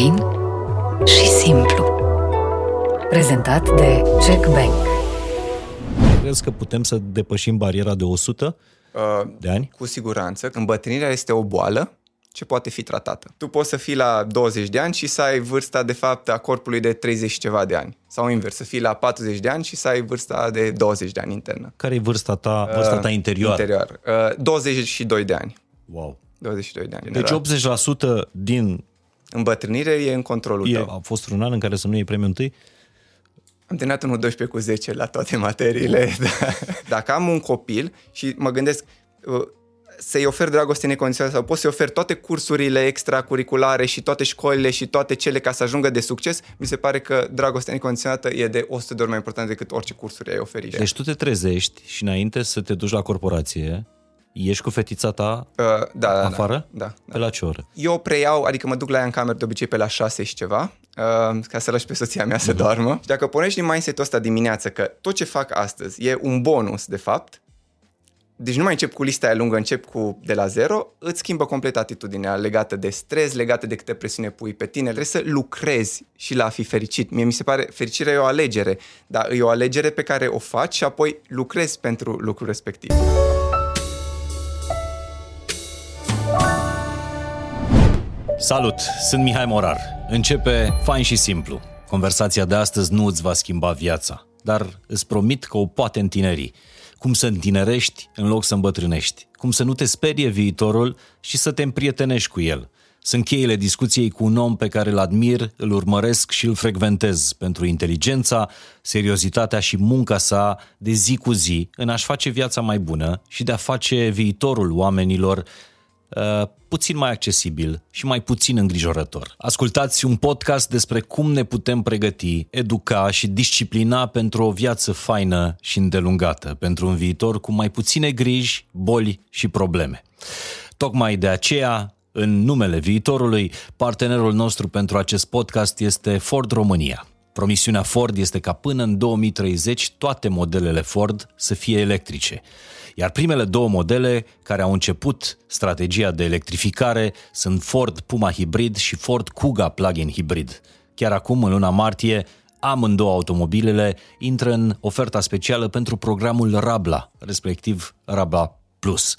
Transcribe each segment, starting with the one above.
fain și simplu. Prezentat de Check Bank. Crezi că putem să depășim bariera de 100 Uh, de ani? Cu siguranță. Îmbătrânirea este o boală ce poate fi tratată. Tu poți să fii la 20 de ani și să ai vârsta, de fapt, a corpului de 30 și ceva de ani. Sau invers, să fii la 40 de ani și să ai vârsta de 20 de ani internă. Care e vârsta ta, vârsta ta interioară? Interior. Uh, 22 de ani. Wow. 22 de ani. Deci general. 80% din... Îmbătrânire e în controlul E, tău. a fost un an în care să nu iei premiul întâi? Am terminat unul 12 cu 10 la toate materiile. Da. Dacă am un copil și mă gândesc uh, să-i ofer dragoste necondiționată sau pot să-i ofer toate cursurile extracurriculare și toate școlile și toate cele ca să ajungă de succes, mi se pare că dragostea necondiționată e de 100 de ori mai important decât orice cursuri ai oferi. Deci tu te trezești și înainte să te duci la corporație, ieși cu fetița ta Uh, da, da, afară? Da, da, Pe la ce oră? Eu preiau, adică mă duc la ea în cameră de obicei pe la 6 și ceva, uh, ca să lași pe soția mea să doarmă. Și dacă pornești din mindset-ul ăsta dimineață că tot ce fac astăzi e un bonus, de fapt, deci nu mai încep cu lista aia lungă, încep cu de la zero, îți schimbă complet atitudinea legată de stres, legată de câte presiune pui pe tine. Trebuie să lucrezi și la a fi fericit. Mie mi se pare, fericirea e o alegere, dar e o alegere pe care o faci și apoi lucrezi pentru lucrul respectiv. Salut, sunt Mihai Morar. Începe fain și simplu. Conversația de astăzi nu îți va schimba viața, dar îți promit că o poate întineri. Cum să întinerești în loc să îmbătrânești. Cum să nu te sperie viitorul și să te împrietenești cu el. Sunt cheile discuției cu un om pe care îl admir, îl urmăresc și îl frecventez pentru inteligența, seriozitatea și munca sa de zi cu zi în a-și face viața mai bună și de a face viitorul oamenilor uh, puțin mai accesibil și mai puțin îngrijorător. Ascultați un podcast despre cum ne putem pregăti, educa și disciplina pentru o viață faină și îndelungată, pentru un viitor cu mai puține griji, boli și probleme. Tocmai de aceea, în numele viitorului, partenerul nostru pentru acest podcast este Ford România. Promisiunea Ford este ca până în 2030 toate modelele Ford să fie electrice. Iar primele două modele care au început strategia de electrificare sunt Ford Puma Hybrid și Ford Kuga Plug-in Hybrid. Chiar acum, în luna martie, amândouă automobilele intră în oferta specială pentru programul Rabla, respectiv Rabla Plus.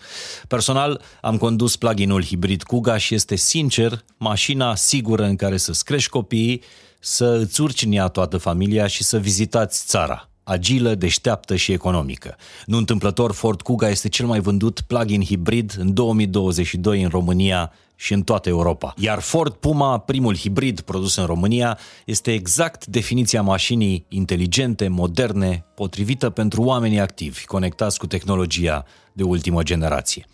Personal, am condus plug-in-ul hibrid Kuga și este sincer mașina sigură în care să-ți crești copiii, să îți urci în ea toată familia și să vizitați țara agilă, deșteaptă și economică. Nu întâmplător, Ford Kuga este cel mai vândut plug-in hibrid în 2022 în România și în toată Europa. Iar Ford Puma, primul hibrid produs în România, este exact definiția mașinii inteligente, moderne, potrivită pentru oamenii activi, conectați cu tehnologia de ultimă generație.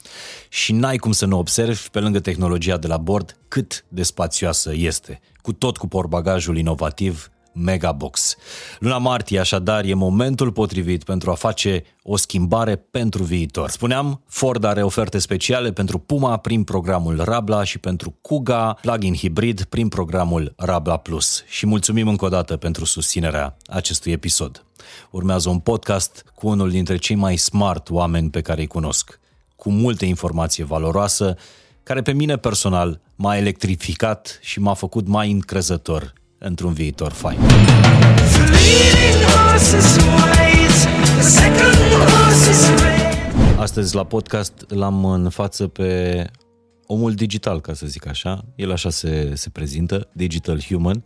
Și n-ai cum să nu observi, pe lângă tehnologia de la bord, cât de spațioasă este, cu tot cu portbagajul inovativ Megabox. Luna martie, așadar, e momentul potrivit pentru a face o schimbare pentru viitor. Spuneam, Ford are oferte speciale pentru Puma prin programul Rabla și pentru Kuga plug-in hibrid prin programul Rabla Plus. Și mulțumim încă o dată pentru susținerea acestui episod. Urmează un podcast cu unul dintre cei mai smart oameni pe care îi cunosc, cu multe informație valoroasă, care pe mine personal m-a electrificat și m-a făcut mai încrezător într-un viitor fain. Astăzi la podcast l-am în față pe omul digital, ca să zic așa. El așa se, se prezintă, Digital Human.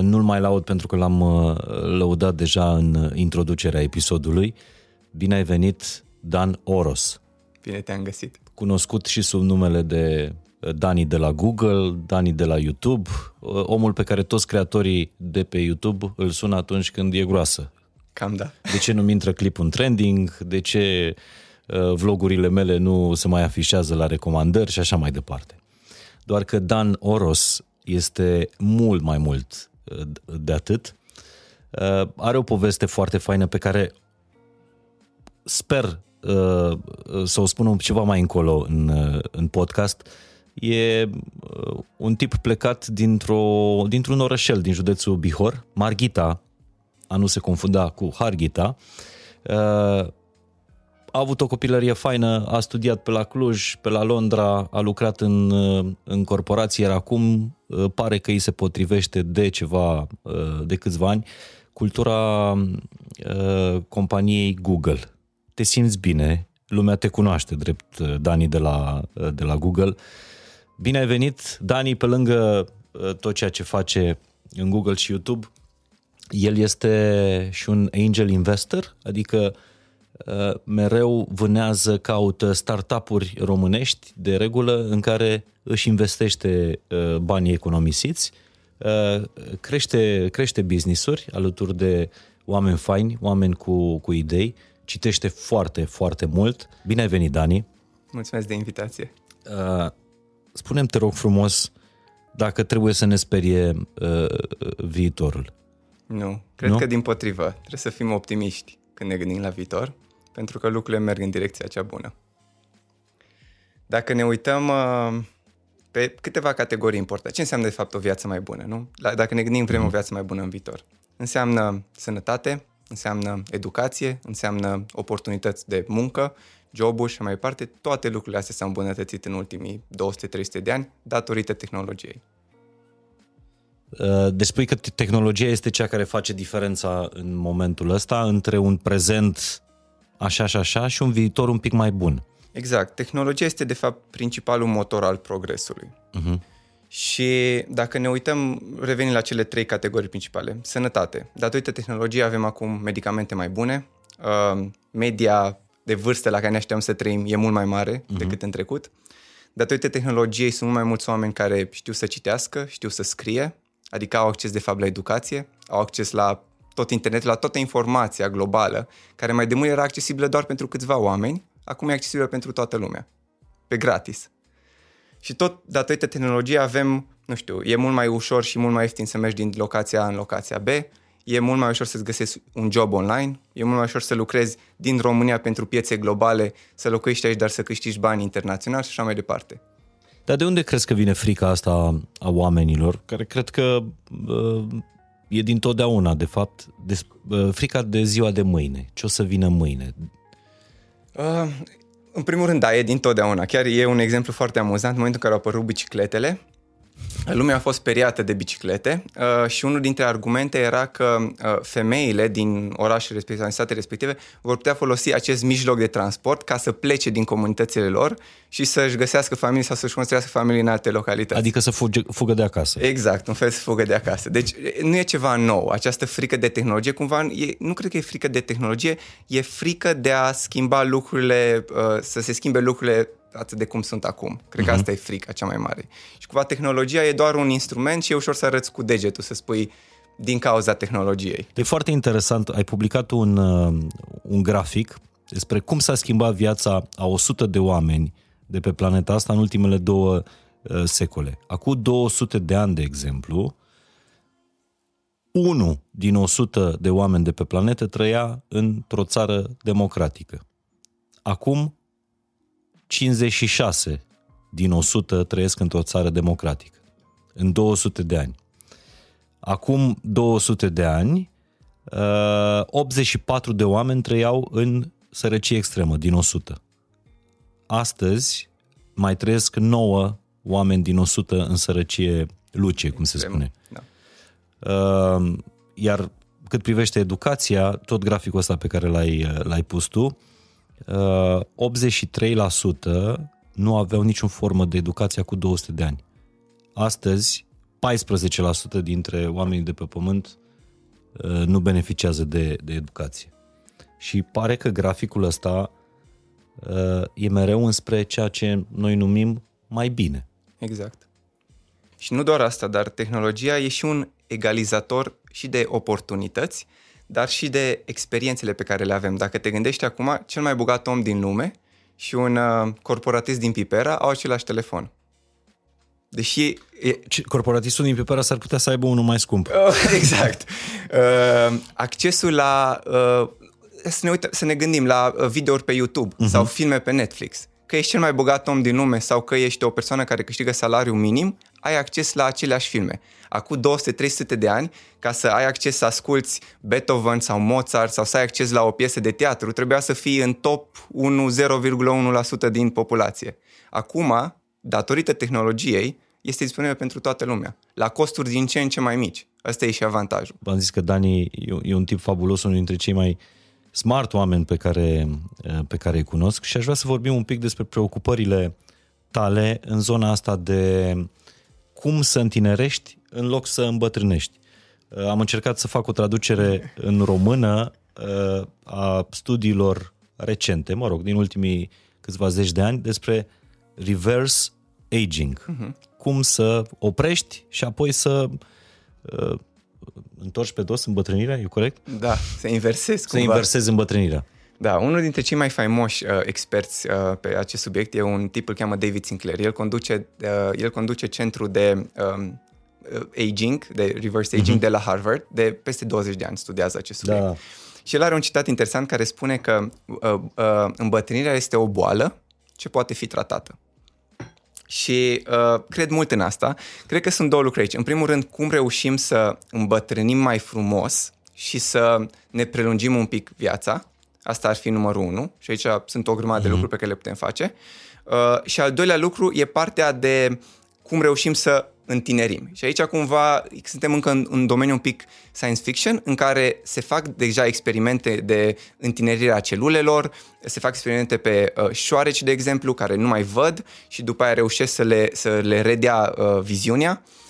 Nu-l mai laud pentru că l-am uh, lăudat deja în introducerea episodului. Bine ai venit, Dan Oros. Bine te-am găsit. Cunoscut și sub numele de Dani de la Google, Dani de la YouTube, omul pe care toți creatorii de pe YouTube îl sună atunci când e groasă. Cam da. De ce nu intră clipul în trending, de ce uh, vlogurile mele nu se mai afișează la recomandări și așa mai departe. Doar că Dan Oros este mult mai mult uh, de atât. Uh, are o poveste foarte faină pe care sper să o spun ceva mai încolo în, în podcast, e un tip plecat dintr-o, dintr-un orășel din județul Bihor, Marghita, a nu se confunda cu Harghita. A avut o copilărie faină, a studiat pe la Cluj, pe la Londra, a lucrat în, în corporație, iar acum uh, pare că îi se potrivește de ceva, uh, de câțiva ani, cultura uh, companiei Google. Te simți bine, lumea te cunoaște, drept uh, Dani de la, uh, de la Google. Bine ai venit, Dani, pe lângă uh, tot ceea ce face în Google și YouTube, el este și un angel investor, adică uh, mereu vânează, caută startup-uri românești de regulă în care își investește uh, banii economisiți, uh, crește, crește business-uri alături de oameni faini, oameni cu, cu idei, citește foarte, foarte mult. Bine ai venit, Dani! Mulțumesc de invitație. Uh, spune-mi, te rog frumos, dacă trebuie să ne sperie uh, viitorul. Nu, cred Nu? că din potrivă. Trebuie să fim optimiști când ne gândim la viitor, pentru că lucrurile merg în direcția cea bună. Dacă ne uităm uh, pe câteva categorii importante, ce înseamnă de fapt o viață mai bună, nu? La- Dacă ne gândim vrem o viață mai bună în viitor. Înseamnă sănătate, înseamnă educație, înseamnă oportunități de muncă, joburi și mai departe. Toate lucrurile astea s-au îmbunătățit în ultimii 200-300 de ani datorită tehnologiei. Uh, Deci spui că te- tehnologia este cea care face diferența în momentul ăsta între un prezent așa și așa și un viitor un pic mai bun. Exact. Tehnologia este, de fapt, principalul motor al progresului. Uh-huh. Și dacă ne uităm, revenim la cele trei categorii principale. Sănătate. Datorită tehnologiei avem acum medicamente mai bune, uh, media de vârstă la care ne așteptăm să trăim e mult mai mare uh-huh. decât în trecut. Datorită tehnologiei sunt mult mai mulți oameni care știu să citească, știu să scrie, adică au acces de fapt la educație, au acces la tot internetul, la toată informația globală, care mai de mult era accesibilă doar pentru câțiva oameni, acum e accesibilă pentru toată lumea, pe gratis. Și tot datorită tehnologiei avem, nu știu, e mult mai ușor și mult mai ieftin să mergi din locația A în locația B, e mult mai ușor să-ți găsești un job online, e mult mai ușor să lucrezi din România pentru piețe globale, să locuiești aici, dar să câștigi bani internațional și așa mai departe. Dar de unde crezi că vine frica asta a oamenilor, care cred că uh, e din totdeauna, de fapt, de, uh, frica de ziua de mâine, ce o să vină mâine? Uh, în primul rând, da, e din totdeauna. Chiar e un exemplu foarte amuzant. În momentul în care au apărut bicicletele, lumea a fost speriată de biciclete uh, și unul dintre argumente era că uh, femeile din orașele respective, din statele respective, vor putea folosi acest mijloc de transport ca să plece din comunitățile lor și să-și găsească familie sau să-și construiască familie în alte localități. Adică să fuge, fugă de acasă. Exact, un fel să fugă de acasă. Deci e- nu e ceva nou. Această frică de tehnologie, cumva, e, nu cred că e frică de tehnologie, e frică de a schimba lucrurile, uh, să se schimbe lucrurile atât de cum sunt acum. Cred că asta e frica cea mai mare. Și cumva tehnologia e doar un instrument și e ușor să arăți cu degetul, să spui din cauza tehnologiei. E foarte interesant, ai publicat un, uh, un grafic despre cum s-a schimbat viața a 100 de oameni de pe planeta asta în ultimele două uh, secole. Acum 200 de ani, de exemplu, unul din 100 de oameni de pe planetă trăia într-o țară democratică. Acum 56 din 100 trăiesc într-o țară democratică. În 200 de ani. Acum 200 de ani, uh, 84 de oameni trăiau în sărăcie extremă, din 100. Astăzi mai trăiesc 9 oameni din 100 în sărăcie luce, cum se spune. Da. Uh, Iar cât privește educația, tot graficul ăsta pe care l-ai, l-ai pus tu, uh, 83% nu aveau niciun formă de educație cu 200 de ani. Astăzi, 14% dintre oamenii de pe pământ uh, nu beneficiază de, de educație. Și pare că graficul ăsta uh, e mereu înspre ceea ce noi numim mai bine. Exact. Și nu doar asta, dar tehnologia e și un egalizator și de oportunități, dar și de experiențele pe care le avem. Dacă te gândești acum, cel mai bogat om din lume și un uh, corporatist din Pipera au același telefon. Deși e, Ce- Corporatistul din Pipera s-ar putea să aibă unul mai scump. Uh, exact. Uh, accesul la... Uh, să, ne uită, să ne gândim la uh, videouri pe YouTube uh-huh. sau filme pe Netflix. Că ești cel mai bogat om din lume sau că ești o persoană care câștigă salariu minim, ai acces la aceleași filme. Acum 200-300 de ani, ca să ai acces să asculti Beethoven sau Mozart sau să ai acces la o piesă de teatru, trebuia să fii în top 1, 0,1% din populație. Acum, datorită tehnologiei, este disponibilă pentru toată lumea, la costuri din ce în ce mai mici. Asta e și avantajul. V-am zis că Dani e, e un tip fabulos, unul dintre cei mai smart oameni pe care, pe care îi cunosc și aș vrea să vorbim un pic despre preocupările tale în zona asta de cum să întinerești în loc să îmbătrânești. Am încercat să fac o traducere în română a studiilor recente, mă rog, din ultimii câțiva zeci de ani, despre reverse aging. Uh-huh. Cum să oprești și apoi să uh, întorci pe dos îmbătrânirea, e corect? Da, să inversezi Să cumva. inversezi îmbătrânirea. Da, unul dintre cei mai faimoși uh, experți uh, pe acest subiect e un tip, îl cheamă David Sinclair. El conduce, uh, el conduce centru de um, uh, aging, de reverse aging uh-huh. de la Harvard, de peste 20 de ani studiază acest subiect. Da. Și el are un citat interesant care spune că uh, uh, îmbătrânirea este o boală ce poate fi tratată. Și uh, cred mult în asta. Cred că sunt două lucruri aici. În primul rând, cum reușim să îmbătrânim mai frumos și să ne prelungim un pic viața. Asta ar fi numărul unu. Și aici sunt o grămadă mm-hmm. de mhm. lucruri pe care le putem face. Uh, și al doilea lucru e partea de cum reușim să întinerim. Și aici cumva suntem încă în un domeniu un pic science fiction, în care se fac deja experimente de întinerire a celulelor, se fac experimente pe uh, șoareci, de exemplu, care nu mai văd și după aia reușesc să le, să le redea uh, viziunea. Uh,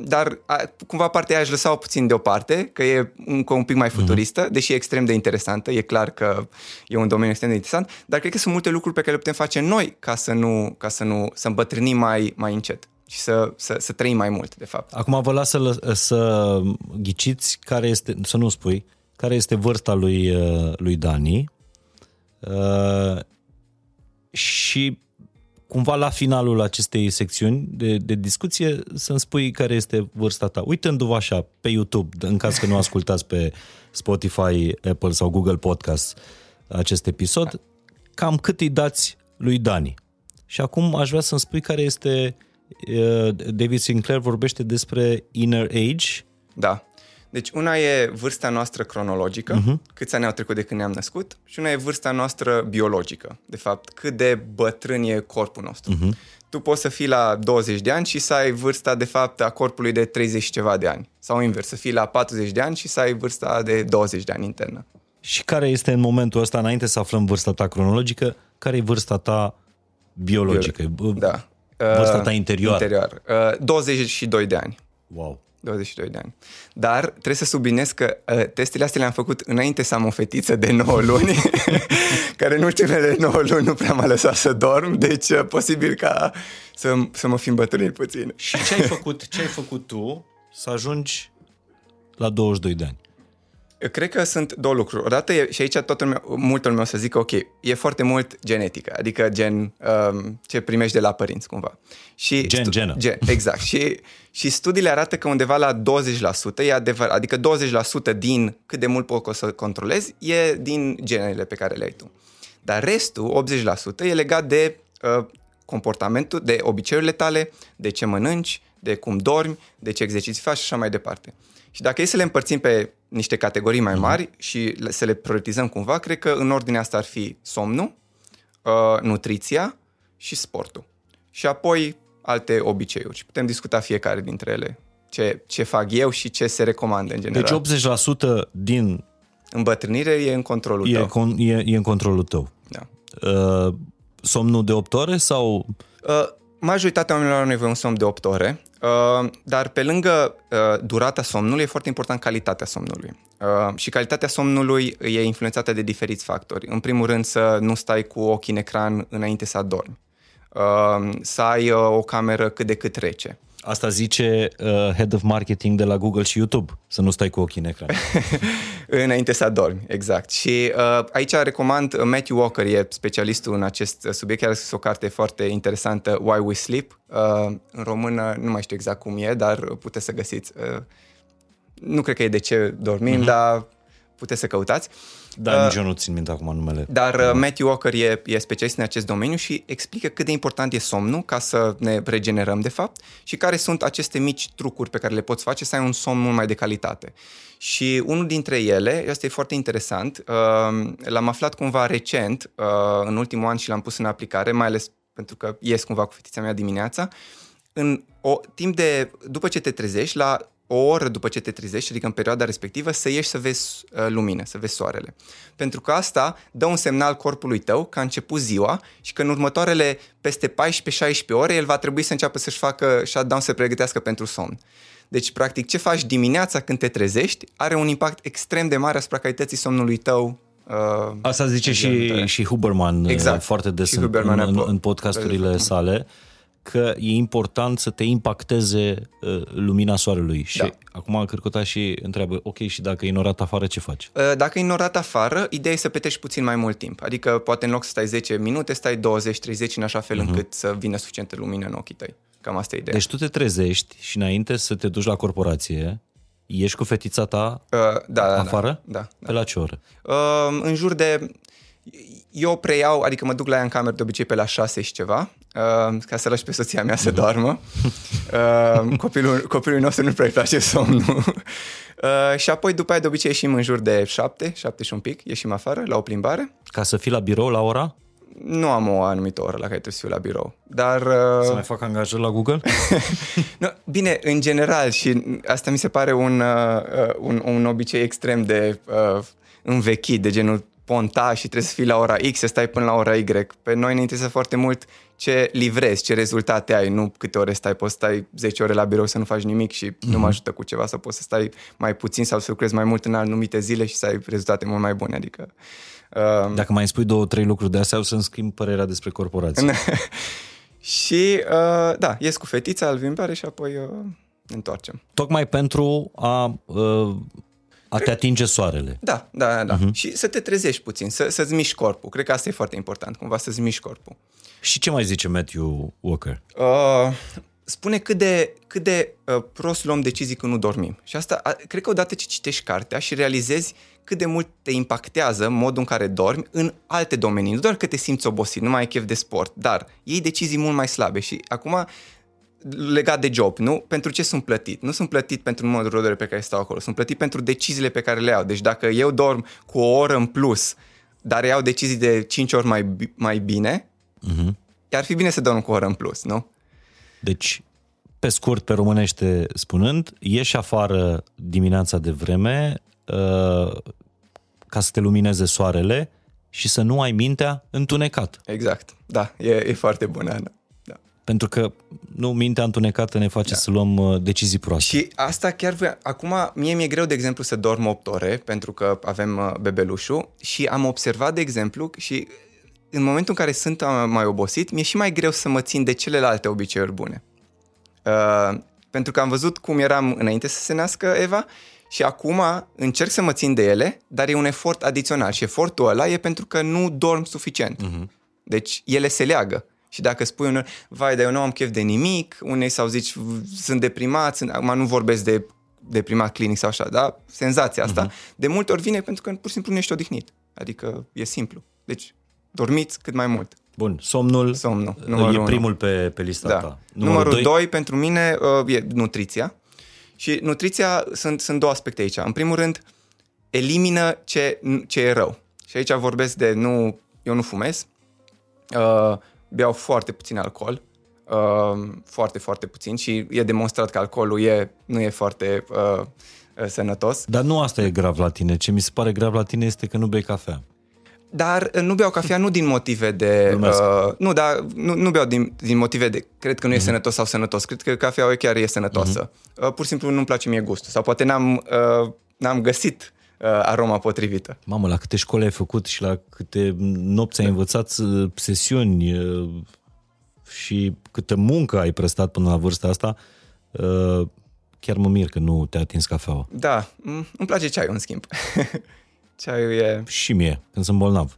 dar a, cumva partea aia aș lăsa-o puțin deoparte, că e încă un pic mai mhm. futuristă, mm-hmm. deși e extrem de interesantă, e clar că e un domeniu extrem de interesant, dar cred că sunt multe lucruri pe care le putem face noi ca să nu, ca să nu să îmbătrânim mai, mai încet și să, să, să trăim mai mult, de fapt. Acum vă las să, să ghiciți care este, să nu spui, care este vârsta lui, uh, lui Dani uh, și cumva la finalul acestei secțiuni de, de discuție să-mi spui care este vârsta ta. Uitându-vă așa pe YouTube, în caz că nu ascultați pe Spotify, Apple sau Google Podcast acest episod, cam cât îi dați lui Dani. Și acum aș vrea să-mi spui care este David Sinclair vorbește despre inner age. Da. Deci una e vârsta noastră cronologică, uh-huh. câți ani au trecut de când ne-am născut, și una e vârsta noastră biologică, de fapt, cât de bătrân e corpul nostru. Uh-huh. Tu poți să fii la 20 de ani și să ai vârsta, de fapt, a corpului de 30 și ceva de ani. Sau invers, să fii la 40 de ani și să ai vârsta de 20 de ani internă. Și care este în momentul ăsta, înainte să aflăm vârsta ta cronologică, care e vârsta ta biologică? Biolo- da. Vârsta ta interioară? Interior. Uh, 22 de ani. Wow. 22 de ani. Dar trebuie să subliniez că uh, testele astea le-am făcut înainte să am o fetiță de 9 luni, care în ultimele 9 luni nu prea m-a lăsat să dorm, deci uh, posibil ca să, să mă fi îmbătrânit puțin. Și ce ai făcut, ce ai făcut tu să ajungi la 22 de ani? Cred că sunt două lucruri. Odată, e, și aici toată lumea, multă lume o să zică, ok, e foarte mult genetică, adică gen um, ce primești de la părinți, cumva. Și gen, stu- genă. Gen, exact. și, și studiile arată că undeva la 20%, e adevărat, adică 20% din cât de mult poți să controlezi, e din genele pe care le ai tu. Dar restul, 80%, e legat de uh, comportamentul, de obiceiurile tale, de ce mănânci, de cum dormi, de ce exerciții faci și așa mai departe. Și dacă e să le împărțim pe niște categorii mai mari mm-hmm. și să le prioritizăm cumva, cred că în ordine asta ar fi somnul, uh, nutriția și sportul. Și apoi alte obiceiuri. Și putem discuta fiecare dintre ele. Ce, ce fac eu și ce se recomandă în general. Deci 80% din... Îmbătrânire e în controlul e, tău. Con, e, e în controlul tău. Da. Uh, somnul de 8 ore sau... Uh, majoritatea oamenilor au nevoie un somn de 8 ore, uh, dar pe lângă uh, durata somnului e foarte important calitatea somnului. Uh, și calitatea somnului e influențată de diferiți factori. În primul rând să nu stai cu ochii în ecran înainte să adormi. Să ai o cameră cât de cât rece. Asta zice uh, Head of Marketing de la Google și YouTube, să nu stai cu ochii în ecran. Înainte să adormi, exact. Și uh, aici recomand uh, Matthew Walker, e specialistul în acest subiect, chiar a scris o carte foarte interesantă, Why We Sleep. Uh, în română nu mai știu exact cum e, dar puteți să găsiți. Uh, nu cred că e de ce dormim, uh-huh. dar puteți să căutați. Da, uh, nici eu nu țin minte acum numele. Dar uh, Matthew Walker e, e specialist în acest domeniu și explică cât de important e somnul ca să ne regenerăm de fapt și care sunt aceste mici trucuri pe care le poți face să ai un somn mult mai de calitate. Și unul dintre ele, asta e foarte interesant, uh, l-am aflat cumva recent, uh, în ultimul an și l-am pus în aplicare, mai ales pentru că ies cumva cu fetița mea dimineața, în o timp de, după ce te trezești, la o oră după ce te trezești, adică în perioada respectivă, să ieși să vezi uh, lumină, să vezi soarele. Pentru că asta dă un semnal corpului tău că a început ziua și că în următoarele peste 14-16 ore el va trebui să înceapă să-și facă shutdown, să pregătească pentru somn. Deci, practic, ce faci dimineața când te trezești are un impact extrem de mare asupra calității somnului tău Uh, Asta zice și, și Huberman uh, exact. foarte des în, în, în podcasturile sale că e important să te impacteze uh, lumina soarelui. Și da. acum Cârcota și întreabă, ok, și dacă e norat afară, ce faci? Uh, dacă e norat afară, ideea e să petești puțin mai mult timp. Adică poate în loc să stai 10 minute, stai 20-30 în așa fel uh-huh. încât să vină suficientă lumină în ochii tăi. Cam asta e ideea. Deci tu te trezești și înainte să te duci la corporație, Ești cu fetița ta uh, da, da, afară? Da. da, da. Pe la ce oră? Uh, în jur de... Eu preiau, adică mă duc la ea în cameră de obicei pe la șase și ceva, uh, ca să lași pe soția mea să mhm. doarmă. Uh, copilul, copilul nostru nu prea place somnul. Uh, și apoi după aia de obicei ieșim în jur de șapte, șapte și un pic, ieșim afară la o plimbare. Ca să fii la birou la ora? nu am o anumită oră la care trebuie să fiu la birou. Dar, uh... Să mai fac angajări la Google? no, bine, în general și asta mi se pare un, uh, uh, un, un obicei extrem de uh, învechit, de genul ponta și trebuie să fii la ora X, să stai până la ora Y. Pe noi ne interesează foarte mult ce livrezi, ce rezultate ai, nu câte ore stai, poți să stai 10 ore la birou să nu faci nimic și mm-hmm. nu mă mhm. ajută cu ceva, să poți să stai mai puțin sau să lucrezi mai mult în anumite zile și să ai rezultate mult mai bune. Adică Um, Dacă mai spui două, trei lucruri de astea, o să-mi schimb părerea despre corporație. și, uh, da, ies cu fetița, îl vimbare și apoi uh, întoarcem. Tocmai pentru a... Uh, a te atinge soarele. Da, da, da. Uh-huh. Și să te trezești puțin, să, să-ți miști corpul. Cred că asta e foarte important, cumva să-ți miști corpul. Și ce mai zice Matthew Walker? Uh, spune cât de, cât de uh, prost luăm decizii când nu dormim. Și asta, a, cred că odată ce citești cartea și realizezi cât de mult te impactează modul în care dormi în alte domenii. Nu doar că te simți obosit, nu mai ai chef de sport, dar iei decizii mult mai slabe și acum legat de job, nu? Pentru ce sunt plătit? Nu sunt plătit pentru numărul de ore pe care stau acolo, sunt plătit pentru deciziile pe care le iau. Deci dacă eu dorm cu o oră în plus, dar iau decizii de 5 ori mai, mai bine, uh-huh. ar fi bine să dorm cu o oră în plus, nu? Deci, pe scurt, pe românește spunând, ieși afară dimineața de vreme uh, ca să te lumineze soarele și să nu ai mintea întunecată. Exact, da, e, e foarte bună, Ana. Da. Pentru că nu mintea întunecată ne face da. să luăm uh, decizii proaste. Și asta chiar, vre- acum mie mi-e greu, de exemplu, să dorm 8 ore pentru că avem uh, bebelușul și am observat, de exemplu, și în momentul în care sunt mai obosit, mi-e și mai greu să mă țin de celelalte obiceiuri bune. Uh, pentru că am văzut cum eram înainte să se nască Eva și acum încerc să mă țin de ele, dar e un efort adițional și efortul ăla e pentru că nu dorm suficient. Uh-huh. Deci ele se leagă. Și dacă spui unor, vai, dar eu nu am chef de nimic, unei sau zici, sunt deprimat, sunt, acum nu vorbesc de deprimat clinic sau așa, da? Senzația asta, uh-huh. de multe ori vine pentru că pur și simplu nu ești odihnit. Adică e simplu. Deci dormiți cât mai mult. Bun, somnul, somnul e primul pe, pe lista da. ta. Numărul, Numărul 2 pentru mine uh, e nutriția. Și nutriția, sunt, sunt două aspecte aici. În primul rând, elimină ce, ce e rău. Și aici vorbesc de nu, eu nu fumez, uh, beau foarte puțin alcool, uh, foarte, foarte puțin și e demonstrat că alcoolul e, nu e foarte uh, uh sănătos. Dar nu asta e grav la tine. Ce mi se pare grav la tine este că nu bei cafea. Dar uh, nu beau cafea nu din motive de... Uh, nu, dar nu, nu beau din, din motive de... Cred că nu e mm-hmm. sănătos sau sănătos. Cred că cafeaua chiar e sănătoasă. Mm-hmm. Uh, pur și simplu nu-mi place mie gustul. Sau poate n-am, uh, n-am găsit uh, aroma potrivită. Mamă, la câte școli ai făcut și la câte nopți ai învățat uh, sesiuni uh, și câtă muncă ai prestat până la vârsta asta, uh, chiar mă mir că nu te-a atins cafeaua. Da, îmi place ceaiul în schimb. Ceaiul e... Și mie, când sunt bolnav.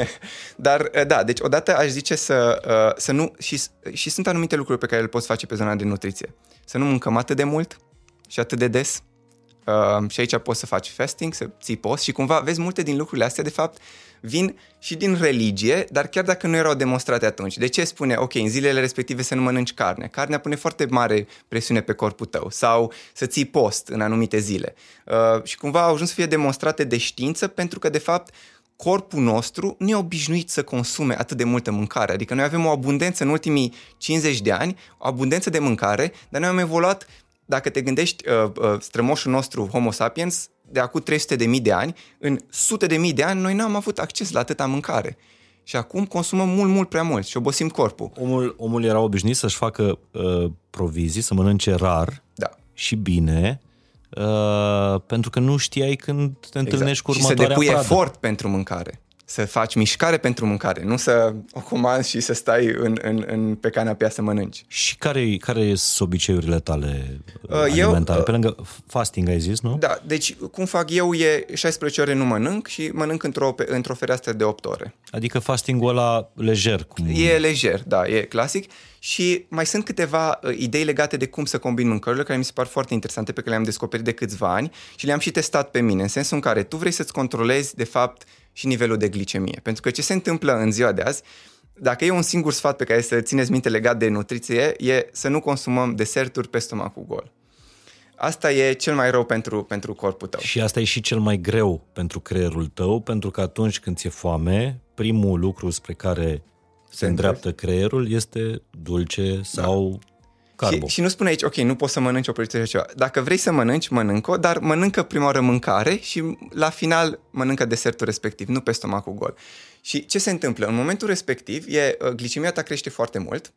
Dar, eh, da, deci odată aș zice să, eh, să nu... Și, și sunt anumite lucruri pe care le poți face pe zona de nutriție. Să nu mâncăm atât de mult și atât de des. Uh, și aici poți să faci fasting, să ții post și cumva vezi multe din lucrurile astea, de fapt, vin și din religie, dar chiar dacă nu erau demonstrate atunci. De ce spune, ok, în zilele respective să nu mănânci carne? Carnea pune foarte mare presiune pe corpul tău sau să ții post în anumite zile. Uh, și cumva au ajuns să fie demonstrate de știință pentru că, de fapt, corpul nostru nu e obișnuit să consume atât de multă mâncare. Adică noi avem o abundență în ultimii 50 de ani, o abundență de mâncare, dar noi am evoluat, dacă te gândești, uh, uh, strămoșul nostru Homo sapiens, de acum 300 de mii de ani, în sute de mii de ani, noi n-am avut acces la atâta mâncare. Și acum consumăm mult, mult prea mult și obosim corpul. Omul, omul era obișnuit să-și facă uh, provizii, să mănânce rar Da. și bine, uh, pentru că nu știai când te întâlnești cu Exact. și să următoarea depui pradă. efort pentru mâncare. Să faci mișcare pentru mâncare, nu să o comanzi și să stai în, în, în, pe canapea să mănânci. Și care, care sunt obiceiurile tale uh, Uh, eu, alimentare? uh, Pe lângă fasting ai zis, nu? Da, deci cum fac eu e 16 ore nu mănânc și mănânc într-o, pe- într-o fereastră de 8 ore. Adică fastingul ăla lejer. Cum... E lejer, da, e clasic. Și mai sunt câteva uh, idei legate de cum să combin mâncărurile care mi se par foarte interesante, pe care le-am descoperit de câțiva ani și le-am și testat pe mine, în sensul în care tu vrei să-ți controlezi, de fapt, și nivelul de glicemie. Pentru că ce se întâmplă în ziua de azi, dacă e un singur sfat pe care să țineți minte legat de nutriție, e să nu consumăm deserturi pe stomacul gol. Asta e cel mai rău pentru, pentru corpul tău. Și asta e și cel mai greu pentru creierul tău, pentru că atunci când ți-e foame, primul lucru spre care se îndreaptă creierul este dulce sau carbo. Și, și nu spune aici, ok, nu poți să mănânci o prăjitură sau ceva. Dacă vrei să mănânci, mănâncă dar mănâncă prima oară mâncare și la final mănâncă desertul respectiv, nu pe stomacul gol. Și ce se întâmplă? În momentul respectiv, e, uh, glicemia ta crește foarte mult,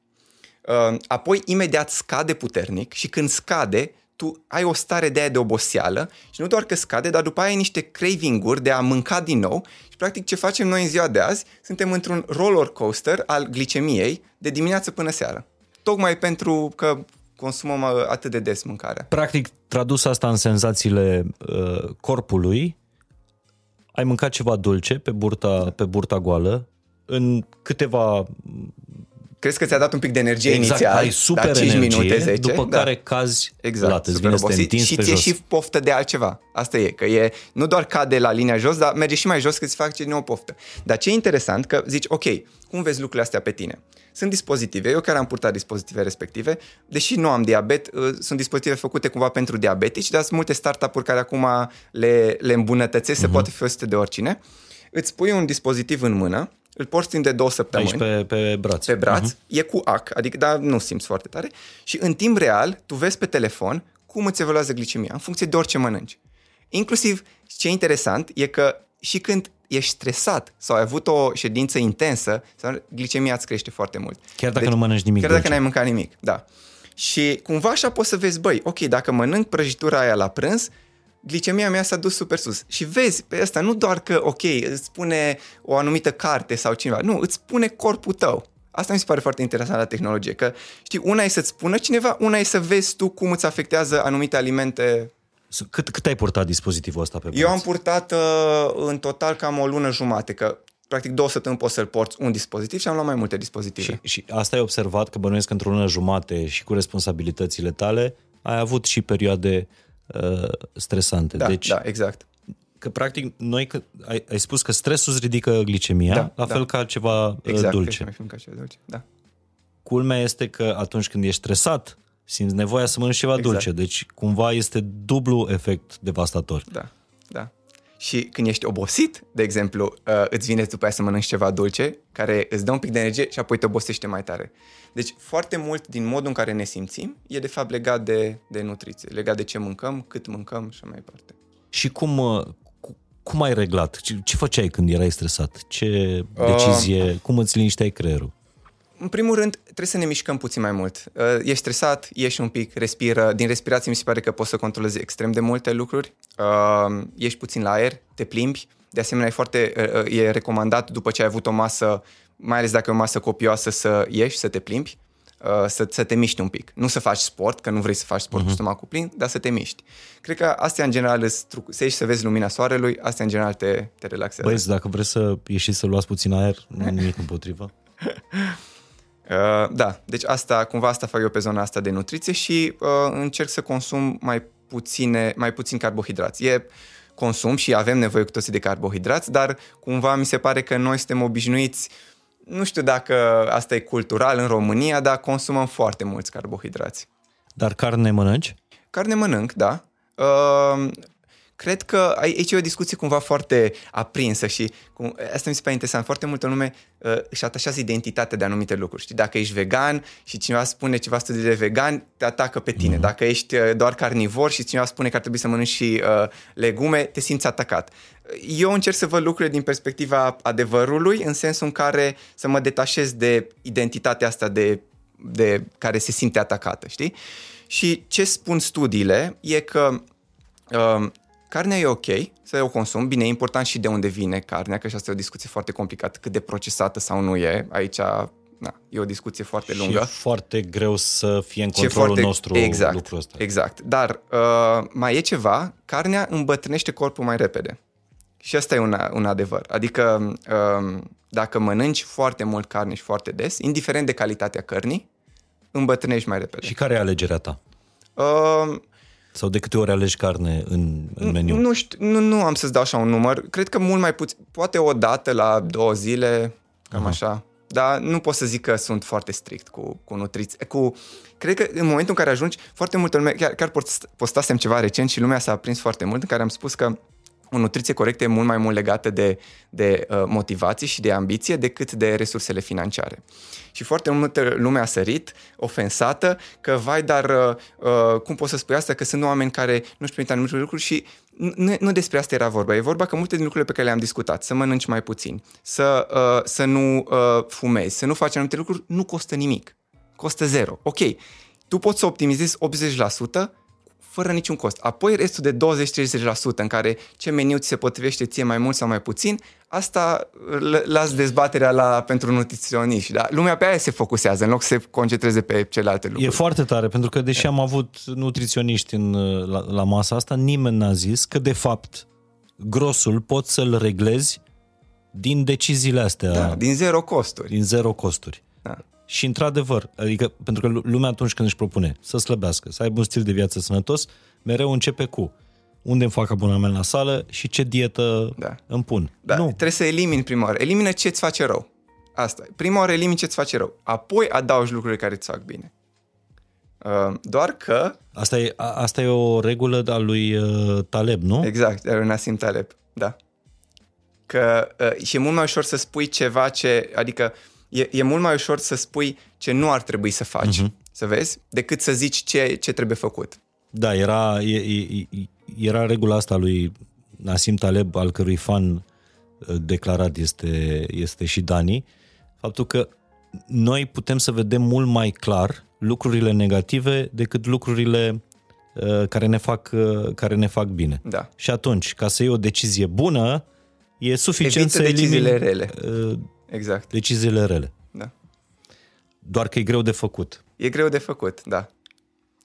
uh, apoi imediat scade puternic și când scade, tu ai o stare de aia de oboseală și nu doar că scade, dar după aia ai niște craving-uri de a mânca din nou și practic ce facem noi în ziua de azi, suntem într-un roller coaster al glicemiei de dimineață până seara. Tocmai pentru că consumăm uh, atât de des mâncarea. Practic, tradus asta în senzațiile uh, corpului, ai mâncat ceva dulce pe burta, pe burta goală, în câteva Crezi că ți-a dat un pic de energie exact, inițial, ai super da, 5 energie, minute, 10, după da. care cazi Exact, lat, îți super vine să te obosit întinzi și pe ție jos. și poftă de altceva. Asta e, că e nu doar cade la linia jos, dar merge și mai jos că îți face din nou poftă. Dar ce e interesant, că zici, ok, cum vezi lucrurile astea pe tine? Sunt dispozitive, eu care am purtat dispozitive respective, deși nu am diabet, uh, sunt dispozitive făcute cumva pentru diabetici, dar sunt multe startup-uri care acum le, le îmbunătățesc, Mhm. se poate fi folosite de oricine. Îți pui un dispozitiv în mână, îl porți timp de două săptămâni Aici pe, pe braț. pe braț, uh-huh. e cu AC, adică dar nu simți foarte tare și în timp real tu vezi pe telefon cum îți evaluează glicemia în funcție de orice mănânci. Inclusiv ce e interesant e că și când ești stresat sau ai avut o ședință intensă, sau glicemia îți crește foarte mult. Chiar dacă nu mănănci nimic Chiar dacă dulce. n-ai mâncat nimic, da. Și cumva așa poți să vezi, băi, ok, dacă mănânc prăjitura aia la prânz, glicemia mea s-a dus super sus. Și vezi pe asta, nu doar că, ok, îți spune o anumită carte sau cineva, nu, îți spune corpul tău. Asta mi se pare foarte interesant la tehnologie, că știi, una e să-ți spună cineva, una e să vezi tu cum îți afectează anumite alimente. Cât, cât ai purtat dispozitivul ăsta pe braț? Eu am purtat uh, în total cam o lună jumate, că practic două săptămâni poți să-l porți un dispozitiv și am luat mai multe dispozitive. Și, și asta ai observat că bănuiesc că într-o lună jumate și cu responsabilitățile tale ai avut și perioade uh, stresante. da, deci, da, exact. că practic noi, că, ai, ai spus că stresul îți ridică glicemia, Da, la da. fel ca ceva Exact, uh, dulce. Că mai fi mâncat ceva dulce. Da. Culmea este că atunci când ești stresat, simți nevoia să mănânci ceva Exact. dulce. Deci cumva este dublu efect devastator. Da, da. Și când ești obosit, de exemplu, uh, îți vine după aia să mănânci ceva dulce, care îți dă un pic de energie și apoi te obosește mai tare. Deci foarte mult din modul în care ne simțim e de fapt legat de, de nutriție, legat de ce mâncăm, cât mâncăm și așa mai departe. Și cum, uh, cu- cum ai reglat? Ce, ce făceai când erai stresat? Ce Uh. decizie, cum îți linișteai creierul? În primul rând, trebuie să ne mișcăm puțin mai mult. Uh, Ești stresat, ieși un pic, respiră. Din respirație mi se pare că poți să controlezi extrem de multe lucruri. Uh, Ieși puțin la aer, te plimbi. De asemenea, e foarte uh, uh, e recomandat după ce ai avut o masă, mai ales dacă e o masă copioasă, să ieși, să te plimbi, uh, să, să te miști un pic. Nu să faci sport, că nu vrei să faci sport uh-huh. cu stomacul plin, dar să te miști. Cred că astea în general îți truc- să ieși să vezi lumina soarelui, astea în general te, te relaxează. Băieți, dacă vreți să ieșiți să luați puțin aer, nu am nimic împotrivă. Uh, da, deci asta, cumva asta fac eu pe zona asta de nutriție și uh, încerc să consum mai puține, mai puțin carbohidrați. E consum și avem nevoie cu toții de carbohidrați, dar cumva mi se pare că noi suntem obișnuiți, nu știu dacă asta e cultural în România, dar consumăm foarte mulți carbohidrați. Dar carne mănânci? Carne mănânc, da. Uh, cred că aici e o discuție cumva foarte aprinsă și cum, asta mi se pare interesant. Foarte multă lume uh, își atașează identitatea de anumite lucruri. Știi, dacă ești vegan și cineva spune ceva studii de vegan, te atacă pe tine. Mm-hmm. Dacă ești uh, doar carnivor și cineva spune că ar trebui să mănânci și uh, legume, te simți atacat. Eu încerc să văd lucrurile din perspectiva adevărului, în sensul în care să mă detașez de identitatea asta de, de care se simte atacată, știi? Și ce spun studiile e că uh, Carnea e ok să o consum, bine, e important și de unde vine carnea, că și asta e o discuție foarte complicată, cât de procesată sau nu e. Aici na, e o discuție foarte lungă. Și e foarte greu să fie în controlul foarte, nostru exact, lucrul ăsta. Exact, dar uh, mai e ceva, carnea îmbătrânește corpul mai repede. Și asta e un, un adevăr. Adică uh, dacă mănânci foarte mult carne și foarte des, indiferent de calitatea cărnii, îmbătrânești mai repede. Și care e alegerea ta? Uh, sau de câte ori alegi carne în, în meniu? Nu, știu, nu, nu am să-ți dau așa un număr. Cred că mult mai puțin. Poate o dată la două zile, cam Aha. așa. Dar nu pot să zic că sunt foarte strict cu, cu nutriție. Cu, cred că în momentul în care ajungi, foarte multă lume, chiar, chiar postasem ceva recent și lumea s-a prins foarte mult, în care am spus că o nutriție corectă e mult mai mult legată de, de uh, motivație și de ambiție decât de resursele financiare. Și foarte multă lume a sărit, ofensată, că vai, dar uh, uh cum poți să spui asta, că sunt oameni care nu își permit anumite lucruri și nu, nu despre asta era vorba. E vorba că multe din lucrurile pe care le-am discutat, să mănânci mai puțin, să, uh, să nu uh, fumezi, să nu faci anumite lucruri, nu costă nimic. Costă zero. Ok, tu poți să optimizezi 80%, fără niciun cost. Apoi restul de 20-30% în care ce meniu ți se potrivește ție mai mult sau mai puțin, asta las dezbaterea la, pentru nutriționiști. Da? Lumea pe aia se focusează în loc să se concentreze pe celelalte lucruri. E foarte tare, pentru că deși am avut nutriționiști în, la, la masa asta, nimeni n-a zis că de fapt grosul poți să-l reglezi din deciziile astea. Da, din zero costuri. Din zero costuri. Da. Și într-adevăr, adică pentru că lumea atunci când își propune să slăbească, să aibă un stil de viață sănătos, mereu începe cu unde îmi fac abonament la sală și ce dietă da. îmi pun. Da, nu. trebuie să elimini prima oară. Elimină ce îți face rău. Asta. Prima oară elimini ce îți face rău. Apoi adaugi lucrurile care îți fac bine. Uh, doar că... Asta e, a, asta e o regulă a lui uh, Taleb, nu? Exact, de lui Nassim Taleb, da. Că uh, și e mult mai ușor să spui ceva ce... Adică e, e mult mai ușor să spui ce nu ar trebui să faci, uh-huh. să vezi, decât să zici ce, ce trebuie făcut. Da, era, e, e, era regula asta lui Nasim Taleb, al cărui fan uh, declarat este, este și Dani, faptul că noi putem să vedem mult mai clar lucrurile negative decât lucrurile uh, care ne fac, uh, care ne fac bine. Da. Și atunci, ca să iei o decizie bună, e suficient Evită să deciziile elimini, rele. Uh, exact. Deciziile rele. Da. Doar că e greu de făcut. E greu de făcut, da.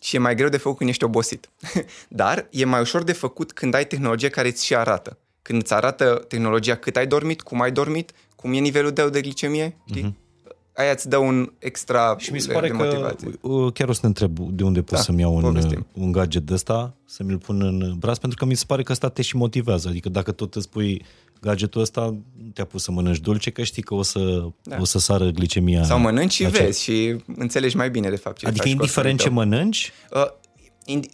Și e mai greu de făcut când ești obosit. Dar e mai ușor de făcut când ai tehnologie care îți și arată. Când îți arată tehnologia cât ai dormit, cum ai dormit, cum e nivelul tău de glicemie, știi? Mm-hmm aia îți dă un extra Și mi se pare de că, motivație. chiar o să te întreb de unde pot da, să-mi iau un, un gadget de ăsta, să mi-l pun în braț, pentru că mi se pare că ăsta te și motivează. Adică dacă tot îți pui gadgetul ăsta, te-a pus să mănânci dulce, că știi că o să, da. o să sară glicemia. Sau mănânci și vezi și înțelegi mai bine de fapt ce Adică faci indiferent ce mănânci? Uh,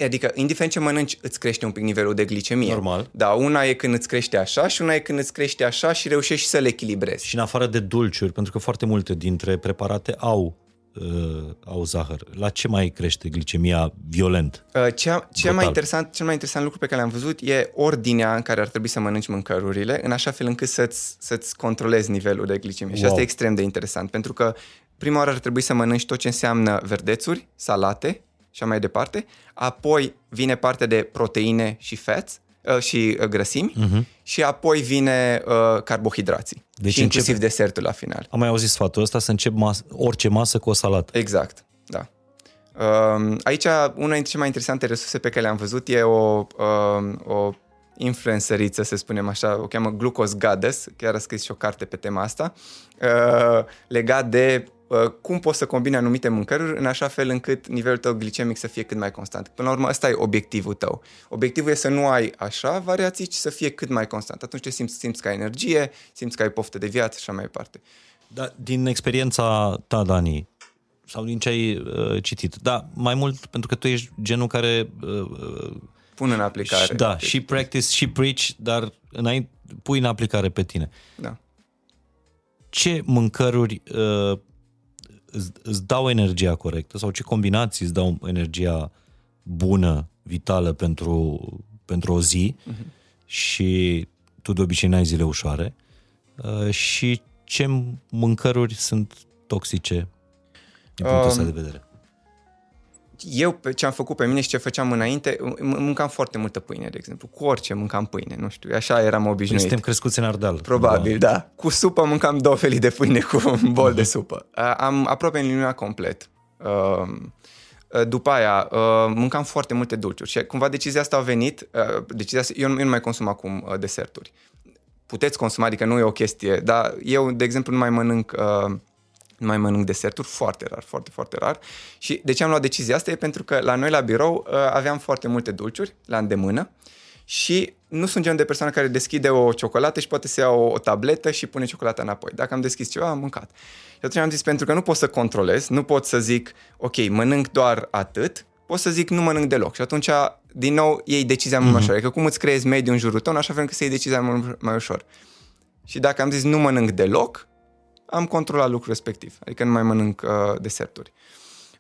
adică, indiferent ce mănânci, îți crește un pic nivelul de glicemie. Normal. Da, una e când îți crește așa și una e când îți crește așa și reușești să le echilibrezi. Și în afară de dulciuri, pentru că foarte multe dintre preparate au uh, au zahăr. La ce mai crește glicemia violent? Uh, cea, cea mai interesant, cel mai interesant lucru pe care l-am văzut e ordinea în care ar trebui să mănânci mâncărurile, în așa fel încât să-ți, să-ți controlezi nivelul de glicemie. Wow. Și asta e extrem de interesant, pentru că prima oară ar trebui să mănânci tot ce înseamnă verdețuri, salate, și mai departe. Apoi vine partea de proteine și fats uh, și uh, grăsimi uh-huh. și apoi vine uh, carbohidrații deci și inclusiv încep... desertul la final. Am mai auzit sfatul ăsta să încep mas- orice masă cu o salată. Exact, da. Uh, aici una dintre cele mai interesante resurse pe care le-am văzut e o, uh, o influenceriță, să spunem așa, o cheamă Glucose Goddess, chiar a scris și o carte pe tema asta, uh, legat de Uh, cum poți să combini anumite mâncăruri în așa fel încât nivelul tău glicemic să fie cât mai constant. Până la urmă, ăsta e obiectivul tău. Obiectivul e să nu ai așa variații, ci să fie cât mai constant. Atunci te simți, simți că ai energie, simți că ai poftă de viață și așa mai departe. Da, din experiența ta, Dani, sau din ce ai uh, citit, da, mai mult pentru că tu ești genul care uh, uh pun în aplicare. Și, da, și practice și preach, dar înainte pui în aplicare pe tine. Da. Ce mâncăruri uh, îți, îți dau energia corectă sau ce combinații îți dau energia bună, vitală pentru, pentru o zi uh-huh. și tu de obicei n-ai zile ușoare uh, și ce mâncăruri sunt toxice din punctul ăsta Um, de vedere. Eu pe ce am făcut pe mine și ce făceam înainte, m- mâncam foarte multă pâine, de exemplu. Cu orice mâncam pâine, nu știu, așa eram Păi obișnuit. suntem crescuți în Ardeal. Probabil, da. Cu supă mâncam două felii de pâine cu un bol de supă. Uh, Am aproape eliminat complet. Uh, uh, După aia, uh, mâncam foarte multe dulciuri și cumva decizia asta a venit, uh, decizia asta, eu, nu- eu nu mai consum acum uh, deserturi. Puteți consuma, adică nu e o chestie, dar eu, de exemplu, nu mai mănânc uh, nu mai mănânc deserturi, foarte rar, foarte, foarte rar. Și de ce am luat decizia asta e pentru că la noi la birou uh, aveam foarte multe dulciuri la îndemână și nu sunt genul de persoană care deschide o ciocolată și poate să ia o, o tabletă și pune ciocolata înapoi. Dacă am deschis ceva, am mâncat. Și atunci am zis, pentru că nu pot să controlez, nu pot să zic, ok, mănânc doar atât, pot să zic nu mănânc deloc. Și atunci, din nou, iei decizia mult mai ușor. Adică cum îți creezi mediul în jurul tău, în așa fel încât să iei decizia mult mai ușor. Și dacă am zis nu mănânc deloc, am controlat lucrul respectiv. Adică nu mai mănânc uh, deserturi.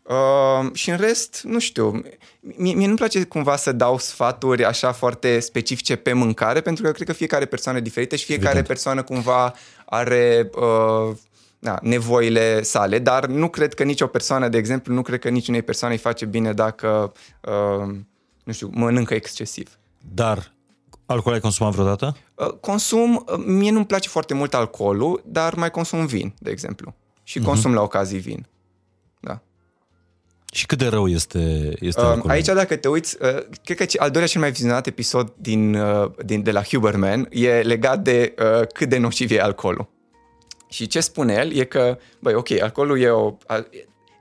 Uh, și în rest, nu știu, mie, mie nu-mi place cumva să dau sfaturi așa foarte specifice pe mâncare, pentru că cred că fiecare persoană e diferită și fiecare Evident. persoană cumva are uh, na, nevoile sale, dar nu cred că nicio persoană, de exemplu, nu cred că niciunei persoane îi face bine dacă, uh, nu știu, mănâncă excesiv. Dar alcool ai consumat vreodată? Uh, Consum, uh, mie nu-mi place foarte mult alcoolul, dar mai consum vin, de exemplu. Și consum la ocazii vin. Da. Și cât de rău este, este Uh, alcoolul? aici, dacă te uiți, uh, cred că al doilea cel mai vizionat episod din, uh, din, de la Huberman e legat de uh, cât de nociv e alcoolul. Și ce spune el e că, băi, ok, alcoolul e o...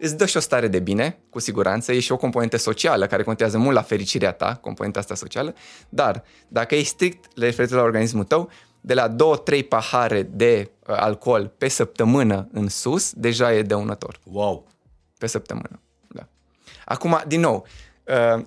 A, îți dă și o stare de bine, cu siguranță, e și o componentă socială care contează mult la fericirea ta, componenta asta socială, dar dacă e strict referitor la organismul tău, de la 2-3 pahare de uh, alcool pe săptămână în sus, deja e dăunător Wow! pe săptămână. Da. Acum, din nou, uh,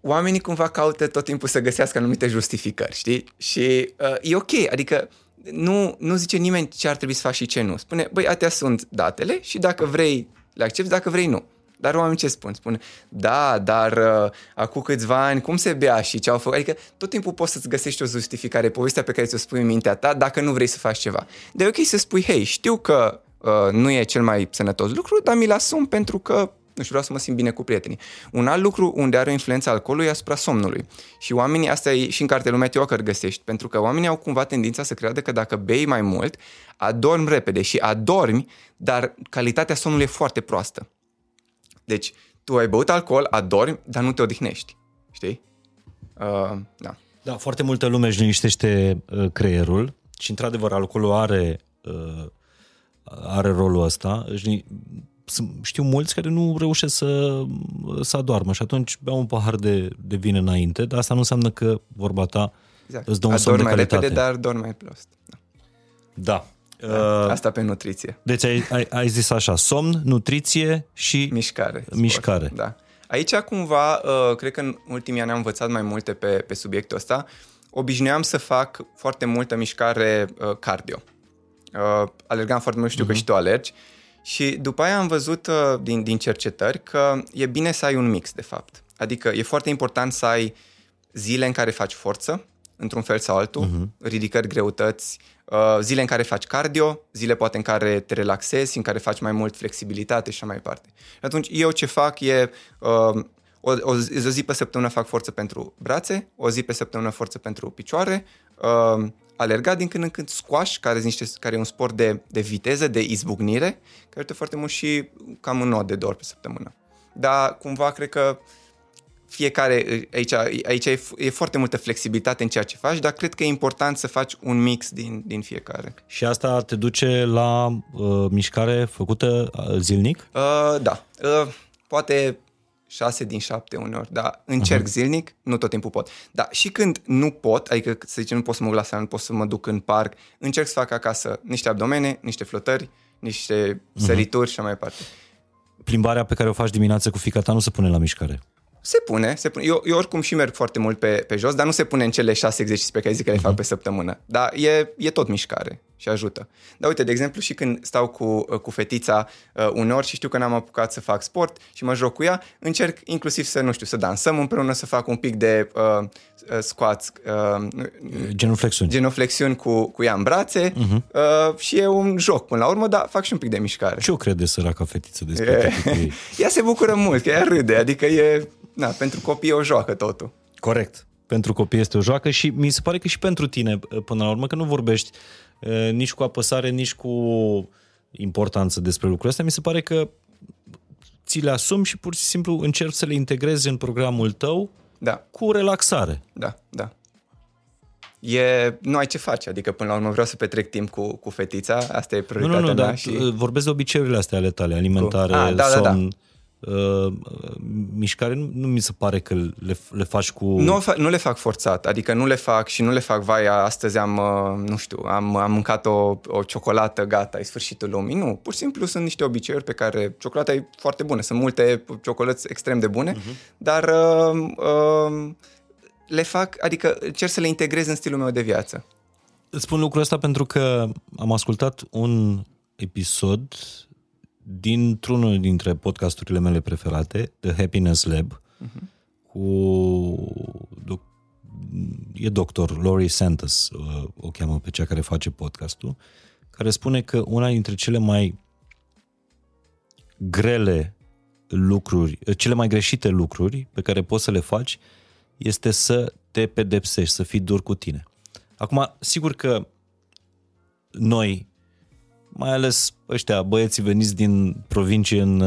oamenii cumva caută tot timpul să găsească anumite justificări, știi? Și uh, e ok, adică nu, nu zice nimeni ce ar trebui să faci și ce nu. Spune, băi, atâtea sunt datele și dacă vrei, le accepti, dacă vrei, nu. Dar oamenii ce spun? Spun, da, dar uh, acum câțiva ani, cum se bea și ce au făcut? Adică tot timpul poți să-ți găsești o justificare, povestea pe care ți-o spui în mintea ta, dacă nu vrei să faci ceva. De e ok să spui, hei, știu că uh, nu e cel mai sănătos lucru, dar mi-l asum pentru că nu știu, vreau să mă simt bine cu prietenii. Un alt lucru unde are o influență alcoolului e asupra somnului. Și oamenii, asta e și în cartelul Matthew Walker găsești, pentru că oamenii au cumva tendința să creadă că dacă bei mai mult, adormi repede și adormi, dar calitatea somnului e foarte proastă. Deci, tu ai băut alcool, adormi, dar nu te odihnești. Știi? Uh, da. Da, foarte multă lume își liniștește uh, creierul și, într-adevăr, alcoolul are, uh, are rolul ăsta. Își li- sunt- știu mulți care nu reușesc să, să adoarmă și atunci beau un pahar de, de vin înainte, dar asta nu înseamnă că vorba ta Exact. îți dă un somn Adormi de mai calitate. repede, dar dormi mai prost. Da. Da. Uh, Asta pe nutriție. deci ai, ai, ai zis așa, somn, nutriție și... Mișcare. sport. Mișcare. Da. Aici cumva, uh, cred că în ultimii ani am învățat mai multe pe, pe subiectul ăsta. Obișnuiam să fac foarte multă mișcare uh, cardio. Uh, alergam foarte mult, știu uh-huh. că și tu alergi. Și după aia am văzut uh, din, din cercetări că e bine să ai un mix, de fapt. Adică e foarte important să ai zile în care faci forță, într-un fel sau altul, uh-huh. ridicări, greutăți, uh, zile în care faci cardio, zile poate în care te relaxezi, în care faci mai mult flexibilitate și așa mai departe. Și atunci eu ce fac e uh, o, o, zi, o zi pe săptămână fac forță pentru brațe, o zi pe săptămână forță pentru picioare, uh, alergat din când în când squash, care, niște, care e un sport de, de viteză, de izbucnire, care ajută foarte mult și cam un nod de două ori pe săptămână. Dar cumva cred că fiecare, aici, aici e, e foarte multă flexibilitate în ceea ce faci, dar cred că e important să faci un mix din, din fiecare. Și asta te duce la uh, mișcare făcută uh, zilnic? Uh, da, uh, poate 6 din 7 uneori, dar încerc uh-huh. zilnic, nu tot timpul pot. Dar și când nu pot, adică să zicem nu pot să mă duc la sală, nu pot să mă duc în parc, încerc să fac acasă niște abdomene, niște flotări, niște uh-huh. sărituri și așa mai departe. Plimbarea pe care o faci dimineața cu fica ta nu se pune la mișcare. Se pune, se pune. Eu, eu oricum și merg foarte mult pe, pe jos, dar nu se pune în cele șase exerciții pe care zic că le fac pe săptămână. Dar e, e tot mișcare și ajută. Dar uite, de exemplu, și când stau cu, cu fetița uh, uneori și știu că n-am apucat să fac sport și mă joc cu ea, încerc inclusiv să, nu știu, să dansăm împreună, să fac un pic de uh, uh squats, uh, genuflexiuni, genuflexiuni cu, cu ea în brațe uh-huh. uh, și e un joc până la urmă, dar fac și un pic de mișcare. Ce o crede săraca fetiță despre e, Ea se bucură mult, că ea râde, adică e, na, pentru copii e o joacă totul. Corect. Pentru copii este o joacă și mi se pare că și pentru tine, până la urmă, că nu vorbești nici cu apăsare, nici cu importanță despre lucrurile astea. Mi se pare că ți le asumi și pur și simplu încerci să le integrezi în programul tău da. cu relaxare. Da, da. E, nu ai ce face, adică până la urmă vreau să petrec timp cu, cu fetița, asta e prioritatea nu, nu, nu, mea. Dar și... vorbesc de obiceiurile astea ale tale, alimentare, cu... ah, da, somn, da, da uh, mișcare nu, nu mi se pare că le, le faci cu... Nu, nu le fac forțat, adică nu le fac și nu le fac, vai, astăzi am, uh, nu știu, am, am mâncat o, o ciocolată, gata, e sfârșitul lumii. Nu, pur și simplu sunt niște obiceiuri pe care ciocolata e foarte bună, sunt multe ciocolăți extrem de bune, uh-huh. dar uh, uh, le fac, adică cer să le integrez în stilul meu de viață. Îți spun lucrul ăsta pentru că am ascultat un episod dintr-unul dintre podcasturile mele preferate, The Happiness Lab, uh-huh. cu e doctor Laurie Santos, uh, o cheamă pe cea care face podcastul, care spune că una dintre cele mai grele lucruri, uh, cele mai greșite lucruri pe care poți să le faci este să te pedepsești, să fii dur cu tine. Acum, sigur că noi mai ales ăștia, băieții veniți din provincie în,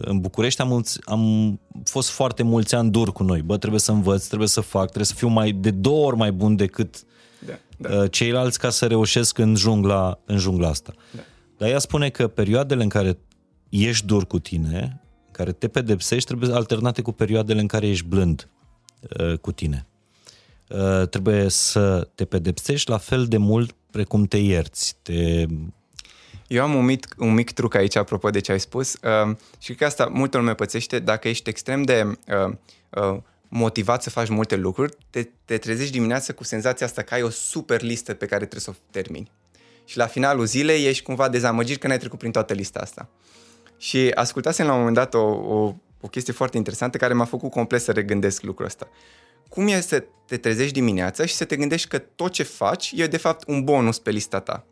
în București, am, am fost foarte mulți ani dur cu noi. Bă, trebuie să învăț, trebuie să fac, trebuie să fiu mai de două ori mai bun decât da, da. Uh, ceilalți ca să reușesc în jungla, în jungla asta. Da. Dar ea spune că perioadele în care ești dur cu tine, care te pedepsești, trebuie alternate cu perioadele în care ești blând uh, cu tine. Uh, trebuie să te pedepsești la fel de mult precum te ierți, te eu am un mic, un mic truc aici, apropo de ce ai spus, uh, și cred că asta multă lume pățește. Dacă ești extrem de uh, uh, motivat să faci multe lucruri, te, te trezești dimineața cu senzația asta că ai o super listă pe care trebuie să o termini. Și la finalul zilei ești cumva dezamăgit că n-ai trecut prin toată lista asta. Și ascultasem la un moment dat o, o, o chestie foarte interesantă care m-a făcut complet să regândesc lucrul ăsta. Cum e să te trezești dimineața și să te gândești că tot ce faci e de fapt un bonus pe lista ta.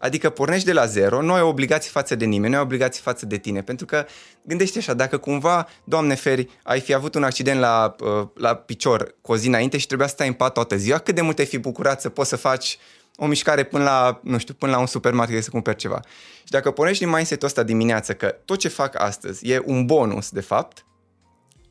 Adică pornești de la zero, nu ai obligații față de nimeni, nu ai obligații față de tine. Pentru că gândește așa, dacă cumva, Doamne feri, ai fi avut un accident la, uh, la picior cu o zi înainte și trebuia să stai în pat toată ziua, cât de mult ai fi bucurat să poți să faci o mișcare până la, nu știu, până la un supermarket să cumperi ceva. Și dacă pornești din mindset-ul ăsta dimineață că tot ce fac astăzi e un bonus, de fapt,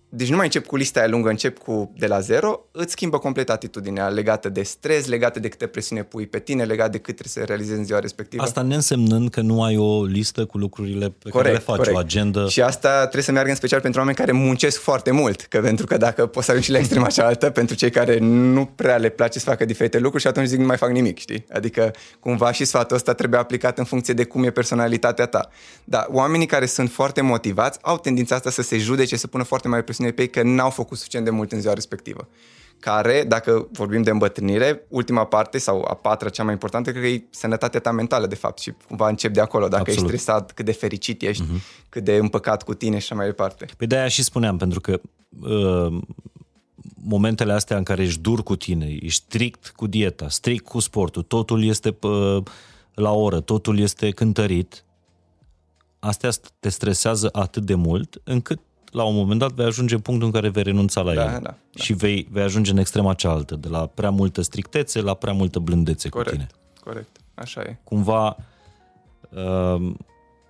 deci nu mai încep cu lista aia lungă, încep cu de la zero, îți schimbă complet atitudinea legată de stres, legată de câte presiune pui pe tine, legată de cât trebuie să realizezi în ziua respectivă. Asta ne însemnând că nu ai o listă cu lucrurile pe corect, care le faci, corect. o agenda. Și asta trebuie să meargă în special pentru oameni care muncesc foarte mult, că pentru că dacă poți să ajungi și la extrema cealaltă, pentru cei care nu prea le place să facă diferite lucruri și atunci zic nu mai fac nimic, știi? Adică cumva și sfatul ăsta trebuie aplicat în funcție de cum e personalitatea ta. Dar oamenii care sunt foarte motivați au tendința asta să se judece, să pună foarte mare presiune presiune pe ei că n-au făcut suficient de mult în ziua respectivă. Care, dacă vorbim de îmbătrânire, ultima parte sau a patra, cea mai importantă, cred că e sănătatea ta mentală, de fapt, și cumva încep de acolo. Dacă Absolut. ești stresat, cât de fericit ești, uh-huh. cât de împăcat cu tine și așa mai departe. Păi de-aia și spuneam, pentru că uh, momentele astea în care ești dur cu tine, ești strict cu dieta, strict cu sportul, totul este uh, la oră, totul este cântărit, astea te stresează atât de mult încât la un moment dat vei ajunge în punctul în care vei renunța la da, ele. Da, da. Și vei, vei ajunge în extrema cealaltă, de la prea multă strictețe la prea multă blândețe corect, cu tine. Corect, așa e. Cumva uh,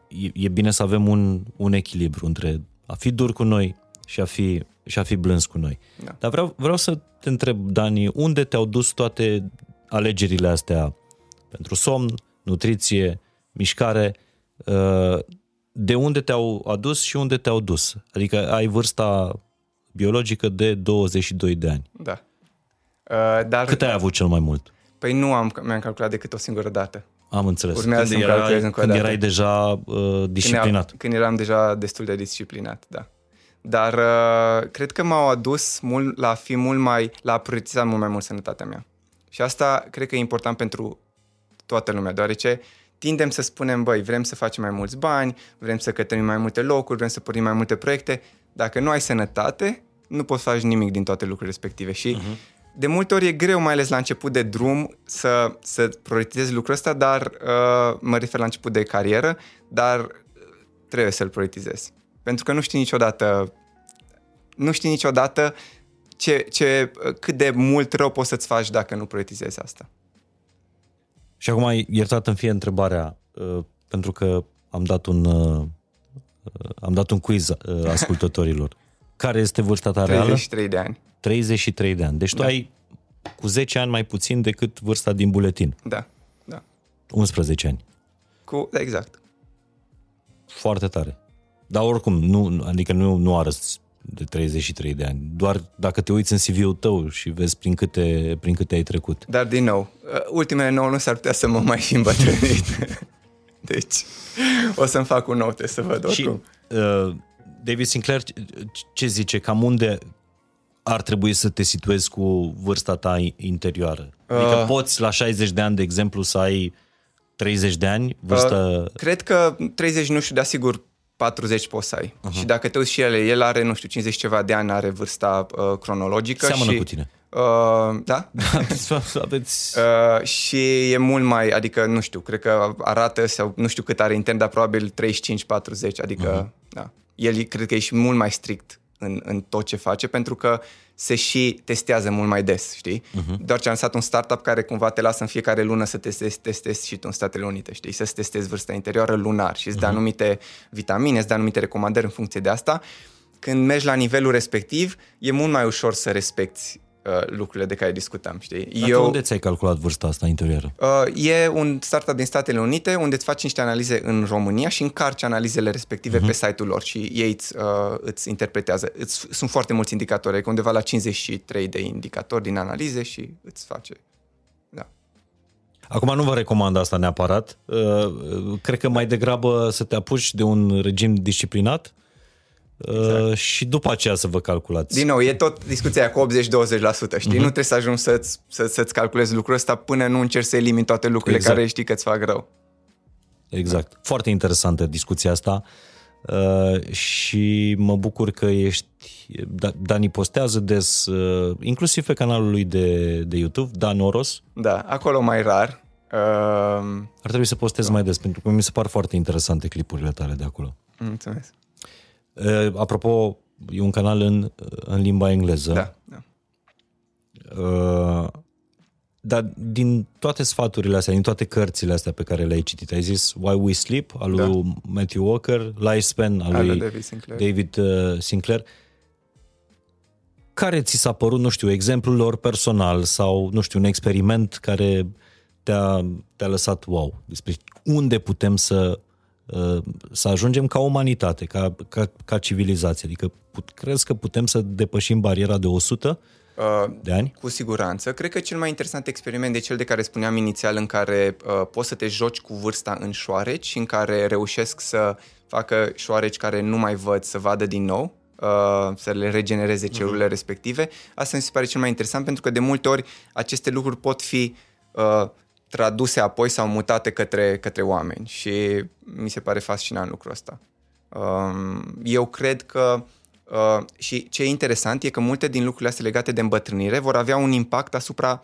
e, e bine să avem un, un echilibru între a fi dur cu noi și a fi, și a fi blâns cu noi. Da. Dar vreau, vreau să te întreb, Dani, unde te-au dus toate alegerile astea pentru somn, nutriție, mișcare? Uh, de unde te-au adus și unde te-au dus. Adică ai vârsta biologică de 22 de ani. Da. Uh, dar... Cât ai avut cel mai mult? Păi nu am, mi-am calculat decât o singură dată. Am înțeles. Urmează când, erai, când erai deja uh, disciplinat. Când, când eram deja destul de disciplinat, da. dar uh, cred că m-au adus mult la a fi mult mai, la a prioritiza mult mai mult sănătatea mea. Și asta cred că e important pentru toată lumea, deoarece tindem să spunem, băi, vrem să facem mai mulți bani, vrem să cătărim mai multe locuri, vrem să pornim mai multe proiecte. Dacă nu ai sănătate, nu poți face nimic din toate lucrurile respective. Și uh-huh de multe ori e greu, mai ales la început de drum, să, să prioritizezi lucrul ăsta, dar uh, mă refer la început de carieră, dar trebuie să-l prioritizezi. Pentru că nu știi niciodată nu știi niciodată ce, ce, cât de mult rău poți să-ți faci dacă nu prioritizezi asta. Și acum, iertat în fie întrebarea, uh, pentru că am dat un, uh, am dat un quiz uh, ascultătorilor. Care este vârsta ta reală? 33 de ani. 33 de ani. Deci da. tu ai cu 10 ani mai puțin decât vârsta din buletin. Da, da. 11 ani. Cu, da, exact. Foarte tare. Dar oricum, nu, adică nu, nu arăți de 33 de ani. Doar dacă te uiți în CV-ul tău și vezi prin câte, prin câte ai trecut. Dar din nou, uh, ultimele 9 nu s-ar putea să mă mai fi îmbătrânit. deci, o să-mi fac un nou test să văd oricum. Și, uh, David Sinclair ce zice? Cam unde, ar trebui să te situezi cu vârsta ta interioară? Adică uh, poți la 60 de ani, de exemplu, să ai 30 de ani vârstă... Uh, cred că 30 nu știu, dar sigur 40 poți să ai. Uh-huh. Și dacă te uiți și ele, el are, nu știu, 50 ceva de ani, are vârsta uh, cronologică. Seamănă și, cu tine. Uh, da? Aveți... Uh, și e mult mai, adică, nu știu, cred că arată, sau nu știu cât are intern, dar probabil 35-40, adică, uh-huh. da. El cred că e și mult mai strict în, în tot ce face, pentru că se și testează mult mai des, știi? Uh-huh. Doar ce a lansat un startup care cumva te lasă în fiecare lună să testezi, testezi și tu în Statele Unite, știi? Să-ți testezi vârsta interioară lunar și îți uh-huh. dă anumite vitamine, îți dă anumite recomandări în funcție de asta. Când mergi la nivelul respectiv, e mult mai ușor să respecti uh, lucrurile de care discutam, știi? Dar Eu, unde ți-ai calculat vârsta asta interioară? Uh, e un startup din Statele Unite unde îți faci niște analize în România și încarci analizele respective uh-huh. pe site-ul lor și ei îți, uh, îți interpretează. Îți, sunt foarte mulți indicatori, adică undeva la 53 de indicatori din analize și îți face da. Acum nu vă recomand asta neapărat. Uh, cred că mai degrabă să te apuci de un regim disciplinat Exact. Uh, și după aceea să vă calculați. Din nou, e tot discuția aia cu 80-20%, știi? Uh-huh. Nu trebuie să ajungi să-ți, să, să-ți calculezi lucrul ăsta până nu încerci să elimini toate lucrurile exact. care știi că îți fac rău. Exact. Da. Foarte interesantă discuția asta uh, și mă bucur că ești... Da, Dani postează des, uh, inclusiv pe canalul lui de, de YouTube, Dan Oros. Da, acolo mai rar. Uh, Ar trebui să postez da. mai des, pentru că mi se par foarte interesante clipurile tale de acolo. Mulțumesc. Uh, apropo, e un canal în, în limba engleză. Da, da. Uh, dar din toate sfaturile astea, din toate cărțile astea pe care le-ai citit, ai zis Why We Sleep, al da. lui Matthew Walker, Lifespan, al lui David Sinclair. David uh, Sinclair. Care ți s-a părut, nu știu, exemplul lor personal sau, nu știu, un experiment care te-a, te-a lăsat wow? Despre unde putem să Uh, să ajungem ca umanitate, ca, ca, ca civilizație. Adică put, crezi că putem să depășim bariera de 100 uh, de ani? Cu siguranță. Cred că cel mai interesant experiment e cel de care spuneam inițial, în care uh, poți să te joci cu vârsta în șoareci, în care reușesc să facă șoareci care nu mai văd să vadă din nou, uh, să le regenereze mhm. celulele uh-huh. respective. Asta mi se pare cel mai interesant pentru că de multe ori aceste lucruri pot fi uh, traduse apoi sau mutate către, către oameni și mi se pare fascinant lucrul ăsta. Um, eu cred că uh, și ce e interesant e că multe din lucrurile astea legate de îmbătrânire vor avea un impact asupra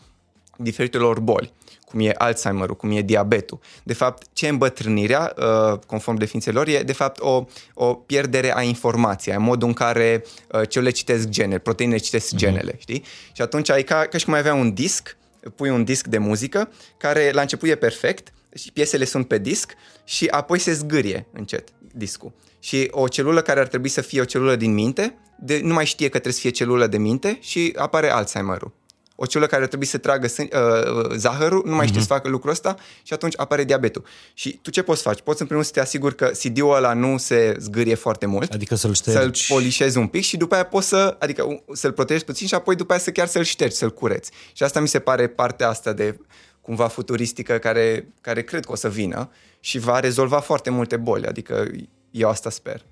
diferitelor boli, cum e Alzheimer-ul, cum e diabetul. De fapt, ce e îmbătrânirea, uh, conform definițiilor, e de fapt o, o pierdere a informației, a modul în care uh, celulele citesc genele, proteinele citesc mhm. genele, mm-hmm. știi? Și atunci ai ca, ca și cum ai avea un disc pui un disc de muzică care la început e perfect și piesele sunt pe disc și apoi se zgârie încet discul. Și o celulă care ar trebui să fie o celulă din minte, de, nu mai știe că trebuie să fie celulă de minte și apare Alzheimer-ul o celulă care trebuie să tragă uh, uh, zahărul, nu mai știe uh-huh. să facă lucrul ăsta și atunci apare diabetul. Și tu ce poți face? Poți în primul să te asiguri că CD-ul ăla nu se zgârie foarte mult. Adică să-l ștergi. Să-l polișezi un pic și după aia poți să, adică să-l protejezi puțin și apoi după aia să chiar să-l ștergi, să-l cureți. Și asta mi se pare partea asta de cumva futuristică care, care cred că o să vină și va rezolva foarte multe boli. Adică eu asta sper.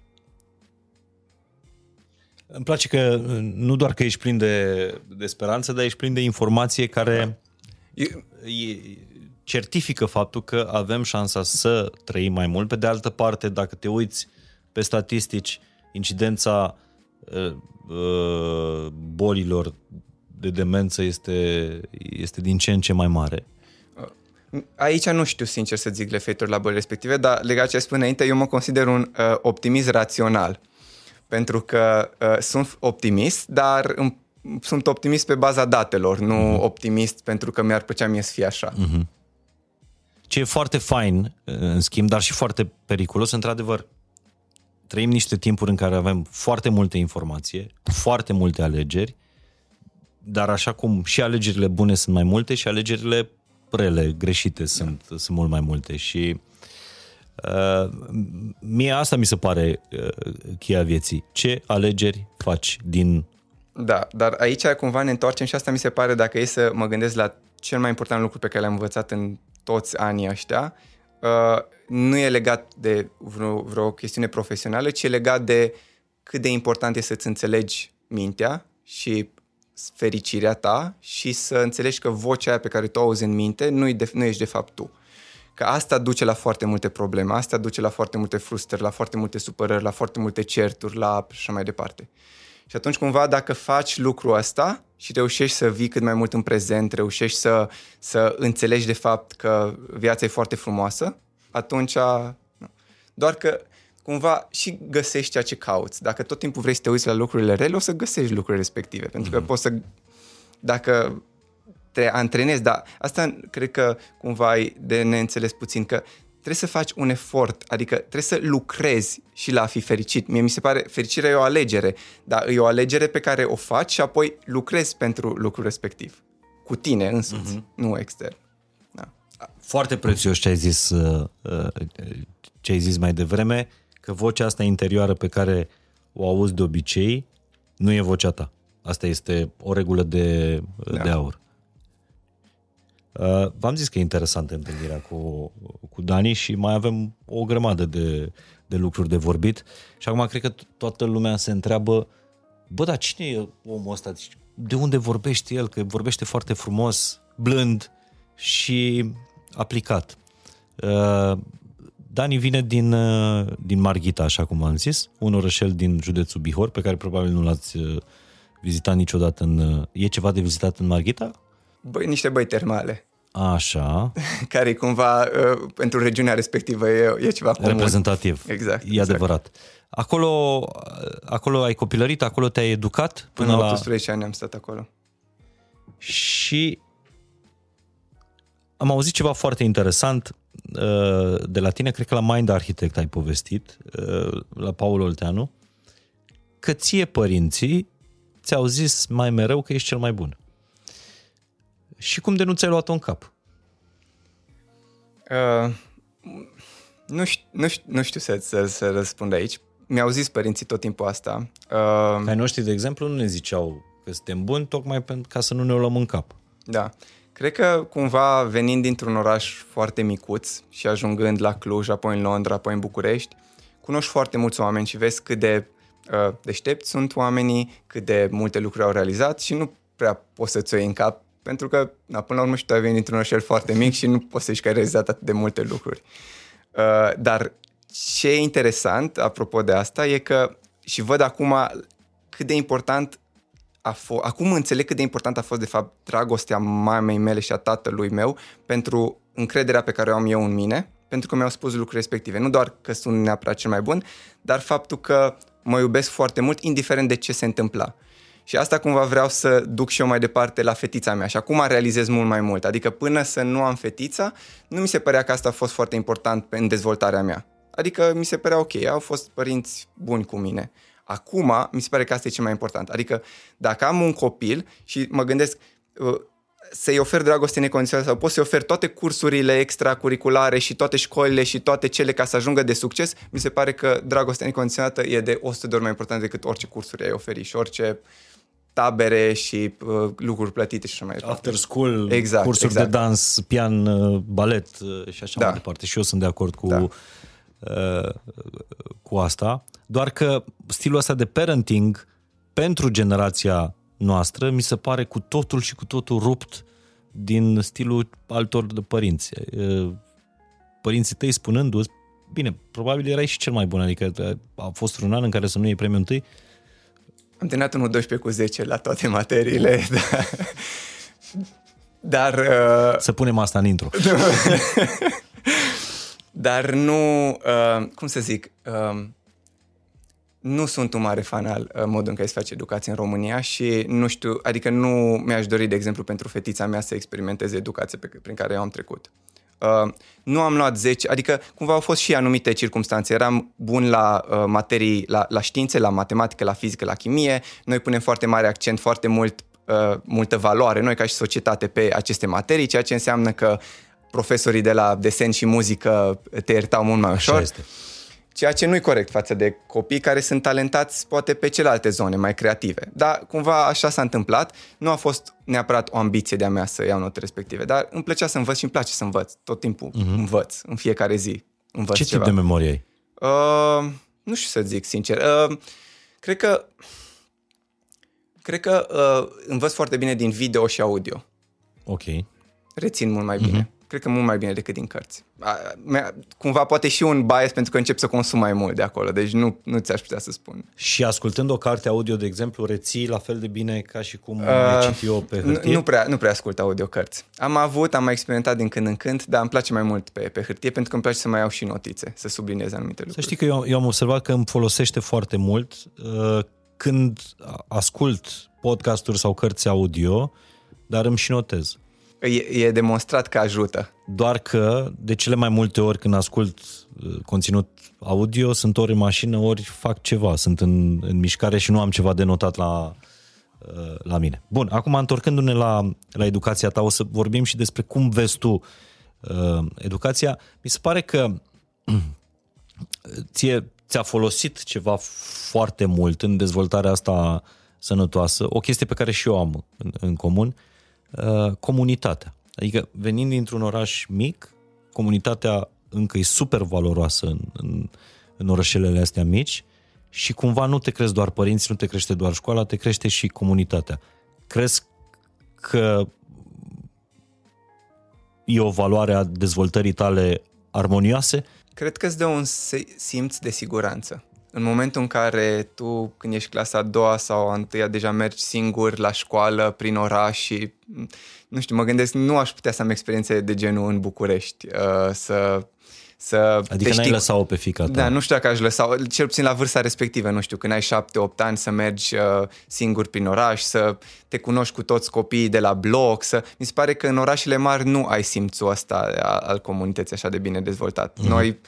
Îmi place că nu doar că ești plin de, de speranță, dar ești plin de informație care Eu, e, certifică faptul că avem șansa să trăim mai mult. Pe de altă parte, dacă te uiți pe statistici, incidența uh, uh, bolilor de demență este, este din ce în ce mai mare. Aici nu știu sincer să zic referitor la bolile respective, dar legat ce ai spus înainte, eu mă consider un uh, optimist rațional. Pentru că uh, sunt optimist, dar îmi, sunt optimist pe baza datelor, nu optimist pentru că mi-ar plăcea mie să fie așa. Ce e foarte fain, în schimb, dar și foarte periculos, într-adevăr, trăim niște timpuri în care avem foarte multe informație, foarte multe alegeri, dar așa cum și alegerile bune sunt mai multe și alegerile rele, greșite sunt, sunt mult mai multe și uh, mie asta mi se pare uh, cheia vieții. Ce alegeri faci din... Da, dar aici cumva ne întoarcem și asta mi se pare, dacă e să mă gândesc la cel mai important lucru pe care l-am învățat în toți anii ăștia, uh, nu e legat de vreo, vreo chestiune profesională, ci e legat de cât de important e să-ți înțelegi mintea și fericirea ta și să înțelegi că vocea aia pe care tu o auzi în minte nu, de, nu ești de fapt tu. Că asta duce la foarte multe probleme, asta duce la foarte multe frustrări, la foarte multe supărări, la foarte multe certuri, la și așa mai departe. Și atunci cumva dacă faci lucrul ăsta și reușești să vii cât mai mult în prezent, reușești să, să înțelegi de fapt că viața e foarte frumoasă, atunci nu. doar că cumva și găsești ceea ce cauți. Dacă tot timpul vrei să te uiți la lucrurile rele, o să găsești lucrurile respective. Pentru că poți să... Dacă te antrenezi, dar asta cred că cumva e de neînțeles puțin, că trebuie să faci un efort, adică trebuie să lucrezi și la a fi fericit. Mie mi se pare, fericirea e o alegere, dar e o alegere pe care o faci și apoi lucrezi pentru lucrul respectiv. Cu tine însuți, uh-huh. nu extern. Da. Foarte prețios ce ai zis, uh, uh, ce ai zis mai devreme, că vocea asta interioară pe care o auzi de obicei nu e vocea ta. Asta este o regulă de, da. de aur. Uh, v-am zis că e interesantă întâlnirea cu, cu Dani și mai avem o grămadă de, de lucruri de vorbit. Și acum cred că toată lumea se întreabă, bă, dar cine e omul ăsta? De unde vorbește el? Că vorbește foarte frumos, blând și aplicat. Uh, Dani vine din, uh, din Marghita, așa cum am zis, un orășel din județul Bihor, pe care probabil nu l-ați vizitat niciodată în... E ceva de vizitat în Marghita? Băi, niște băi termale. Așa. Care cumva, uh, pentru regiunea respectivă, e, e ceva comun. Reprezentativ. Exact. E exact. adevărat. Acolo, acolo ai copilărit, acolo te-ai educat? Până, până la 18 ani am stat acolo. Și am auzit ceva foarte interesant uh, de la tine, cred că la Mind Architect ai povestit, uh, la Paul Olteanu, că ție părinții ți-au zis mai mereu că ești cel mai bun. Și cum de nu ți-ai luat-o în cap? Uh, nu, știu, nu, știu, nu știu să, să, să răspund aici. Mi-au zis părinții tot timpul asta. Uh, Ai noștri, de exemplu, nu ne ziceau că suntem buni tocmai pentru ca să nu ne o luăm în cap. Da. Cred că cumva venind dintr-un oraș foarte micuț și ajungând la Cluj, apoi în Londra, apoi în București, cunoști foarte mulți oameni și vezi cât de uh, deștepți sunt oamenii, cât de multe lucruri au realizat și nu prea poți să-ți o iei în cap pentru că, na, până la urmă, și tu ai venit într-un orășel foarte mic și nu poți să zici că ai realizat atât de multe lucruri. Uh, dar ce e interesant, apropo de asta, e că și văd acum cât de important a fost, acum înțeleg cât de important a fost, de fapt, dragostea mamei mele și a tatălui meu pentru încrederea pe care o am eu în mine, pentru că mi-au spus lucruri respective. Nu doar că sunt neapărat cel mai bun, dar faptul că mă iubesc foarte mult, indiferent de ce se întâmpla. Și asta cumva vreau să duc și eu mai departe la fetița mea și acum realizez mult mai mult. Adică până să nu am fetița, nu mi se părea că asta a fost foarte important în dezvoltarea mea. Adică mi se părea ok, au fost părinți buni cu mine. Acum mi se pare că asta e cel mai important. Adică dacă am un copil și mă gândesc uh, să-i ofer dragoste necondiționată sau pot să-i ofer toate cursurile extracurriculare și toate școlile și toate cele ca să ajungă de succes, mi se pare că dragostea necondiționată e de 100 de ori mai important decât orice cursuri ai oferi și orice tabere și uh, lucruri plătite și așa mai departe. After school, exact, cursuri exact. de dans, pian, uh, balet uh, și așa da. mai departe. Și eu sunt de acord cu, da. uh, cu asta. Doar că stilul ăsta de parenting pentru generația noastră mi se pare cu totul și cu totul rupt din stilul altor de părinți. Părinții tăi spunându-ți, bine, probabil erai și cel mai bun, adică a fost un an în care să nu iei premiul întâi. Am terminat unul 12 cu 10 la toate materiile, dar... dar uh... Să punem asta în intro. dar nu, uh, cum să zic, uh, nu sunt un mare fan al uh, modului în care se face educație în România și nu știu, adică nu mi-aș dori, de exemplu, pentru fetița mea să experimenteze educație pe, prin care eu am trecut. Uh, nu am luat 10, adică cumva au fost și anumite circunstanțe. Eram bun la uh, materii, la, la științe, la matematică, la fizică, la chimie. Noi punem foarte mare accent, foarte mult, uh, multă valoare, noi ca și societate, pe aceste materii, ceea ce înseamnă că profesorii de la desen și muzică te iertau mult mai ușor. Așa este ceea ce nu e corect față de copii care sunt talentați poate pe celelalte zone mai creative. Dar cumva așa s-a întâmplat. Nu a fost neapărat o ambiție de-a mea să iau note respective, dar îmi plăcea să învăț și îmi place să învăț. Tot timpul uh-huh. învăț, în fiecare zi învăț Ce ceva. tip de memorie ai? Uh, nu știu să zic sincer. Uh, cred că cred că uh, învăț foarte bine din video și audio. Ok. Rețin mult mai bine. Uh-huh cred că mult mai bine decât din cărți. Cumva poate și un bias pentru că încep să consum mai mult de acolo, deci nu, nu ți-aș putea să spun. Și ascultând o carte audio, de exemplu, reții la fel de bine ca și cum uh, ai citi eu pe hârtie? Nu, nu, prea, nu prea ascult audio cărți. Am avut, am mai experimentat din când în când, dar îmi place mai mult pe, pe hârtie pentru că îmi place să mai iau și notițe, să subliniez anumite lucruri. Să știi că eu, eu am observat că îmi folosește foarte mult uh, când ascult podcasturi sau cărți audio, dar îmi și notez. E, e demonstrat că ajută. Doar că, de cele mai multe ori când ascult uh, conținut audio, sunt ori în mașină, ori fac ceva, sunt în, în mișcare și nu am ceva de notat la, uh, la mine. Bun, acum întorcându-ne la, la educația ta, o să vorbim și despre cum vezi tu uh, educația. Mi se pare că ție, ți-a folosit ceva foarte mult în dezvoltarea asta sănătoasă, o chestie pe care și eu am în, în comun, uh, Uh, comunitatea. Adică venind dintr-un oraș mic, comunitatea încă e super valoroasă în, în, în orășelele astea mici și cumva nu te crezi doar părinții, nu te crește doar școala, te crește și comunitatea. Crezi că e o valoare a dezvoltării tale armonioase? Cred că îți dă un simț de siguranță. În momentul în care tu, când ești clasa a doua sau a întâia, deja mergi singur la școală, prin oraș și, nu știu, mă gândesc, nu aș putea să am experiențe de genul în București, uh, să să adică n-ai lăsat-o pe fica ta. Da, nu știu dacă aș lăsa cel puțin la vârsta respectivă, nu știu, când ai șapte-opt ani să mergi uh, singur prin oraș, să te cunoști cu toți copiii de la bloc, să... Mi se pare că în orașele mari nu ai simțul ăsta al comunității așa de bine dezvoltat. Mm-hmm. Noi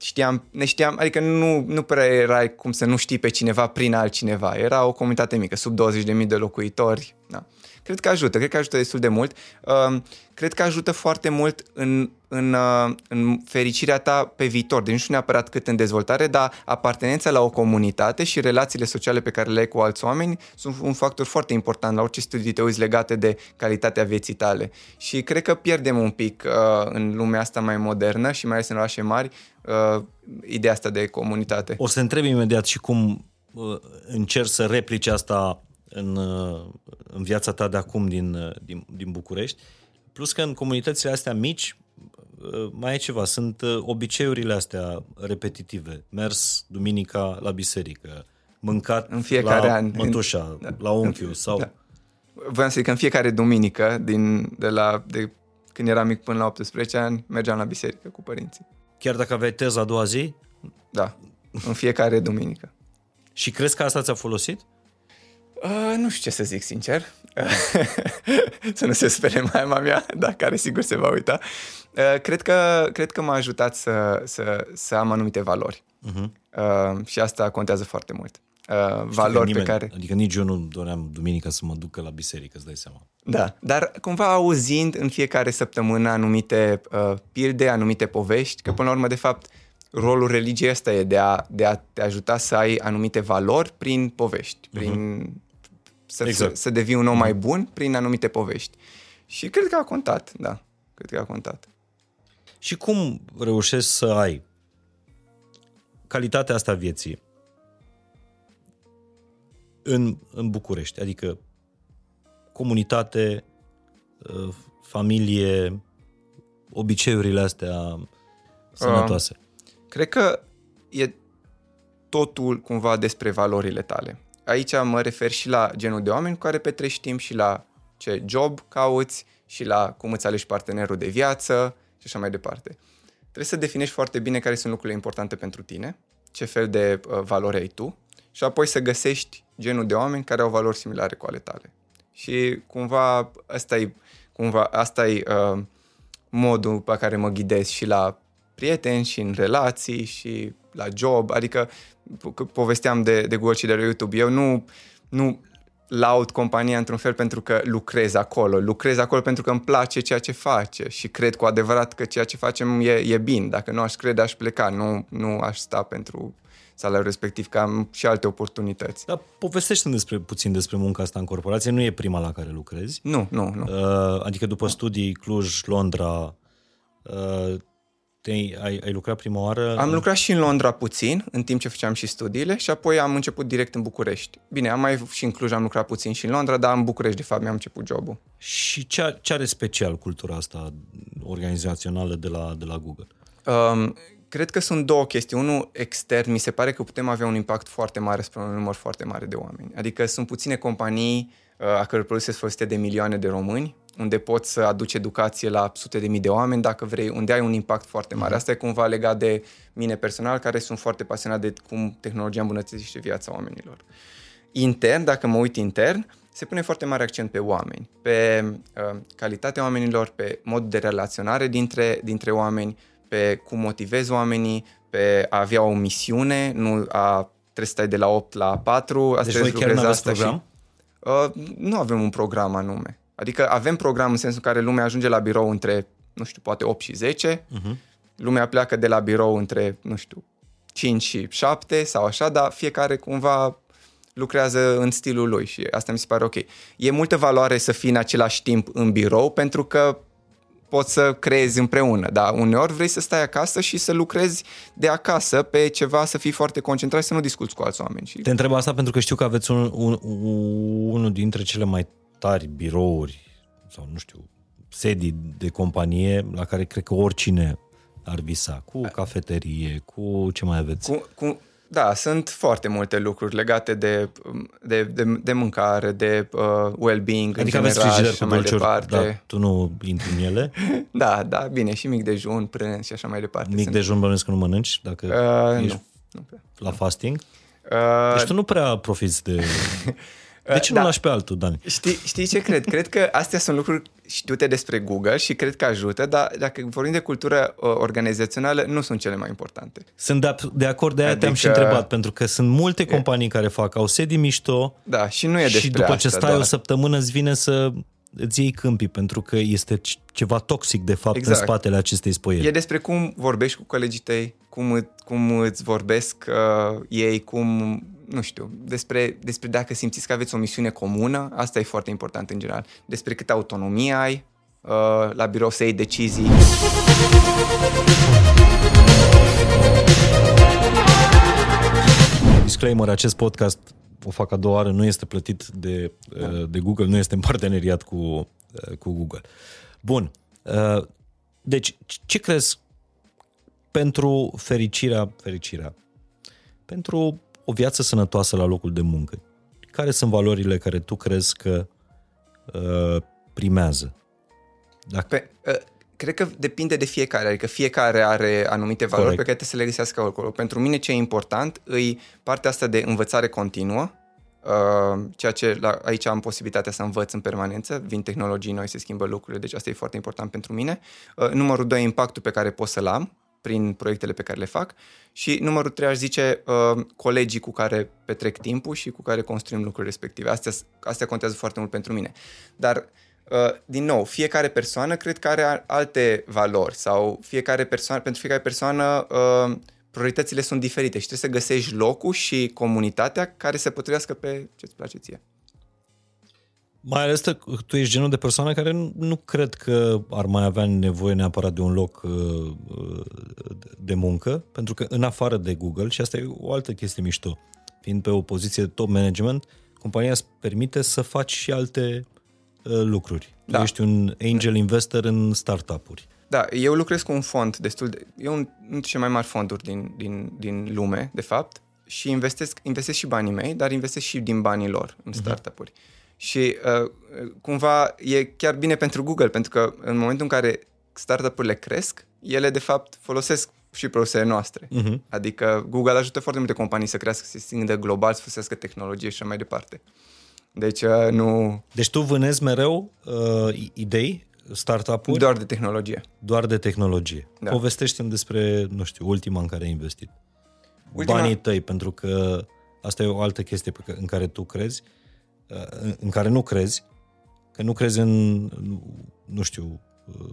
știam, ne știam, adică nu, nu prea era cum să nu știi pe cineva prin altcineva. Era o comunitate mică, sub 20.000 de locuitori. Da. Cred că ajută, cred că ajută destul de mult. Uh, cred că ajută foarte mult în, în, uh, în fericirea ta pe viitor. Deci nu știu neapărat cât în dezvoltare, dar apartenența la o comunitate și relațiile sociale pe care le ai cu alți oameni sunt un factor foarte important la orice studii te uiți legate de calitatea vieții tale. Și cred că pierdem un pic uh, în lumea asta mai modernă și mai ales în orașe mari uh, ideea asta de comunitate. O să întreb imediat și cum uh, încerci să replici asta în, uh, în viața ta de acum din, uh, din, din București. Plus că în comunitățile astea mici uh, mai e ceva, sunt obiceiurile astea repetitive. Mers duminica la biserică, mâncat în fiecare la an, mătușa, în, da, la unchiul în, sau... Da. Voiam să zic că în fiecare duminică, din, de, la, de când eram mic până la 18 ani, mergeam la biserică cu părinții. Chiar dacă aveai teza a doua zi? Da, în fiecare duminică. Și crezi că asta ți-a folosit? Uh, nu știu ce să zic, sincer. să nu se spere mama mea, dar care sigur se va uita. Uh, cred, că, cred că m-a ajutat să, să, să am anumite valori. Uh-huh. Uh, și asta contează foarte mult. Uh, valori nimeni, pe care... Adică nici eu nu doream duminica să mă ducă la biserică, îți dai seama. Da, dar cumva auzind în fiecare săptămână anumite uh, pilde, anumite povești, că până la urmă, de fapt, rolul religiei ăsta e de a, de a te ajuta să ai anumite valori prin povești, prin uh-huh să, exact. să, să devii un om mai bun prin anumite povești. Și cred că a contat, da. Cred că a contat. Și cum reușești să ai calitatea asta vieții în, în București, adică comunitate, uh, familie, obiceiurile astea sănătoase. Uh, cred că e totul cumva despre valorile tale. Aici mă refer și la genul de oameni cu care petrești timp și la ce job cauți și la cum îți alegi partenerul de viață și așa mai departe. Trebuie să definești foarte bine care sunt lucrurile importante pentru tine, ce fel de uh, valori ai tu și apoi să găsești genul de oameni care au valori similare cu ale tale. Și cumva asta e, cumva, asta e uh, modul pe care mă ghidez și la prieteni și în relații și la job, adică povesteam de, de Google și de la YouTube, eu nu, nu laud compania într-un fel pentru că lucrez acolo, lucrez acolo pentru că îmi place ceea ce face și cred cu adevărat că ceea ce facem e, e bine, dacă nu aș crede aș pleca, nu, nu aș sta pentru salariul respectiv, că am și alte oportunități. Dar povestește despre, puțin despre munca asta în corporație, nu e prima la care lucrezi. Nu, nu, nu. Uh, adică după studii, Cluj, Londra, uh, te ai, ai lucrat prima oară? Am lucrat și în Londra puțin, în timp ce făceam și studiile și apoi am început direct în București. Bine, am mai și în Cluj am lucrat puțin și în Londra, dar în București, de fapt, mi-am început jobul. Și ce, ce are special cultura asta organizațională de la, de la Google? Um, cred că sunt două chestii. Unul extern, mi se pare că putem avea un impact foarte mare spre un număr foarte mare de oameni. Adică sunt puține companii uh, a căror produse sunt folosite de milioane de români, unde poți să aduci educație la sute de mii de oameni, dacă vrei, unde ai un impact foarte mare. Mhm. Asta e cumva legat de mine personal, care sunt foarte pasionat de cum tehnologia îmbunătățește viața oamenilor. Intern, dacă mă uit intern, se pune foarte mare accent pe oameni, pe uh, calitatea oamenilor, pe mod de relaționare dintre, dintre oameni, pe cum motivezi oamenii, pe a avea o misiune, nu a trebuie să stai de la 8 la 4. Asta deci voi chiar nu aveți program? Și, uh, nu avem un program anume. Adică avem program în sensul în care lumea ajunge la birou între, nu știu, poate 8 și 10, uh-huh. Mhm. lumea pleacă de la birou între, nu știu, 5 și 7 sau așa, dar fiecare cumva lucrează în stilul lui și asta mi se pare ok. E multă valoare să fii în același timp în birou pentru că poți să creezi împreună, dar uneori vrei să stai acasă și să lucrezi de acasă pe ceva, să fii foarte concentrat și să nu discuți cu alți oameni. Și... Te întreb asta pentru că știu că aveți un, un, unul dintre cele mai tari birouri sau nu știu, sedii de companie la care cred că oricine ar visa, cu cafeterie, cu ce mai aveți? Cu, cu, da, sunt foarte multe lucruri legate de, de, de, de mâncare, de uh, well-being adică în aveți general și mai departe. Dar tu nu intri în ele? da, da, bine, și mic dejun, prânz și așa mai departe. Mic sunt... dejun bănuiesc că nu mănânci? Dacă uh, ești nu, nu la fasting? Uh, deci tu nu prea profiți de... De ce uh, nu da. lași pe altul, Dani? Știi, știi ce cred? Cred că astea sunt lucruri știute despre Google și cred că ajută, dar dacă vorbim de cultură uh, organizațională, nu sunt cele mai importante. Sunt de, de acord, de aia adică... te-am și întrebat, pentru că sunt multe companii e... care fac, au sedii mișto da, și nu e despre și după asta, ce stai doar. o săptămână îți vine să îți iei câmpii, pentru că este ceva toxic, de fapt, exact. în spatele acestei spoieri. E despre cum vorbești cu colegii tăi, cum, cum îți vorbesc uh, ei, cum nu știu, despre, despre dacă simțiți că aveți o misiune comună, asta e foarte important în general, despre câtă autonomie ai uh, la birou să iei decizii. Disclaimer, acest podcast o fac a doua oară, nu este plătit de, uh, de Google, nu este în parteneriat cu, uh, cu Google. Bun. Uh, deci, ce crezi pentru fericirea, fericirea, pentru o viață sănătoasă la locul de muncă? Care sunt valorile care tu crezi că uh, primează? Dacă... Pe, uh, cred că depinde de fiecare, adică fiecare are anumite valori Corect. pe care trebuie să le găsească acolo. Pentru mine ce e important e partea asta de învățare continuă, Uh, ceea ce la, aici am posibilitatea să învăț în permanență, vin tehnologii noi, se schimbă lucrurile, deci asta e foarte important pentru mine. Uh, numărul 2, impactul pe care pot să-l am prin proiectele pe care le fac și numărul 3 aș zice uh, colegii cu care petrec timpul și cu care construim lucrurile respective. Astea, astea contează foarte mult pentru mine. Dar uh, din nou, fiecare persoană cred că are alte valori sau fiecare persoană, pentru fiecare persoană uh, prioritățile sunt diferite și trebuie să găsești locul și comunitatea care se potrivească pe ce îți place ție. Mai ales că tu ești genul de persoană care nu, nu cred că ar mai avea nevoie neapărat de un loc uh, de muncă, pentru că în afară de Google, și asta e o altă chestie mișto, fiind pe o poziție de top management, compania îți permite să faci și alte uh, lucruri. Tu Da. ești un angel investor în startup-uri. Da, eu lucrez cu un fond destul de... E un, unul dintre cele mai mari fonduri din, din, din lume, de fapt, și investesc, investesc și banii mei, dar investesc și din banii lor în startup-uri. Și uh, cumva e chiar bine pentru Google, pentru că în momentul în care startup-urile cresc, ele de fapt folosesc și produsele noastre. Mhm. Adică Google ajută foarte multe companii să crească, să se extindă global, să folosească tehnologie și așa mai departe. Deci uh, nu Deci tu vânezi mereu uh, idei, startup-uri, doar de tehnologie. doar de tehnologie. Da. Povestește-mi despre, nu știu, ultima în care ai investit. Ultima- Banii tăi, pentru că asta e o altă chestie pe care, în care tu crezi, uh, în- în care nu crezi, că nu crezi în, nu știu, uh,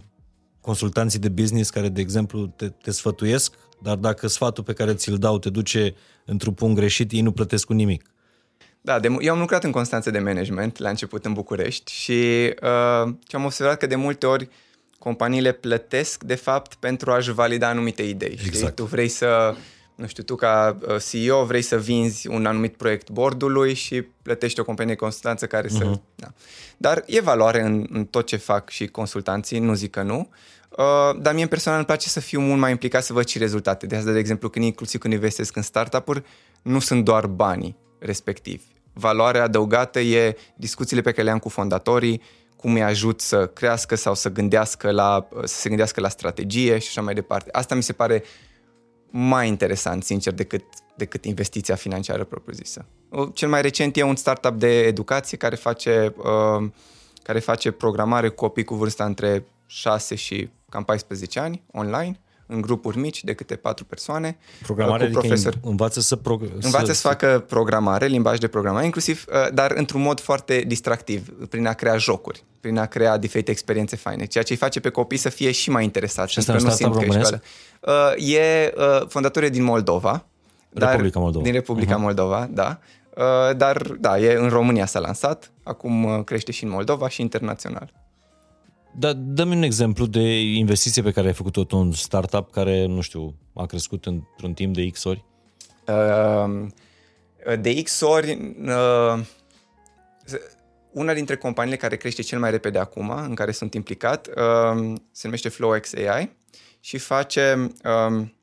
consultanții de business care, de exemplu, te, te sfătuiesc, dar dacă sfatul pe care ți-l dau te duce într-un punct greșit, ei nu plătesc cu nimic. Da, de, mu- eu am lucrat în constanțe de management la început în București și uh, ce am observat că de multe ori companiile plătesc de fapt pentru a-și valida anumite idei. Știi? Exact. Tu vrei să, nu știu, tu ca uh, CEO vrei să vinzi un anumit proiect bordului și plătești o companie de consultanță care să... Da. Dar e valoare în, în tot ce fac și consultanții, nu zic că nu. Uh, dar mie personal îmi place să fiu mult mai implicat să văd și rezultate. De asta, de exemplu, când inclusiv când investesc în startup-uri, nu sunt doar banii respectivi. Valoarea adăugată e discuțiile pe care le am cu fondatorii, cum îi ajut să crească sau să gândească la, să se gândească la strategie și așa mai departe. Asta mi se pare mai interesant, sincer, decât, decât investiția financiară propriu-zisă. O, Cel mai recent e un startup de educație care face, uh, care face programare cu copii cu vârsta între 6 și cam 14 ani, online, în grupuri mici de câte patru persoane. Programare, uh, cu adică profesori. învață să... Prog- Învață să facă programare, limbaj de programare, inclusiv, uh, dar într-un mod foarte distractiv, prin a crea jocuri, prin a crea diferite experiențe faine, ceea ce îi face pe copii să fie și mai interesați. Și asta pentru e că un nu simt startup că e școală. Uh, E uh, fondatorie din Moldova. Republica Moldova. Din Republica Moldova, da. Uh, Dar, da, e în România s-a lansat, acum uh, crește și în Moldova și internațional. Dar dă-mi un exemplu de investiție pe care ai făcut-o tu în startup care, nu știu, a crescut într-un timp de X ori. Uh, De X ori, uh, una dintre companiile care crește cel mai repede acum, în care sunt implicat, uh, se numește FlowX AI și face, um,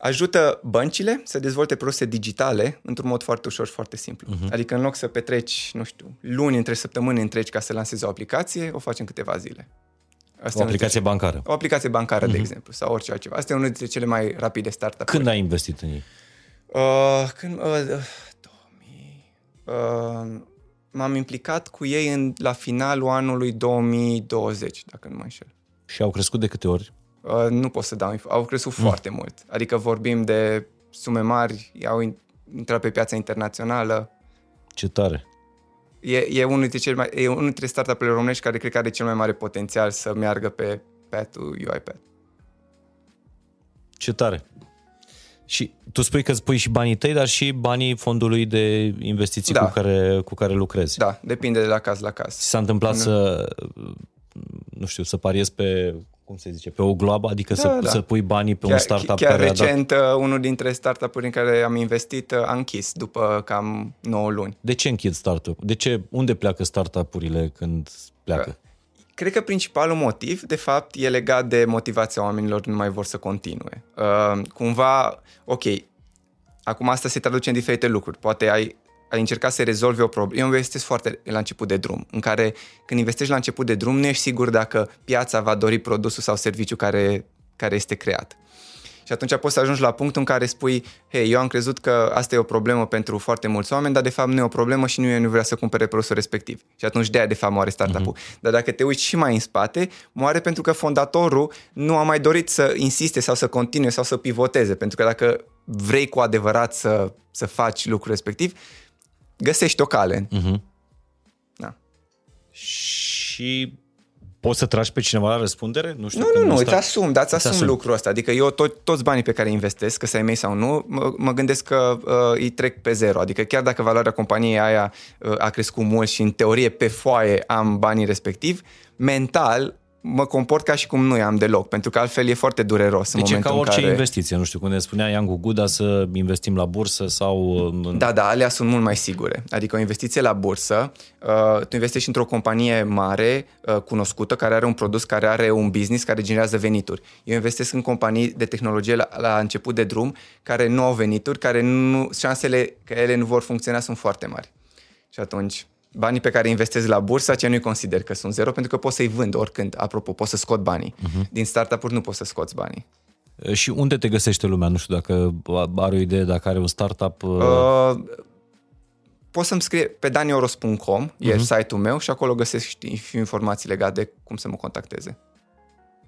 ajută băncile să dezvolte produse digitale într-un mod foarte ușor și foarte simplu. Uh-huh. Adică în loc să petreci, nu știu, luni între săptămâni întregi ca să lansezi o aplicație, o faci în câteva zile. Asta O e unul aplicație bancară. o aplicație bancară, uh-huh. de exemplu, sau orice altceva. Asta e unul dintre cele mai rapide startup-uri. Când ai investit în ei? Uh, când, uh, uh, 2000, uh, m-am implicat cu ei în, la finalul anului 2020, dacă nu mă înșel. Și au crescut de câte ori? Uh, nu pot să dau, info- au crescut mm. foarte mult. Adică vorbim de sume mari, au in- intrat pe piața internațională. Ce tare. E, e unul dintre, cele mai, e unul dintre startup-urile românești care cred că are cel mai mare potențial să meargă pe path-ul UiPath. Ce tare. Și tu spui că îți pui și banii tăi, dar și banii fondului de investiții Da. cu, care, cu care lucrezi. Da, depinde de la caz la caz. Ți s-a întâmplat să, nu știu, să pariezi pe, cum se zice, pe o gloabă, adică Da, să, da. să pui banii pe un startup chiar care a dat... recent, uh, unul dintre startup-uri în care am investit uh, a închis după cam 9 luni. De ce închid startup? De ce, unde pleacă startup-urile când pleacă? Cred că principalul motiv, de fapt, e legat de motivația oamenilor, nu mai vor să continue. Uh, cumva, ok, acum asta se traduce în diferite lucruri. Poate ai, ai încercat să rezolvi o problemă. Eu investesc foarte la început de drum, în care când investești la început de drum, nu ești sigur dacă piața va dori produsul sau serviciu care, care este creat. Și atunci poți să ajungi la punctul în care spui, hei, eu am crezut că asta e o problemă pentru foarte mulți oameni, dar de fapt nu e o problemă și nimeni nu vrea să cumpere produsul respectiv. Și atunci de-aia de fapt moare startup-ul. Uh-huh. Dar dacă te uiți și mai în spate, moare pentru că fondatorul nu a mai dorit să insiste sau să continue sau să pivoteze. Pentru că dacă vrei cu adevărat să, să faci lucrul respectiv, găsești o cale. Uh-huh. Da. Și poți să tragi pe cineva la răspundere? Nu știu Nu, când nu, nu, asta- îți asum, dar îți Îți asum asumi. lucrul ăsta. Adică eu tot, toți banii pe care investesc, că să-i mei sau nu, mă, mă gândesc că uh, îi trec pe zero. Adică chiar dacă valoarea companiei aia uh, a crescut mult și în teorie pe foaie am banii respectiv, mental mă comport ca și cum nu am deloc, pentru că altfel e foarte dureros în Deci e momentul ca orice în care... investiție, nu știu, când ne spunea Iancu Guda să investim la bursă sau... în- Da, da, alea sunt mult mai sigure. Adică o investiție la bursă, uh, tu investești într-o companie mare, uh, cunoscută, care are un produs, care are un business, care generează venituri. Eu investesc în companii de tehnologie la, la început de drum, care nu au venituri, care nu, șansele că ele nu vor funcționa sunt foarte mari. Și atunci, banii pe care îi investezi la bursă, aceia nu-i consider că sunt zero, pentru că poți să-i vând oricând. Apropo, poți să scot banii. Uh-huh. Din startup-uri nu poți să scoți banii. Și unde te găsește lumea? Nu știu dacă are o idee, dacă are un startup... Uh... Uh, poți să-mi scrie pe danioros.com, uh-huh. e site-ul meu și acolo găsești și informații legate de cum să mă contacteze.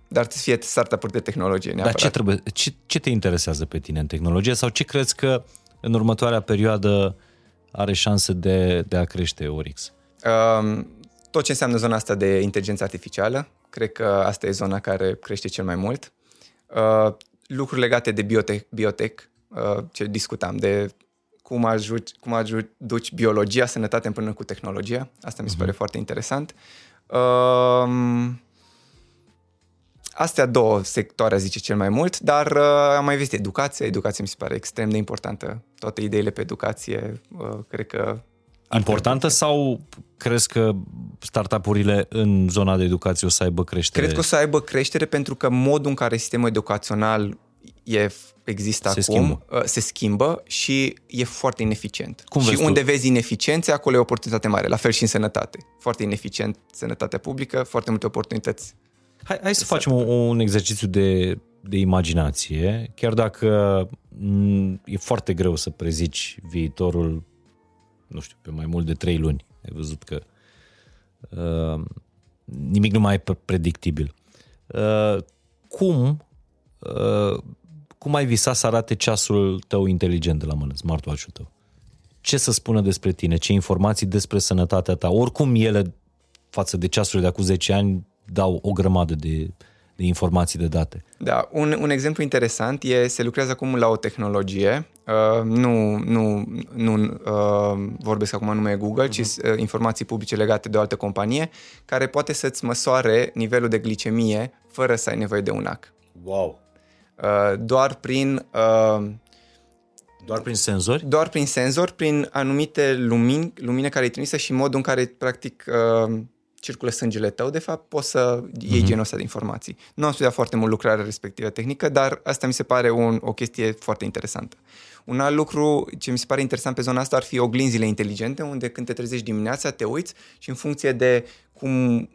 Dar trebuie să fie startup-uri de tehnologie Dar neapărat. ce, trebuie, ce, ce te interesează pe tine în tehnologie sau ce crezi că în următoarea perioadă are șanse de, de a crește Orix? Um, tot ce înseamnă zona asta de inteligență artificială, cred că asta e zona care crește cel mai mult. Uh, lucruri legate de biotech, biotech uh, ce discutam, de cum, ajut, cum aduci biologia, sănătate împreună cu tehnologia. Asta mi se pare foarte interesant. Um, Astea două sectoare zice cel mai mult, dar uh, am mai văzut educația. Educația mi se pare extrem de importantă. Toate ideile pe educație, uh, cred că Importantă sau crezi că startup-urile în zona de educație o să aibă creștere? Cred că o să aibă creștere pentru că modul în care sistemul educațional e, există Se acum schimbă. uh, se schimbă și e foarte ineficient. Cum și vezi tu? unde vezi ineficiențe, acolo e o oportunitate mare. La fel și în sănătate. Foarte ineficient sănătatea publică, foarte multe oportunități. Hai, hai să facem un, un exercițiu de, de imaginație, chiar dacă m, e foarte greu să prezici viitorul, nu știu, pe mai mult de trei luni. Ai văzut că uh, nimic nu mai e pre- predictibil. Uh, cum, uh, cum ai visat să arate ceasul tău inteligent de la mână, smartwatch-ul tău? Ce să spună despre tine? Ce informații despre sănătatea ta? Oricum ele față de ceasurile de acum 10 ani dau o grămadă de, de informații, de date. Da, un, un exemplu interesant e, se lucrează acum la o tehnologie, uh, nu, nu, nu uh, vorbesc acum nume Google, uh-huh. ci uh, informații publice legate de o altă companie, care poate să-ți măsoare nivelul de glicemie fără să ai nevoie de un ac. Wow! Uh, doar prin uh, Doar prin senzori? doar prin senzor, prin anumite lumini, lumine care e trimisă și modul în care practic uh, circulă sângele tău, de fapt poți să iei mm-hmm. genul ăsta de informații. Nu am studiat foarte mult lucrarea respectivă tehnică, dar asta mi se pare un, o chestie foarte interesantă. Un alt lucru ce mi se pare interesant pe zona asta ar fi oglinzile inteligente, unde când te trezești dimineața, te uiți și în funcție de cum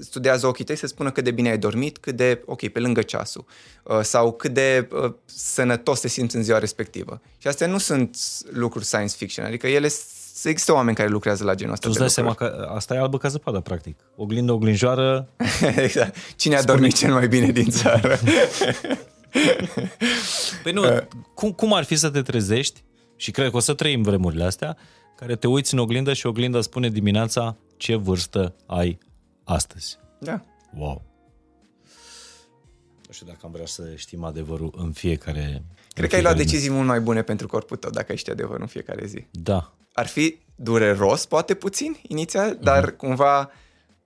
studiază ochii tăi să spună cât de bine ai dormit, cât de, ok, pe lângă ceasul, uh, sau cât de uh, sănătos te simți în ziua respectivă. Și astea nu sunt lucruri science fiction, adică ele s- există oameni care lucrează la genul ăsta Tu îți de dai seama lucruri. că asta e albă ca zăpada, practic. Oglindă, oglinjoară, exact. Cine a dormit cel mai bine din țară? Păi nu, cum, cum ar fi să te trezești, și cred că o să trăim vremurile astea, care te uiți în oglindă și oglinda spune dimineața ce vârstă ai astăzi. da. Wow! Nu știu dacă am vrea să știm adevărul în fiecare... în Cred că ai luat fiecare zi. decizii mult mai bune pentru corpul tău dacă ai ști adevărul în fiecare zi. Da. Ar fi dureros, poate puțin, inițial, Mhm. dar cumva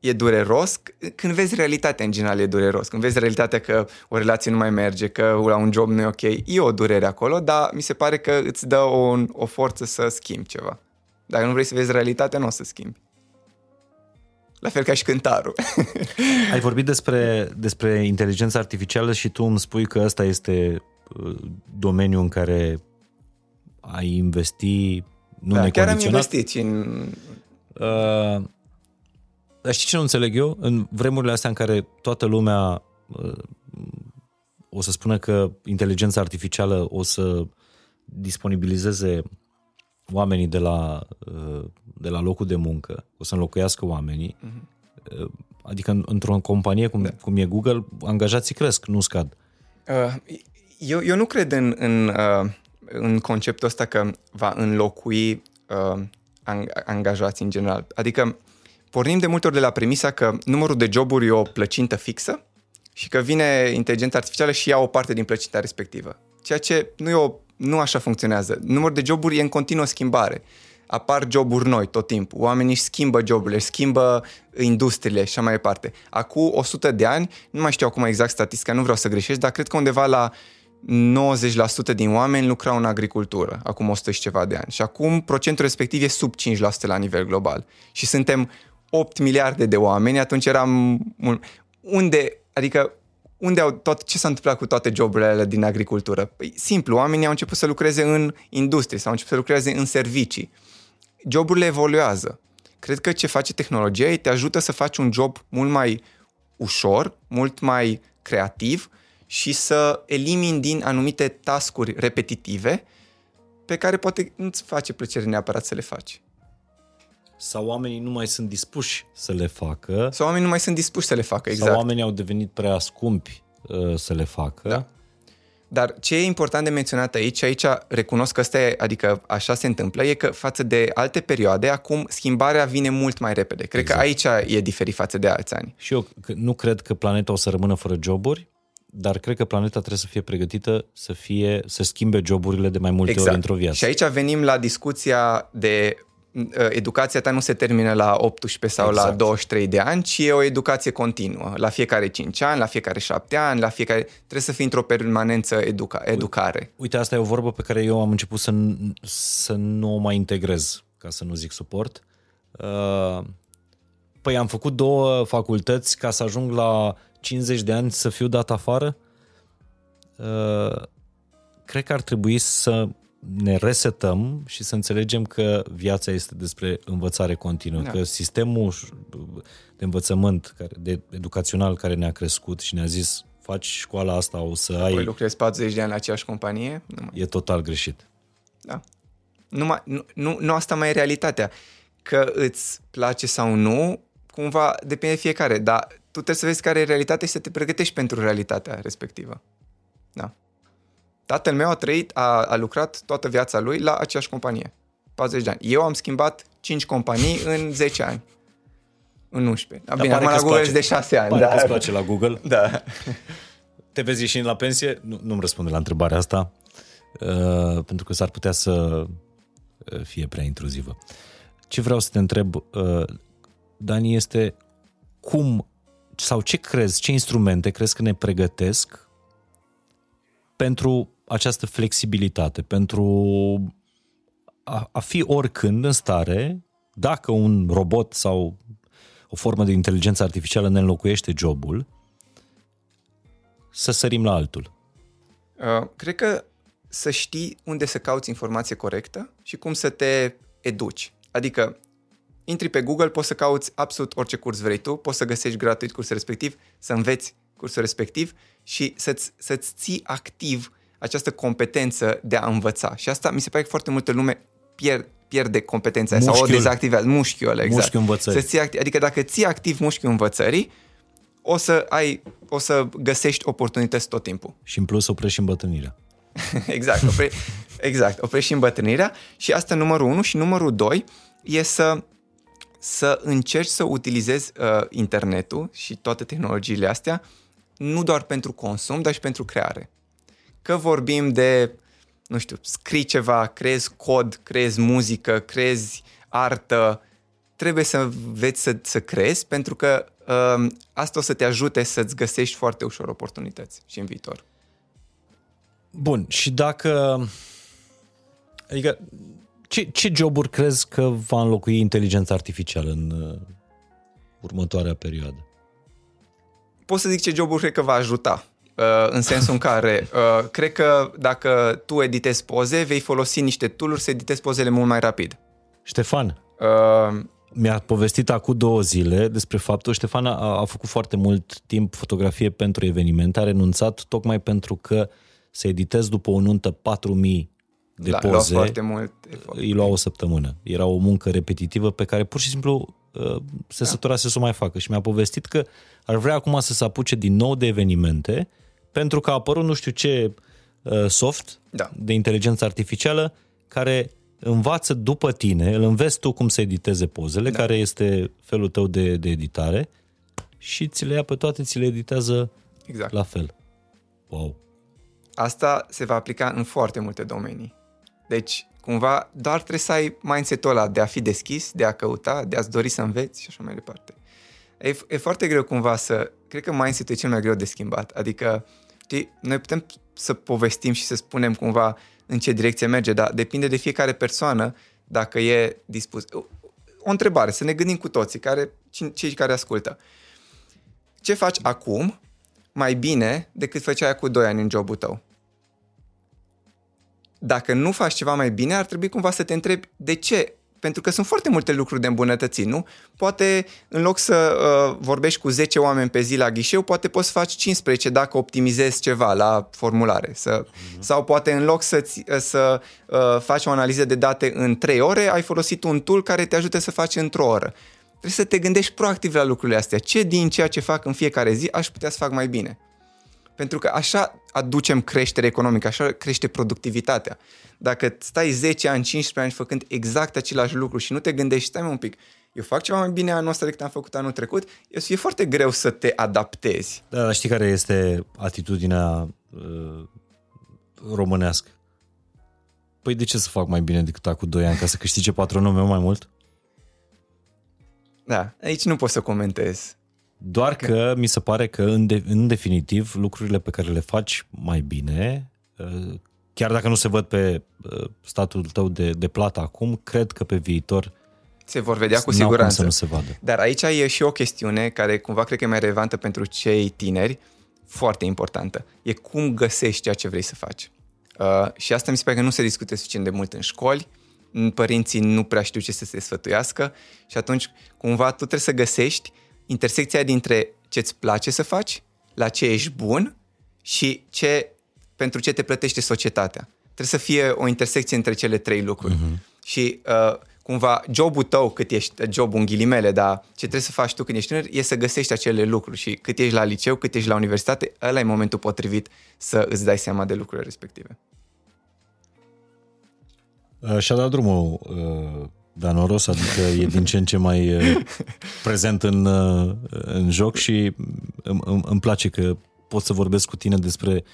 e dureros. C- Când vezi realitatea, în general, e dureros. Când vezi realitatea că o relație nu mai merge, că la un job nu e ok, e o durere acolo, dar mi se pare că îți dă o, o forță să schimbi ceva. Dacă nu vrei să vezi realitatea, nu o să schimbi. La fel ca și cântarul. Ai vorbit despre, despre inteligența artificială și tu îmi spui că ăsta este uh, domeniul în care ai investi nu da, chiar am necondiționat. investit și în... Uh, dar știi ce nu înțeleg eu? În vremurile astea în care toată lumea uh, o să spună că inteligența artificială o să disponibilizeze oamenii de la, uh, de la locul de muncă, o să înlocuiască oamenii, uh, adică în, într-o companie cum, da. cum e Google, angajații cresc, nu scad. Uh, eu, eu nu cred în, în, uh, în conceptul ăsta că va înlocui uh, ang- angajații în general. Adică pornim de multe ori de la premisa că numărul de joburi e o plăcintă fixă și că vine inteligența artificială și ia o parte din plăcinta respectivă. Ceea ce nu, e o, nu așa funcționează. Numărul de joburi e în continuă schimbare. apar joburi noi tot timpul, oamenii își schimbă joburile, își schimbă industriile și așa mai departe. Acum 100 de ani, nu mai știu acum exact statistica, nu vreau să greșesc, dar cred că undeva la 90% din oameni lucrau în agricultură, acum 100 și ceva de ani. Și acum procentul respectiv e sub 5% la nivel global. Și suntem 8 miliarde de oameni, atunci eram... Unde, adică unde au tot, ce s-a întâmplat cu toate joburile alea din agricultură? Păi, simplu, oamenii au început să lucreze în industrie sau au început să lucreze în servicii. Joburile evoluează. Cred că ce face tehnologia e te ajută să faci un job mult mai ușor, mult mai creativ și să elimini din anumite tascuri repetitive pe care poate nu-ți face plăcere neapărat să le faci. Sau oamenii nu mai sunt dispuși să le facă. Sau oamenii nu mai sunt dispuși să le facă, exact. Sau oamenii au devenit prea scumpi uh, să le facă. Da. Dar ce e important de menționat aici, aici recunosc că asta e, adică așa se întâmplă, e că față de alte perioade, acum schimbarea vine mult mai repede. Cred exact. că aici e diferit față de alți ani. Și eu nu cred că planeta o să rămână fără joburi, dar cred că planeta trebuie să fie pregătită să fie să schimbe joburile de mai multe exact. ori într-o viață. Și aici venim la discuția de Ă, educația ta nu se termină la 18 sau exact. la 23 de ani, ci e o educație continuă. La fiecare 5 ani, la fiecare 7 ani, la fiecare... Trebuie să fii într-o permanență educa... educare. Uite, asta e o vorbă pe care eu am început să, să nu o mai integrez, ca să nu zic suport. Ă, păi am făcut două facultăți ca să ajung la 50 de ani să fiu dat afară. Ă, cred că ar trebui să ne resetăm și să înțelegem că viața este despre învățare continuă, da. că sistemul de învățământ care, de educațional care ne-a crescut și ne-a zis faci școala asta, o să ai... Păi lucrezi 40 de ani la aceeași companie? Nu mai. E total greșit. Da. Nu, mai, nu, nu, nu asta mai e realitatea. Că îți place sau nu, cumva depinde de fiecare, dar tu trebuie să vezi care e realitatea și să te pregătești pentru realitatea respectivă. Da. Tatăl meu a trăit, a, a lucrat toată viața lui la aceeași companie. 40 de ani. Eu am schimbat 5 companii în 10 ani. În 11. Da, bine, acum la Google place, de 6 ani. Pare da. că place la Google. Da. Te vezi ieșind la pensie? Nu, nu-mi răspunde la întrebarea asta, uh, pentru că s-ar putea să uh, fie prea intruzivă. Ce vreau să te întreb, uh, Dani, este cum sau ce crezi, ce instrumente crezi că ne pregătesc pentru această flexibilitate, pentru a, a fi oricând în stare, dacă un robot sau o formă de inteligență artificială ne înlocuiește jobul, să sărim la altul. Uh, cred că să știi unde să cauți informație corectă și cum să te educi. Adică, intri pe Google, poți să cauți absolut orice curs vrei tu, poți să găsești gratuit cursul respectiv, să înveți cursul respectiv și să-ți, să-ți ții activ această competență de a învăța. Și asta mi se pare că foarte multă lume pierd, pierde competența mușchiul, sau o dezactivează. Mușchiul ăla, exact. Mușchiul învățării. Să ții activ, adică dacă ții activ mușchiul învățării, o să ai, o să găsești oportunități tot timpul. Și în plus oprești și îmbătrânirea. exact, opre, exact, oprești și îmbătrânirea și asta numărul unu și numărul doi e să să încerci să utilizezi uh, internetul și toate tehnologiile astea nu doar pentru consum, dar și pentru creare că vorbim de, nu știu, scrii ceva, creezi cod, creezi muzică, creezi artă, trebuie să înveți să, să crezi pentru că um, asta o să te ajute să-ți găsești foarte ușor oportunități și în viitor. Bun, și dacă... Adică, ce, ce joburi crezi că va înlocui inteligența artificială în uh, următoarea perioadă? Pot să zic ce joburi cred că va ajuta. Uh, în sensul în care uh, cred că dacă tu editezi poze, vei folosi niște tooluri să editezi pozele mult mai rapid. Ștefan, uh, mi-a povestit acum două zile despre faptul, Ștefan a, a făcut foarte mult timp fotografie pentru evenimente, a renunțat tocmai pentru că să editez după o nuntă 4000 de da, poze, foarte mult efort. îi lua o săptămână. Era o muncă repetitivă pe care pur și simplu uh, se da. săturase să o mai facă și mi-a povestit că ar vrea acum să se apuce din nou de evenimente pentru că a apărut nu știu ce uh, soft da. de inteligență artificială care învață după tine, îl înveți tu cum să editeze pozele, da. care este felul tău de, de editare și ți le ia pe toate, ți le editează exact. la fel. Wow! Asta se va aplica în foarte multe domenii. Deci, cumva doar trebuie să ai mindset-ul ăla de a fi deschis, de a căuta, de a-ți dori să înveți și așa mai departe. E, e foarte greu cumva să... Cred că mindset-ul e cel mai greu de schimbat. Adică, știi, noi putem să povestim și să spunem cumva în ce direcție merge, dar depinde de fiecare persoană dacă e dispus. O întrebare, să ne gândim cu toții, care, cei care ascultă. Ce faci acum mai bine decât făceai cu 2 ani în jobul tău? Dacă nu faci ceva mai bine, ar trebui cumva să te întrebi de ce pentru că sunt foarte multe lucruri de îmbunătățit, nu? Poate în loc să uh, vorbești cu 10 oameni pe zi la ghișeu, poate poți să faci 15 dacă optimizezi ceva la formulare. Să, uh-huh. Sau poate în loc să, uh, să uh, faci o analiză de date în 3 ore, ai folosit un tool care te ajută să faci într-o oră. Trebuie să te gândești proactiv la lucrurile astea. Ce din ceea ce fac în fiecare zi aș putea să fac mai bine? Pentru că așa aducem creștere economică, așa crește productivitatea. Dacă stai 10 ani, 15 ani făcând exact același lucru și nu te gândești, stai un pic, eu fac ceva mai bine anul ăsta decât am făcut anul trecut, e foarte greu să te adaptezi. Da, dar știi care este atitudinea uh, românească? Păi de ce să fac mai bine decât acum 2 ani, ca să câștige patronul meu mai mult? Da, aici nu pot să comentez. Doar că mi se pare că, în, de, în definitiv, lucrurile pe care le faci mai bine, uh, chiar dacă nu se văd pe uh, statul tău de, de plată acum, cred că pe viitor se vor vedea cu siguranță. Să nu se vadă. Dar aici e și o chestiune care cumva cred că e mai relevantă pentru cei tineri, foarte importantă. E cum găsești ceea ce vrei să faci. Uh, și asta mi se pare că nu se discute suficient de mult în școli, părinții nu prea știu ce să se sfătuiască și atunci cumva tu trebuie să găsești intersecția dintre ce-ți place să faci, la ce ești bun și ce, pentru ce te plătește societatea. Trebuie să fie o intersecție între cele trei lucruri. Uh-huh. Și uh, cumva jobul tău, cât ești, jobul în ghilimele, dar ce trebuie să faci tu când ești tânăr, e să găsești acele lucruri și cât ești la liceu, cât ești la universitate, ăla e momentul potrivit să îți dai seama de lucrurile respective. Uh, și-a dat drumul uh, Danoros, adică e din ce în ce mai prezent în, în joc și îmi, îmi place că pot să vorbesc cu tine despre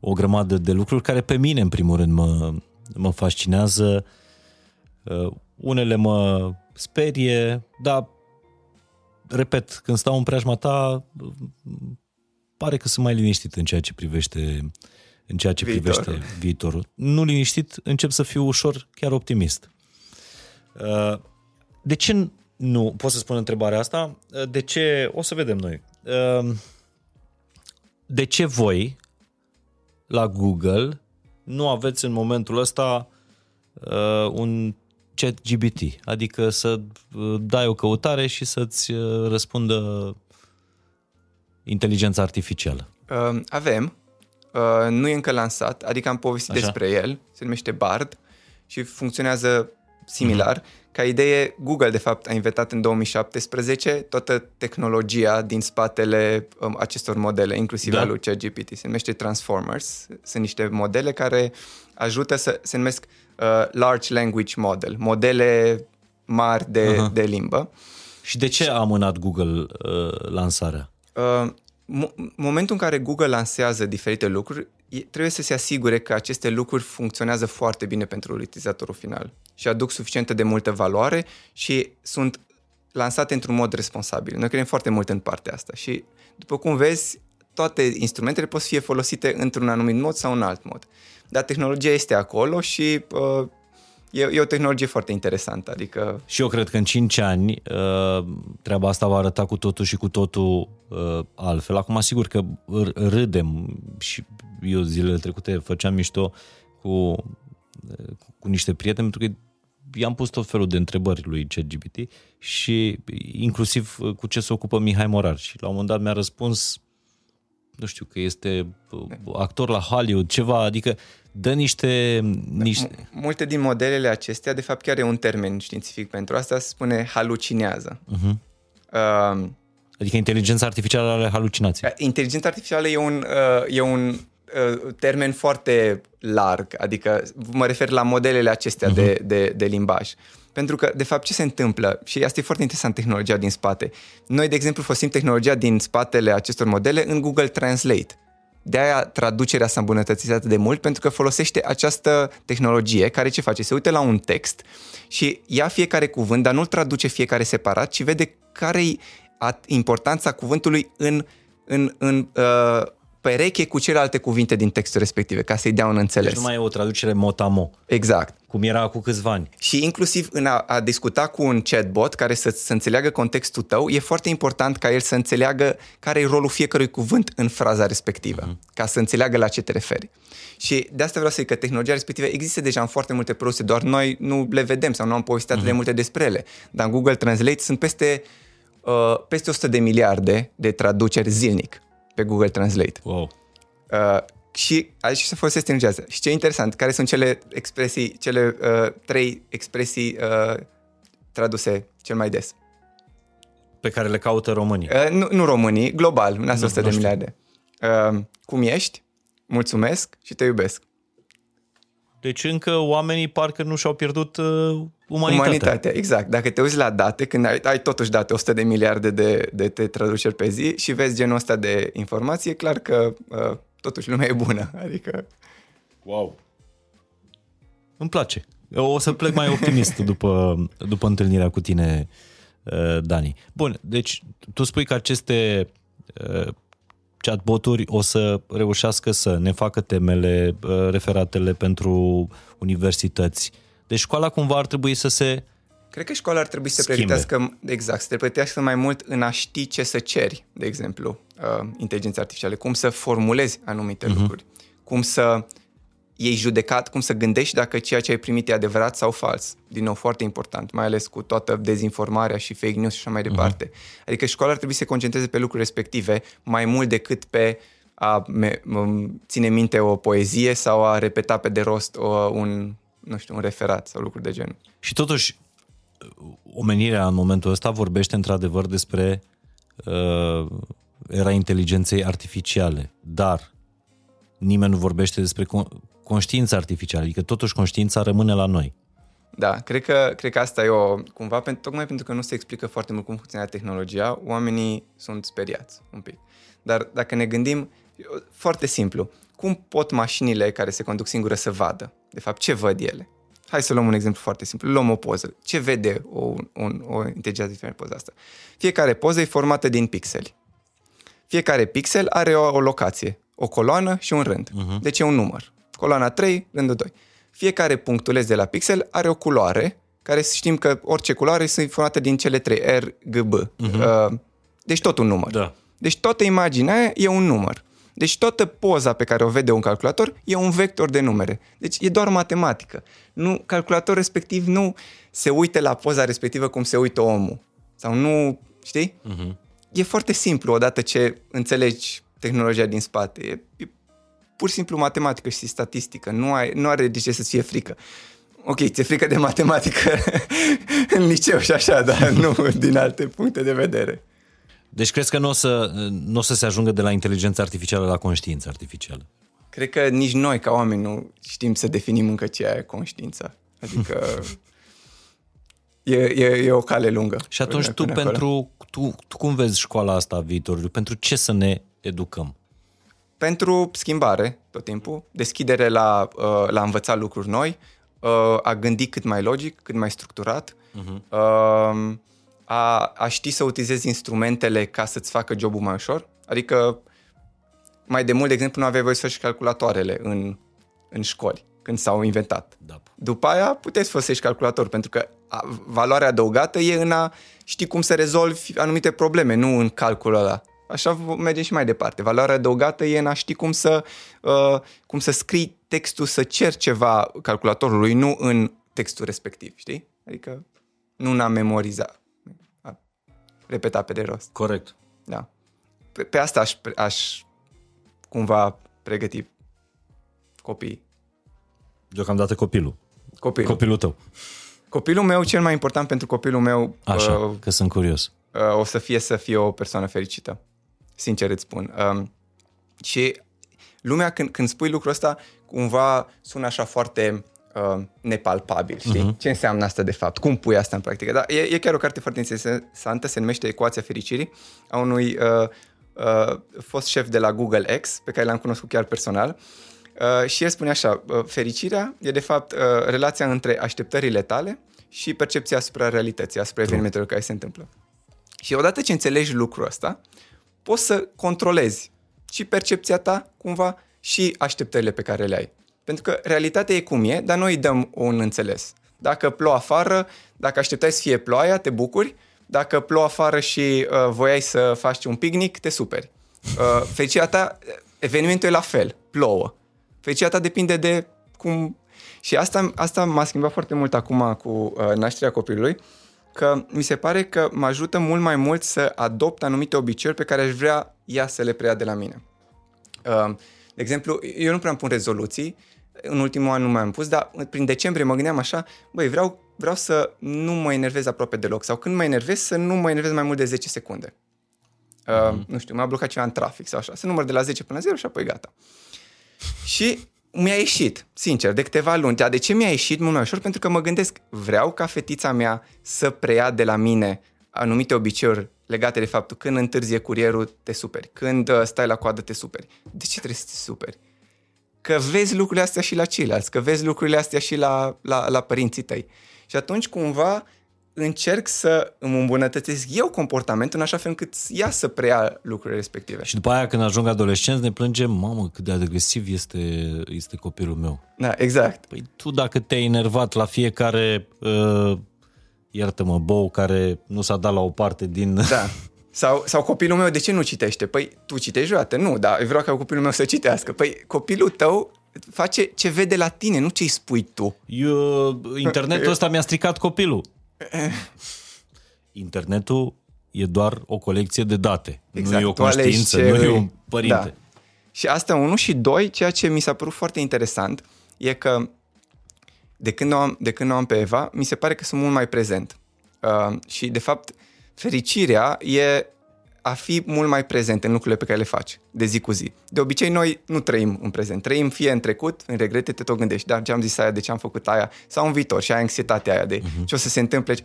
o grămadă de lucruri care pe mine, în primul rând, mă, mă fascinează. Unele mă sperie, dar, repet, când stau în preajma ta, pare că sunt mai liniștit în ceea ce privește în ceea ce Viitor. privește viitorul. Nu liniștit, încep să fiu ușor chiar optimist. Uh, de ce nu, pot să spun întrebarea asta, uh, de ce, o să vedem noi, uh, de ce voi la Google nu aveți în momentul ăsta un chat GBT, adică să dai o căutare și să-ți răspundă inteligența artificială? Avem, nu e încă lansat, adică am povestit Așa. despre el, se numește Bard și funcționează similar. Mm-hmm. Ca idee, Google, de fapt, a inventat în 2017 toată tehnologia din spatele um, acestor modele, inclusiv da. al lui ChatGPT. Se numește Transformers. Sunt niște modele care ajută să se numesc uh, Large Language Model, modele mari de, uh-huh. de limbă. Și de ce a amânat Google uh, lansarea? Uh, momentul în care Google lansează diferite lucruri, trebuie să se asigure că aceste lucruri funcționează foarte bine pentru utilizatorul final și aduc suficientă de multă valoare și sunt lansate într-un mod responsabil. Noi credem foarte mult în partea asta și, după cum vezi, toate instrumentele pot fi folosite într-un anumit mod sau în alt mod. Dar tehnologia este acolo și uh, e, e o tehnologie foarte interesantă. Adică... Și eu cred că în 5 ani uh, treaba asta va arăta cu totul și cu totul uh, altfel. Acum, sigur că râdem și eu zilele trecute făceam mișto cu, uh, cu niște prieteni pentru că i-am pus tot felul de întrebări lui ChatGPT și inclusiv cu ce se ocupă Mihai Morar și la un moment dat mi-a răspuns nu știu, că este actor la Hollywood, ceva, adică dă niște... niște... Multe din modelele acestea, de fapt, chiar e un termen științific pentru asta, se spune halucinează. Uh-huh. Uh, adică inteligența artificială are halucinații. Inteligența artificială e un, uh, e un uh, termen foarte larg, adică mă refer la modelele acestea uh-huh. de, de, de limbaj. Pentru că, de fapt, ce se întâmplă, și asta e foarte interesant, tehnologia din spate. Noi, de exemplu, folosim tehnologia din spatele acestor modele în Google Translate. De-aia traducerea s-a îmbunătățit atât de mult, pentru că folosește această tehnologie care ce face? Se uită la un text și ia fiecare cuvânt, dar nu-l traduce fiecare separat, ci vede care e importanța cuvântului în, în, în uh, pereche cu celelalte cuvinte din textul respective, ca să-i dea un înțeles. Deci nu mai e o traducere motamo. Exact. Cum era cu câțiva ani. Și inclusiv în a, a discuta cu un chatbot care să, să înțeleagă contextul tău, e foarte important ca el să înțeleagă care e rolul fiecărui cuvânt în fraza respectivă, uh-huh. ca să înțeleagă la ce te referi. Și de asta vreau să zic că tehnologia respectivă există deja în foarte multe produse, doar noi nu le vedem sau nu am povestit atât uh-huh. de mhm. multe despre ele. Dar în Google Translate sunt peste, uh, peste 100 de miliarde de traduceri zilnic pe Google Translate. Wow. Uh, și aici se folosește tehnologia asta. Și ce e interesant, care sunt cele expresii, cele uh, trei expresii uh, traduse cel mai des? Pe care le caută românii. Uh, nu, nu românii, global, în 100 de miliarde. Uh, cum ești? Mulțumesc și te iubesc. Deci încă oamenii parcă nu și-au pierdut uh, umanitatea. Umanitatea, exact. Dacă te uiți la date, când ai, ai totuși date 100 de miliarde de, de, de traduceri pe zi și vezi genul ăsta de informație, e clar că uh, totuși lumea e bună. Adică... Wow! Îmi place. O să plec mai optimist după, după întâlnirea cu tine, uh, Dani. Bun, deci tu spui că aceste uh, chatboturi o să reușească să ne facă temele, uh, referatele pentru universități. Deci școala cumva ar trebui să se Cred că școala ar trebui să se pregătească, exact, să te pregătească mai mult în a ști ce să ceri, de exemplu, uh, inteligența artificială, cum să formulezi anumite uh-huh. lucruri, cum să iei judecat, cum să gândești dacă ceea ce ai primit e adevărat sau fals. Din nou, foarte important, mai ales cu toată dezinformarea și fake news și așa mai mhm. departe. Uh-huh. Adică școala ar trebui să se concentreze pe lucruri respective mai mult decât pe a me- ține minte o poezie sau a repeta pe de rost o, un, nu știu, un referat sau lucruri de genul. Și totuși, omenirea în momentul ăsta vorbește într-adevăr despre uh, era inteligenței artificiale, dar nimeni nu vorbește despre conștiința artificială, adică totuși conștiința rămâne la noi. Da, cred că, cred că asta e o, cumva, pentru, tocmai pentru că nu se explică foarte mult cum funcționează tehnologia, oamenii sunt speriați un pic. Dar dacă ne gândim, foarte simplu, cum pot mașinile care se conduc singure să vadă? De fapt, ce văd ele? Hai să luăm un exemplu foarte simplu. Luăm o poză. Ce vede o, un, o inteligență artificială poza asta? Fiecare poză e formată din pixeli. Fiecare pixel are o, o locație, o coloană și un rând. Uh-huh. Deci e un număr. Coloana 3, rândul 2. Fiecare punctuleț de la pixel are o culoare, care știm că orice culoare este formată din cele trei, R, G, B. Uh-huh. Deci tot un număr. Da. Deci toată imaginea aia e un număr. Deci toată poza pe care o vede un calculator e un vector de numere. Deci e doar matematică. Nu, calculatorul respectiv nu se uită la poza respectivă cum se uită omul. Sau nu, știi? Uh-huh. E foarte simplu odată ce înțelegi tehnologia din spate. E, e pur și simplu matematică și statistică. Nu, ai, nu are de ce să fie frică. Ok, ți-e frică de matematică în liceu și așa, dar nu din alte puncte de vedere. Deci crezi că nu o să, n-o să se ajungă de la inteligența artificială la conștiință artificială? Cred că nici noi, ca oameni, nu știm să definim încă ce e conștiința. Adică e, e, e o cale lungă. Și atunci tu, pentru, tu, tu cum vezi școala asta a viitorului? Pentru ce să ne educăm? Pentru schimbare, tot timpul, deschidere la, uh, la învăța lucruri noi, uh, a gândi cât mai logic, cât mai structurat, uh-huh a, a ști să utilizezi instrumentele ca să-ți facă jobul mai ușor. Adică mai de mult, de exemplu, nu aveai voie să și calculatoarele în, în școli când s-au inventat. Da. După aia puteți folosești calculator, pentru că valoarea adăugată e în a ști cum să rezolvi anumite probleme, nu în calculul ăla. Așa mergem și mai departe. Valoarea adăugată e în a ști cum să, uh, cum să scrii textul, să cer ceva calculatorului, nu în textul respectiv, știi? Adică nu în a memoriza repeta pe de rost. Corect. Da. Pe, pe asta aș, aș cumva pregăti copiii. Deocamdată copilul. Copilul. Copilul tău. Copilul meu, cel mai important pentru copilul meu... Așa, uh, că sunt curios. Uh, o să fie să fie o persoană fericită. Sincer îți spun. Uh, și lumea, când, când spui lucrul ăsta, cumva sună așa foarte uh, nepalpabil, știi? Uh-huh. Ce înseamnă asta de fapt? Cum pui asta în practică? Dar e, e chiar o carte foarte interesantă, se numește Ecuația fericirii, a unui uh, uh, fost șef de la Google X, pe care l-am cunoscut chiar personal, uh, și el spune așa, uh, fericirea e de fapt uh, relația între așteptările tale și percepția asupra realității, asupra evenimentelor care se întâmplă. Și odată ce înțelegi lucrul ăsta, poți să controlezi și percepția ta, cumva, și așteptările pe care le ai. Pentru că realitatea e cum e, dar noi îi dăm un înțeles. Dacă plouă afară, dacă așteptai să fie ploaia, te bucuri. Dacă plouă afară și uh, voiai să faci un picnic, te superi. Uh, fericirea ta, evenimentul e la fel, plouă. Fericirea ta depinde de cum... Și asta, asta m-a schimbat foarte mult acum cu uh, nașterea copilului, că mi se pare că mă ajută mult mai mult să adopt anumite obiceiuri pe care aș vrea ea să le preia de la mine. Uh, de exemplu, eu nu prea îmi pun rezoluții, în ultimul an nu mai am pus, dar prin decembrie mă gândeam așa, băi, vreau, vreau să nu mă enervez aproape deloc sau când mă enervez să nu mă enervez mai mult de 10 secunde. Uh, mm. Nu știu, m-a blocat ceva în trafic sau așa, să număr de la 10 până la 0 și apoi gata. Și mi-a ieșit, sincer, de câteva luni. Dar de ce mi-a ieșit mult mai ușor? Pentru că mă gândesc, vreau ca fetița mea să preia de la mine anumite obiceiuri legate de faptul când întârzie curierul te superi, când uh, stai la coadă te superi. De ce trebuie să te superi? Că vezi lucrurile astea și la ceilalți, că vezi lucrurile astea și la, la, la părinții tăi. Și atunci cumva încerc să îmi îmbunătățesc eu comportamentul în așa fel încât ea să preia lucrurile respective. Și după aia când ajung adolescenți ne plângem, mamă, cât de agresiv este, este copilul meu. Da, exact. Păi tu dacă te-ai enervat la fiecare, uh, iartă-mă, bou care nu s-a dat la o parte din... Da. Sau, sau copilul meu, de ce nu citește? Păi tu citești vreodată? Nu, dar eu vreau ca copilul meu să citească. Păi copilul tău face ce vede la tine, nu ce îi spui tu. Eu, internetul ăsta mi-a stricat copilul. Internetul e doar o colecție de date. Exact. Nu e o conștiință, nu e un părinte. Da. Și asta unul și doi, ceea ce mi s-a părut foarte interesant e că de când o am, de când o am pe Eva, mi se pare că sunt mult mai prezent. Uh, și, de fapt, fericirea e a fi mult mai prezent în lucrurile pe care le faci de zi cu zi. De obicei, noi nu trăim în prezent. Trăim fie în trecut, în regrete, te tot gândești, dar ce am zis aia, de ce am făcut aia, sau în viitor și ai anxietatea aia de uh-huh. ce o să se întâmple.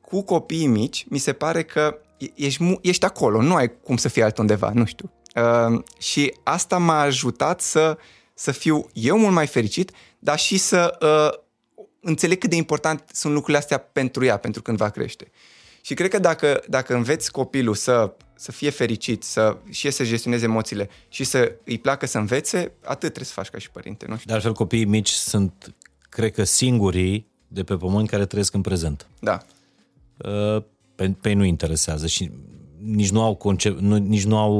Cu copiii mici, mi se pare că ești, ești acolo, nu ai cum să fii altundeva, nu știu. Uh, și asta m-a ajutat să, să fiu eu mult mai fericit, dar și să uh, înțeleg cât de important sunt lucrurile astea pentru ea, pentru când va crește. Și cred că dacă, dacă înveți copilul să, să fie fericit, să și să gestioneze emoțiile și să îi placă să învețe, atât trebuie să faci ca și părinte. Nu știu. De altfel, copiii mici sunt, cred că, singurii de pe pământ care trăiesc în prezent. Da. Uh, pe, pe ei nu interesează și nici nu au concep, nu, nici nu au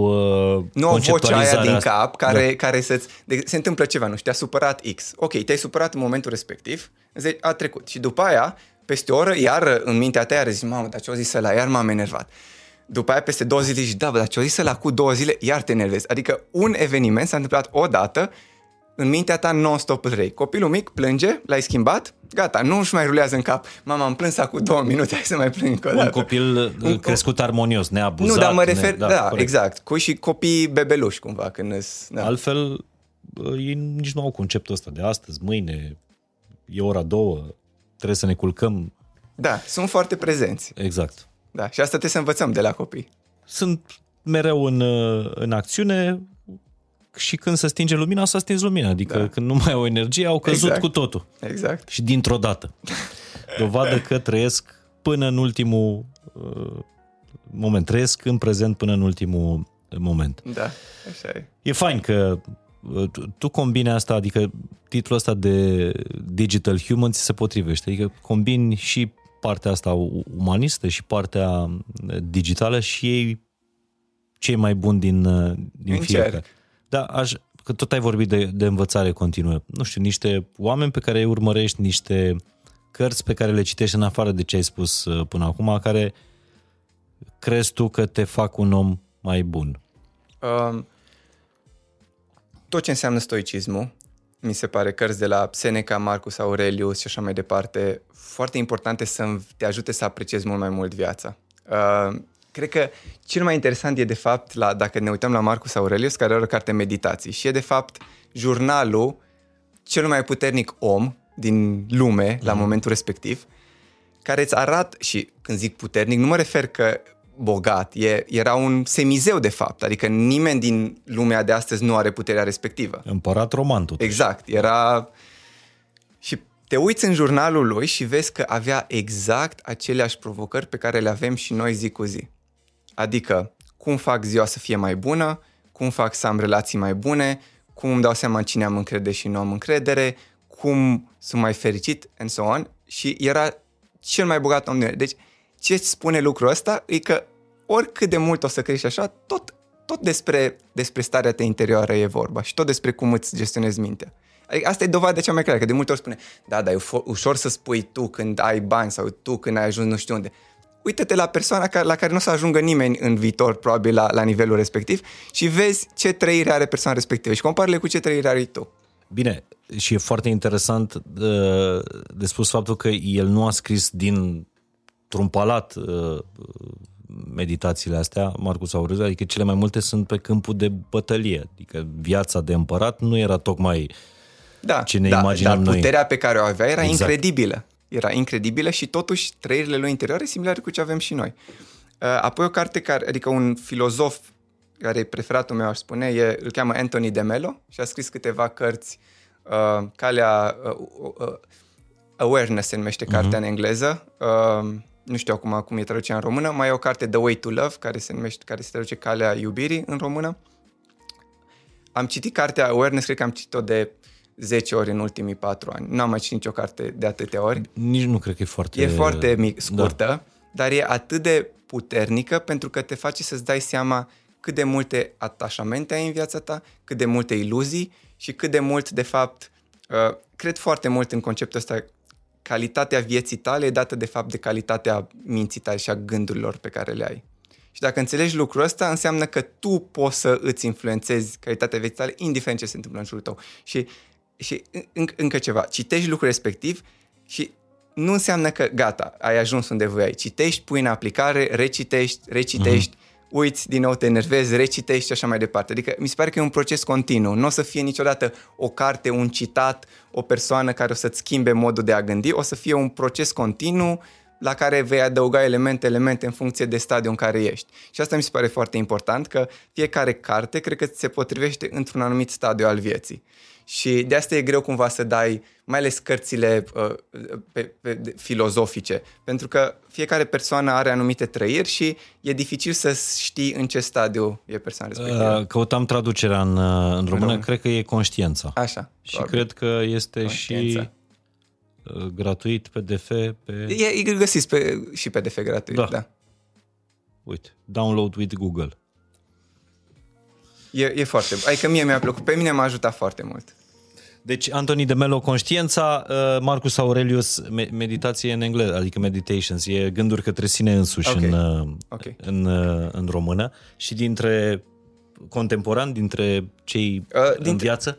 uh, Nu au vocea aia din cap care, da. care să de, se întâmplă ceva, nu știu, te-a supărat X. Ok, te-ai supărat în momentul respectiv, a trecut. Și după aia, peste o oră, iar în mintea ta, iar zici, mamă, dar ce-o zis la iar m-am enervat. După aia, peste două zile, zici, da, bă, dar ce-o zis la cu două zile, iar te enervezi. Adică un eveniment s-a întâmplat odată în mintea ta non-stop îl rei. Copilul mic plânge, l-ai schimbat, gata, nu își mai rulează în cap. Mama, am plâns acum două minute, hai să mai plâng încă o dată. Un copil uh, un crescut armonios, neabuzat. Nu, dar mă refer, ne, da, da exact, cu și copii bebeluși cumva. Când îs, da. Altfel, ei nici nu au conceptul ăsta de astăzi, mâine, e ora două, trebuie să ne culcăm. Da, sunt foarte prezenți. Exact. Da, și asta trebuie să învățăm de la copii. Sunt mereu în, uh, în acțiune, și când se stinge lumina, s-a stins lumina. Adică da. când nu mai au energie, au căzut exact. cu totul. Exact. Și dintr-o dată. Dovadă că trăiesc până în ultimul uh, moment. Trăiesc în prezent până în ultimul moment. Da, așa e. E fain că uh, tu, tu combini asta, adică titlul ăsta de Digital Human ți se potrivește. Adică combini și partea asta umanistă și partea digitală și ei cei mai buni din, uh, din Încerc. fiecare. Da, aș, că tot ai vorbit de, de învățare continuă. Nu știu, niște oameni pe care îi urmărești, niște cărți pe care le citești în afară de ce ai spus uh, până acum, care crezi tu că te fac un om mai bun? Um, tot ce înseamnă stoicismul, mi se pare, cărți de la Seneca, Marcus Aurelius și așa mai departe, foarte importante să te ajute să apreciezi mult mai mult viața. Uh, cred că cel mai interesant e de fapt, la, dacă ne uităm la Marcus Aurelius, care are o carte meditații și e de fapt jurnalul cel mai puternic om din lume mm. la mhm. momentul respectiv, care îți arată, și când zic puternic, nu mă refer că bogat, e, era un semizeu de fapt, adică nimeni din lumea de astăzi nu are puterea respectivă. Împărat roman totuși. Exact, era... Și te uiți în jurnalul lui și vezi că avea exact aceleași provocări pe care le avem și noi zi cu zi. Adică, cum fac ziua să fie mai bună, cum fac să am relații mai bune, cum îmi dau seama în cine am încredere și nu am încredere, cum sunt mai fericit, and so on. Și era cel mai bogat om din Deci, ce îți spune lucrul ăsta e că oricât de mult o să crești așa, tot, tot despre, despre starea ta interioară e vorba și tot despre cum îți gestionezi mintea. Adică asta e dovada cea mai clară, că de multe ori spune, da, dar e ușor să spui tu când ai bani sau tu când ai ajuns nu știu unde. Uită-te la persoana care, la care nu o să ajungă nimeni în viitor, probabil, la, la nivelul respectiv și vezi ce trăire are persoana respectivă și compară cu ce trăire ai tu. Bine, și e foarte interesant de, uh, de spus faptul că el nu a scris din un palat uh, meditațiile astea, Marcus Aurelius, adică cele mai multe sunt pe câmpul de bătălie, adică viața de împărat nu era tocmai da, ce ne da, imaginăm dar noi. puterea pe care o avea era Exact. incredibilă. Era incredibilă și totuși trăirile lui interioare similare cu ce avem și noi. Uh, Apoi o carte care, adică un filozof care e preferatul meu, aș spune, e, îl cheamă Anthony de Mello și a scris câteva cărți, uh, calea uh, uh, Awareness se numește cartea în engleză, uh, nu știu acum cum e traducerea în română, mai e o carte The Way to Love, care se numește, care se traduce calea iubirii în română. Am citit cartea Awareness, cred că am citit-o de 10 ori în ultimii 4 ani. Nu am mai citit nicio carte de atâtea ori. Nici nu cred că e foarte... E foarte mic, scurtă, da. dar e atât de puternică pentru că te face să-ți dai seama cât de multe atașamente ai în viața ta, cât de multe iluzii și cât de mult, de fapt, uh, cred foarte mult în conceptul ăsta, calitatea vieții tale e dată, de fapt, de calitatea minții tale și a gândurilor pe care le ai. Și dacă înțelegi lucrul ăsta, înseamnă că tu poți să îți influențezi calitatea vieții tale, indiferent ce se întâmplă în jurul tău. Și, și în, încă ceva, citești lucrul respectiv și nu înseamnă că gata, ai ajuns unde voiai. Citești, pui în aplicare, recitești, recitești, uh-huh. Uiți, din nou te enervezi, recitești și așa mai departe. Adică mi se pare că e un proces continuu. Nu o să fie niciodată o carte, un citat, o persoană care o să-ți schimbe modul de a gândi, o să fie un proces continuu la care vei adăuga elemente, elemente în funcție de stadiul în care ești. Și asta mi se pare foarte important, că fiecare carte cred că se potrivește într-un anumit stadiu al vieții. Și de asta e greu cumva să dai, mai ales cărțile uh, pe, pe, filozofice, pentru că fiecare persoană are anumite trăiri și e dificil să știi în ce stadiu e persoana respectivă. Uh, căutam traducerea în, uh, în română, în cred că e conștiința. Așa. Și probabil. cred că este și uh, gratuit PDF pe... E, e găsiți pe, și PDF gratuit, da. da. Uite, download with Google. E, e foarte... Adică mie mi-a plăcut. Pe mine m-a ajutat foarte mult. Deci, Antoni de Melo, Conștiința, uh, Marcus Aurelius, meditație în engleză, adică meditations, e gânduri către sine însuși okay. în, uh, okay. în, în, în română. Și dintre contemporani, dintre cei uh, dintre, în viață?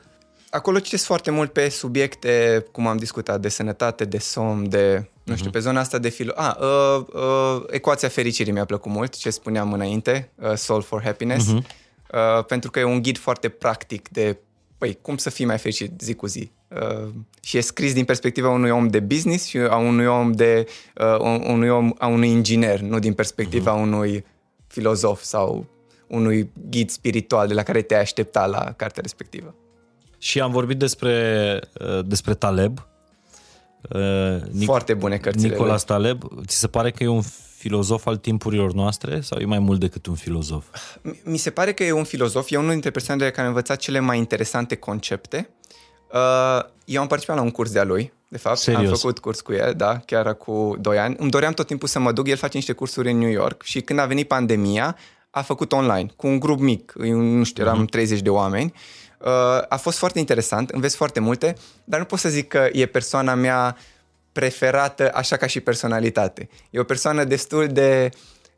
Acolo citesc foarte mult pe subiecte, cum am discutat, de sănătate, de somn, de, nu știu, uh-huh. pe zona asta de filo... Ah, uh, uh, ecuația fericirii mi-a plăcut mult, ce spuneam înainte, uh, Soul for Happiness, uh-huh. uh, pentru că e un ghid foarte practic de păi, cum să fii mai fericit zi cu zi? Uh, și e scris din perspectiva unui om de business și a unui om de uh, unui om, a unui inginer, nu din perspectiva uh-huh. unui filozof sau unui ghid spiritual de la care te-ai aștepta la cartea respectivă. Și am vorbit despre, uh, despre Taleb. Uh, Nic- Foarte bune cărțile. Nicolas Taleb. Ți se pare că e un filozof al timpurilor noastre sau e mai mult decât un filozof? Mi se pare că e un filozof, e unul dintre persoanele care am învățat cele mai interesante concepte. Uh, eu am participat la un curs de-a lui, de fapt, Serios? am făcut curs cu el, da, chiar cu 2 ani. Îmi doream tot timpul să mă duc, el face niște cursuri în New York și când a venit pandemia, a făcut online, cu un grup mic, nu știu, eram uh-huh. 30 de oameni. Uh, a fost foarte interesant, înveți foarte multe, dar nu pot să zic că e persoana mea preferată așa ca și personalitate. E o persoană destul de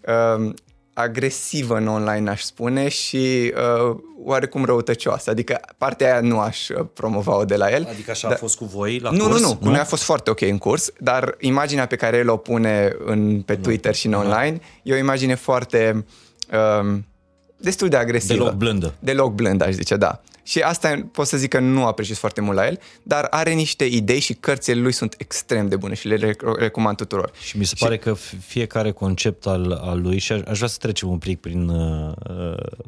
uh, agresivă în online, aș spune, și uh, oarecum răutăcioasă. Adică partea aia nu aș promova-o de la el. Adică așa dar... a fost cu voi la nu, curs? Nu, nu, nu. Noi a fost foarte ok în curs, dar imaginea pe care el o pune în, pe Twitter și în online e o imagine foarte... Uh, destul de agresivă. Deloc blândă. Deloc blândă, aș zice, da. Și asta pot să zic că nu apreciez foarte mult la el, dar are niște idei și cărțile lui sunt extrem de bune și le rec- recomand tuturor. Și mi se pare că fiecare concept al, al lui, și aș, aș vrea să trecem un pic prin, uh,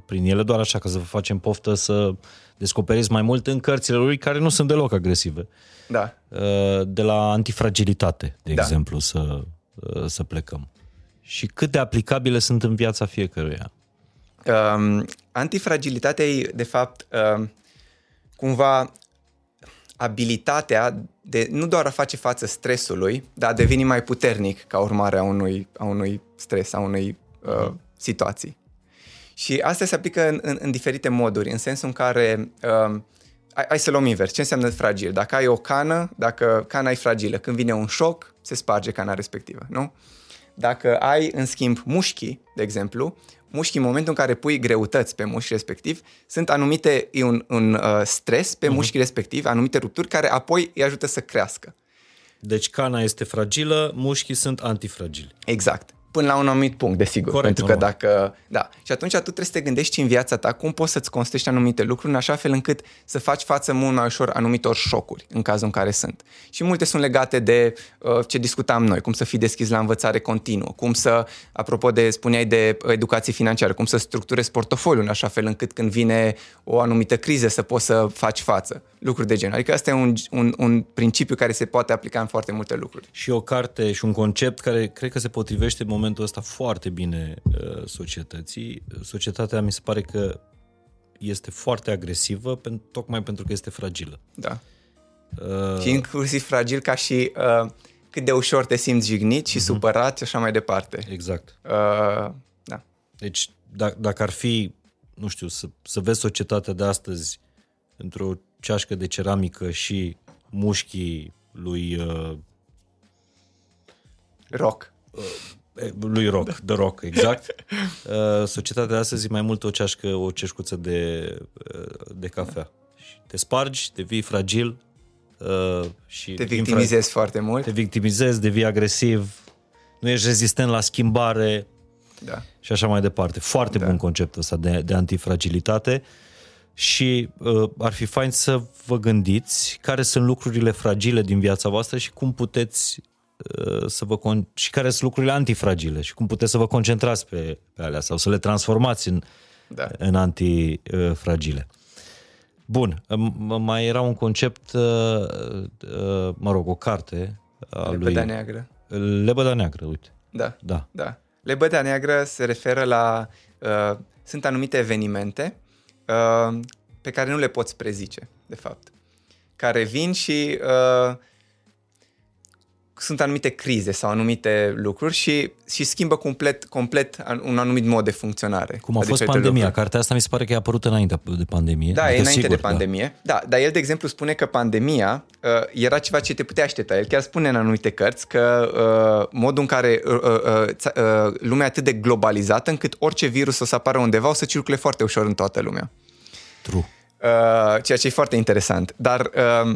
prin ele, doar așa ca să vă facem poftă să descoperiți mai mult în cărțile lui, care nu sunt deloc agresive. Da. Uh, de la antifragilitate, de Da. exemplu, să, uh, să plecăm. Și cât de aplicabile sunt în viața fiecăruia. Um, antifragilitatea e, de fapt, um, cumva abilitatea de nu doar a face față stresului, dar a deveni mai puternic ca urmare a unui, a unui stres, a unei uh, situații. Și asta se aplică în, în, în diferite moduri, în sensul în care um, hai, hai să luăm invers. Ce înseamnă fragil? Dacă ai o cană, dacă cana e fragilă, când vine un șoc, se sparge cana respectivă, nu? Dacă ai, în schimb, mușchii, de exemplu, mușchii, în momentul în care pui greutăți pe mușchi respectiv, sunt anumite, e un, un uh, stres pe uh-huh. mușchii respectiv, anumite rupturi care apoi îi ajută să crească. Deci cana este fragilă, mușchii sunt antifragili. Exact. Până la un anumit punct, desigur. Corect, pentru că normal. dacă... Da. Și atunci tu trebuie să te gândești în viața ta cum poți să-ți construiești anumite lucruri în așa fel încât să faci față mult mai ușor anumitor șocuri în cazul în care sunt. Și multe sunt legate de uh, ce discutam noi, cum să fii deschis la învățare continuă, cum să, apropo de, spuneai de uh, educație financiară, cum să structurezi portofoliul în așa fel încât când vine o anumită criză să poți să faci față. Lucruri de genul. Adică asta e un, un, un principiu care se poate aplica în foarte multe lucruri. Și o carte și un concept care cred că se potrivește în momentul ăsta foarte bine uh, societății. Societatea mi se pare că este foarte agresivă, pen- tocmai pentru că este fragilă. Da. Uh, Și inclusiv fragil ca și uh, cât de ușor te simți jignit și uh-huh. supărat și așa mai departe. exact. Uh, da. Deci, dacă, dacă ar fi, nu știu, să, să vezi societatea de astăzi într-o ceașcă de ceramică și mușchii lui, uh, Rock. lui Rock, da. The Rock, exact. Uh, societatea de astăzi e mai mult o ceașcă, o ceșcuță de, uh, de cafea. Și te spargi, devii fragil uh, și Te din victimizezi foarte mult. te victimizezi, devii agresiv, nu ești rezistent la schimbare Da. și așa mai departe. Foarte da. bun conceptul ăsta de, de antifragilitate și uh, ar fi fain să vă gândiți care sunt lucrurile fragile din viața voastră și cum puteți uh, să vă con- și care sunt lucrurile antifragile și cum puteți să vă concentrați pe, pe alea sau să le transformați în, Da. în antifragile. Bun, m- mai era un concept, uh, uh, mă rog, o carte a lui Lebăda neagră. Lebăda neagră, uite. Da. Da. Da. Lebăda neagră se referă la... Uh, sunt anumite evenimente uh, pe care nu le poți prezice, de fapt. Care vin și uh, sunt anumite crize sau anumite lucruri și, și schimbă complet, complet an- un anumit mod de funcționare. Cum a fost diferite pandemia. lucruri. Cartea asta mi se pare că a apărut înainte de pandemie. Da, e Adică înainte sigur, de pandemie. Da. da, dar el, de exemplu, spune că pandemia uh, era ceva ce te putea aștepta. El chiar spune în anumite cărți că uh, modul în care uh, uh, uh, ța- uh, lumea e atât de globalizată încât orice virus o să apară undeva o să circule foarte ușor în toată lumea. Da, true. Uh, ceea ce e foarte interesant. Dar uh,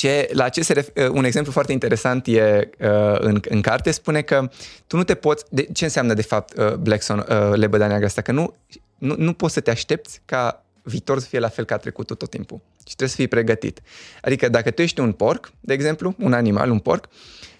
ce, la ce se ref- uh, un exemplu foarte interesant e uh, în, în carte, spune că tu nu te poți... De, ce înseamnă de fapt uh, Blackson, uh, lebăda neagră asta? Că nu, nu, nu poți să te aștepți ca viitorul să fie la fel ca trecutul tot timpul. Și trebuie să fii pregătit. Adică dacă tu ești un porc, de exemplu, un animal, un porc,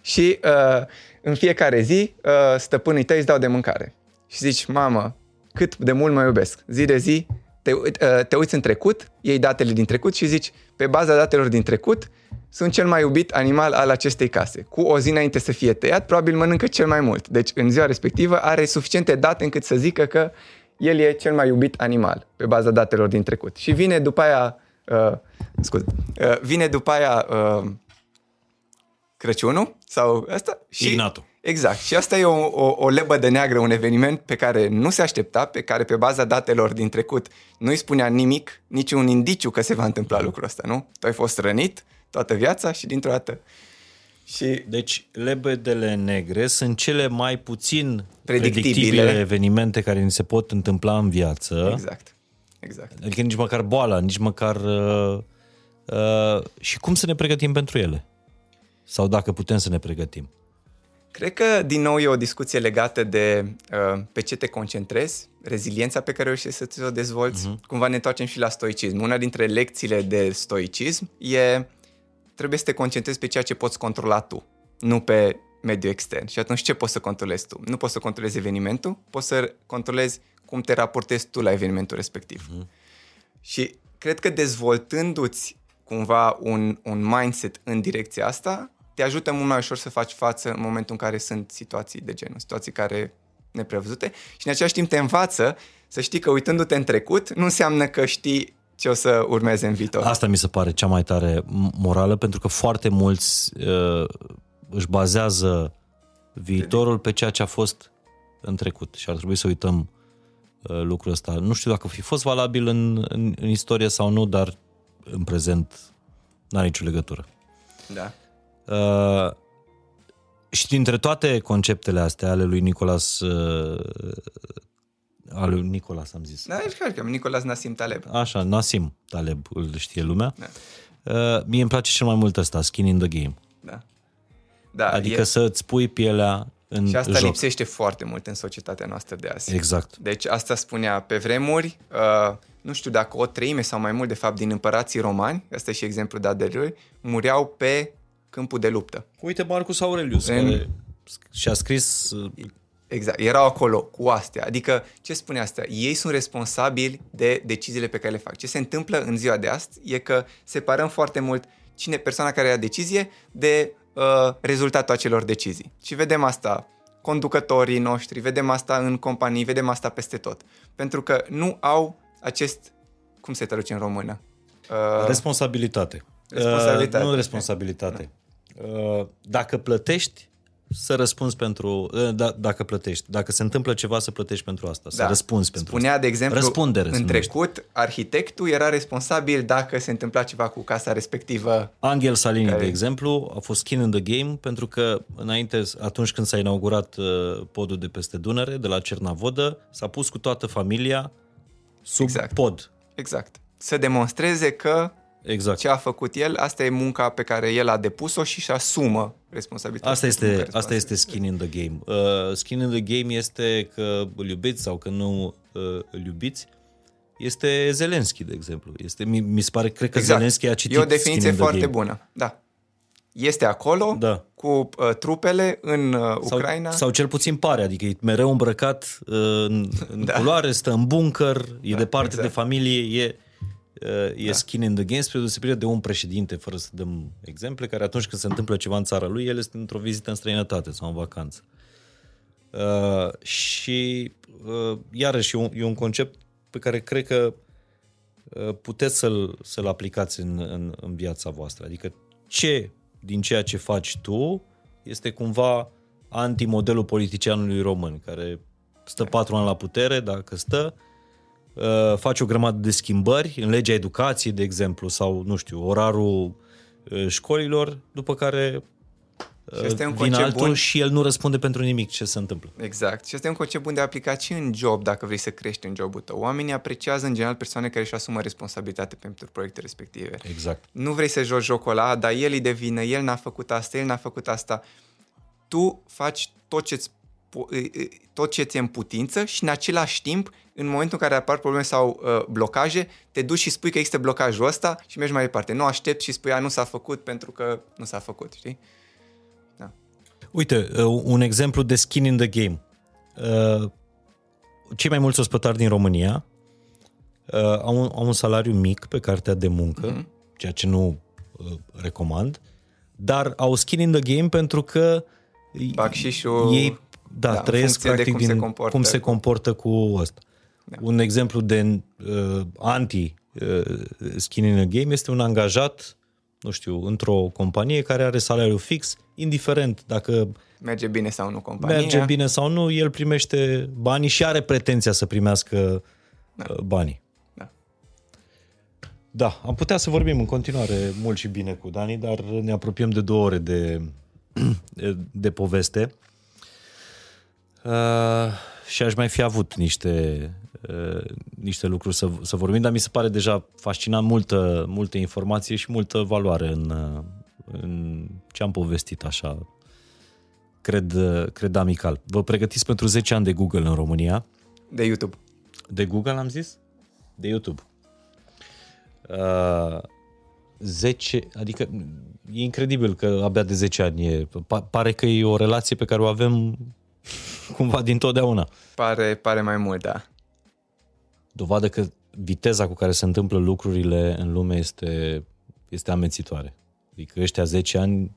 și uh, în fiecare zi uh, stăpânii tăi îți dau de mâncare. Și zici, mamă, cât de mult mă iubesc. Zi de zi te, uh, te uiți în trecut, iei datele din trecut și zici, pe baza datelor din trecut, sunt cel mai iubit animal al acestei case. Cu o zi înainte să fie tăiat, probabil mănâncă cel mai mult. Deci în ziua respectivă are suficiente date încât să zică că el e cel mai iubit animal pe baza datelor din trecut. Și vine după aia, uh, scuze, uh, vine după aia uh, Crăciunul sau asta și Ignatul. Exact. Și asta e o, o, o lebădă neagră, un eveniment pe care nu se aștepta, pe care pe baza datelor din trecut nu îi spunea nimic, niciun indiciu că se va întâmpla lucrul ăsta, nu? Tu ai fost rănit toată viața și dintr-o dată. Și Deci, lebedele negre sunt cele mai puțin Predictibile. predictibile evenimente care ni se pot întâmpla în viață. exact. Exact. Adică nici măcar boala, nici măcar... Uh, uh, și cum să ne pregătim pentru ele? Sau dacă putem să ne pregătim. Cred că, din nou, e o discuție legată de uh, pe ce te concentrezi reziliența pe care reușești să ți-o dezvolți. Uh-huh. Cumva ne întoarcem și la stoicism. Una dintre lecțiile de stoicism e trebuie să te concentrezi pe ceea ce poți controla tu, nu pe mediul extern. Și atunci ce poți să controlezi tu? Nu poți să controlezi evenimentul, poți să controlezi cum te raportezi tu la evenimentul respectiv. Uh-huh. Și cred că dezvoltându-ți cumva un, un mindset în direcția asta, te ajută mult mai ușor să faci față în momentul în care sunt situații de genul, situații care neprevăzute și în același timp te învață să știi că uitându-te în trecut nu înseamnă că știi ce o să urmeze în viitor. Asta mi se pare cea mai tare morală, pentru că foarte mulți uh, își bazează viitorul pe ceea ce a fost în trecut și ar trebui să uităm uh, lucrul ăsta. Nu știu dacă fi fost valabil în, în, în istorie sau nu, dar în prezent n-are nicio legătură. Da. Uh, și dintre toate conceptele astea ale lui Nicolas uh, al lui Nicolas, am zis. Da, e că Nicolas Nassim Taleb. Așa, Nassim Taleb, îl știe lumea. Da. Uh, mie îmi place cel mai mult ăsta, skin in the game. Da. da adică e... să-ți pui pielea în Și asta joc. lipsește foarte mult în societatea noastră de azi. Exact. Deci asta spunea pe vremuri, uh, nu știu dacă o treime sau mai mult de fapt din împărații romani, asta e și exemplu dat de lui, mureau pe câmpul de luptă. Uite Marcus Aurelius, în... care și-a scris... Uh, exact, erau acolo cu astea. Adică, ce spune asta? Ei sunt responsabili de deciziile pe care le fac. Ce se întâmplă în ziua de astăzi e că separăm foarte mult cine persoana care ia decizie de uh, rezultatul acelor decizii. Și vedem asta conducătorii noștri, vedem asta în companii, vedem asta peste tot. Pentru că nu au acest, cum se traduce în română? Uh, responsabilitate. Responsabilitate. Uh, nu responsabilitate. Uh, dacă plătești, să răspunzi pentru... Uh, da, dacă plătești. Dacă se întâmplă ceva, să plătești pentru asta. Da. Să răspunzi pentru Spunea, asta. de exemplu, Răspundere, în trecut, arhitectul era responsabil dacă se întâmpla ceva cu casa respectivă. Angel Salini, care... de exemplu, a fost skin in the game pentru că înainte, atunci când s-a inaugurat uh, podul de peste Dunăre, de la Cernavodă, s-a pus cu toată familia sub exact. pod. Exact. Să demonstreze că Exact. Ce a făcut el, asta e munca pe care el a depus-o și își asumă responsabilitatea. Asta este, asta este skin in the game. Uh, skin in the game este că îl iubiți sau că nu uh, îl iubiți. Este Zelenski, de exemplu. Este, mi, mi se pare, cred că exact. Zelenski a citit E o definiție foarte game. bună, da. Este acolo da. cu uh, trupele în uh, Ucraina. Sau, sau cel puțin pare, adică e mereu îmbrăcat uh, în, în da. culoare, stă în bunker, e da, departe exact. de familie, e e da. skin in the game, spre deosebire de un președinte, fără să dăm exemple, care atunci când se întâmplă ceva în țara lui, el este într-o vizită în străinătate sau în vacanță. Uh, și uh, iarăși e un, e un concept pe care cred că uh, puteți să-l, să-l aplicați în, în, în viața voastră. Adică ce din ceea ce faci tu este cumva anti-modelul politicianului român, care stă patru ani la putere, dacă stă, uh, Uh, faci o grămadă de schimbări în legea educației, de exemplu, sau, nu știu, orarul uh, școlilor, după care uh, și este un vine altul bun. și el nu răspunde pentru nimic ce se întâmplă. Exact. Și este un concept bun de aplicat și în job, dacă vrei să crești în jobul tău. Oamenii apreciază în general persoane care își asumă responsabilitate pentru proiecte respective. Exact. Nu vrei să joci jocul ăla, dar el îi devine, el n-a făcut asta, el n-a făcut asta. Tu faci tot ce-ți tot ce ți-e în putință și în același timp, în momentul în care apar probleme sau uh, blocaje, te duci și spui că există blocajul ăsta și mergi mai departe. Nu aștept și spui, a, nu s-a făcut pentru că nu s-a făcut, știi? Da. Uite, uh, un exemplu de skin in the game. Uh, cei mai mulți ospătari din România uh, au, un, au un salariu mic pe cartea de muncă, mm-hmm. ceea ce nu uh, recomand, dar au skin in the game pentru că Bacșișul... ei da, da trăiesc practic cum din se comportă. cum se comportă cu ăsta. Da. Un exemplu de uh, anti uh, skin in a game este un angajat, nu știu, într-o companie care are salariu fix, indiferent dacă merge bine sau nu compania. Merge bine sau nu, el primește banii și are pretenția să primească da. Uh, banii. Da. Da, am putea să vorbim în continuare mult și bine cu Dani, dar ne apropiem de două ore de, de poveste. Uh, și aș mai fi avut niște, uh, niște lucruri să, să vorbim, dar mi se pare deja fascinant multă, multă informație și multă valoare în, uh, în ce am povestit așa, cred, uh, cred amical. Vă pregătiți pentru 10 ani de Google în România. De YouTube. De Google am zis? De YouTube. Uh, 10, adică e incredibil că abia de 10 ani e. Pa- pare că e o relație pe care o avem cumva din totdeauna. Pare, pare mai mult, da. Dovadă că viteza cu care se întâmplă lucrurile în lume este, este amețitoare. Adică ăștia 10 ani,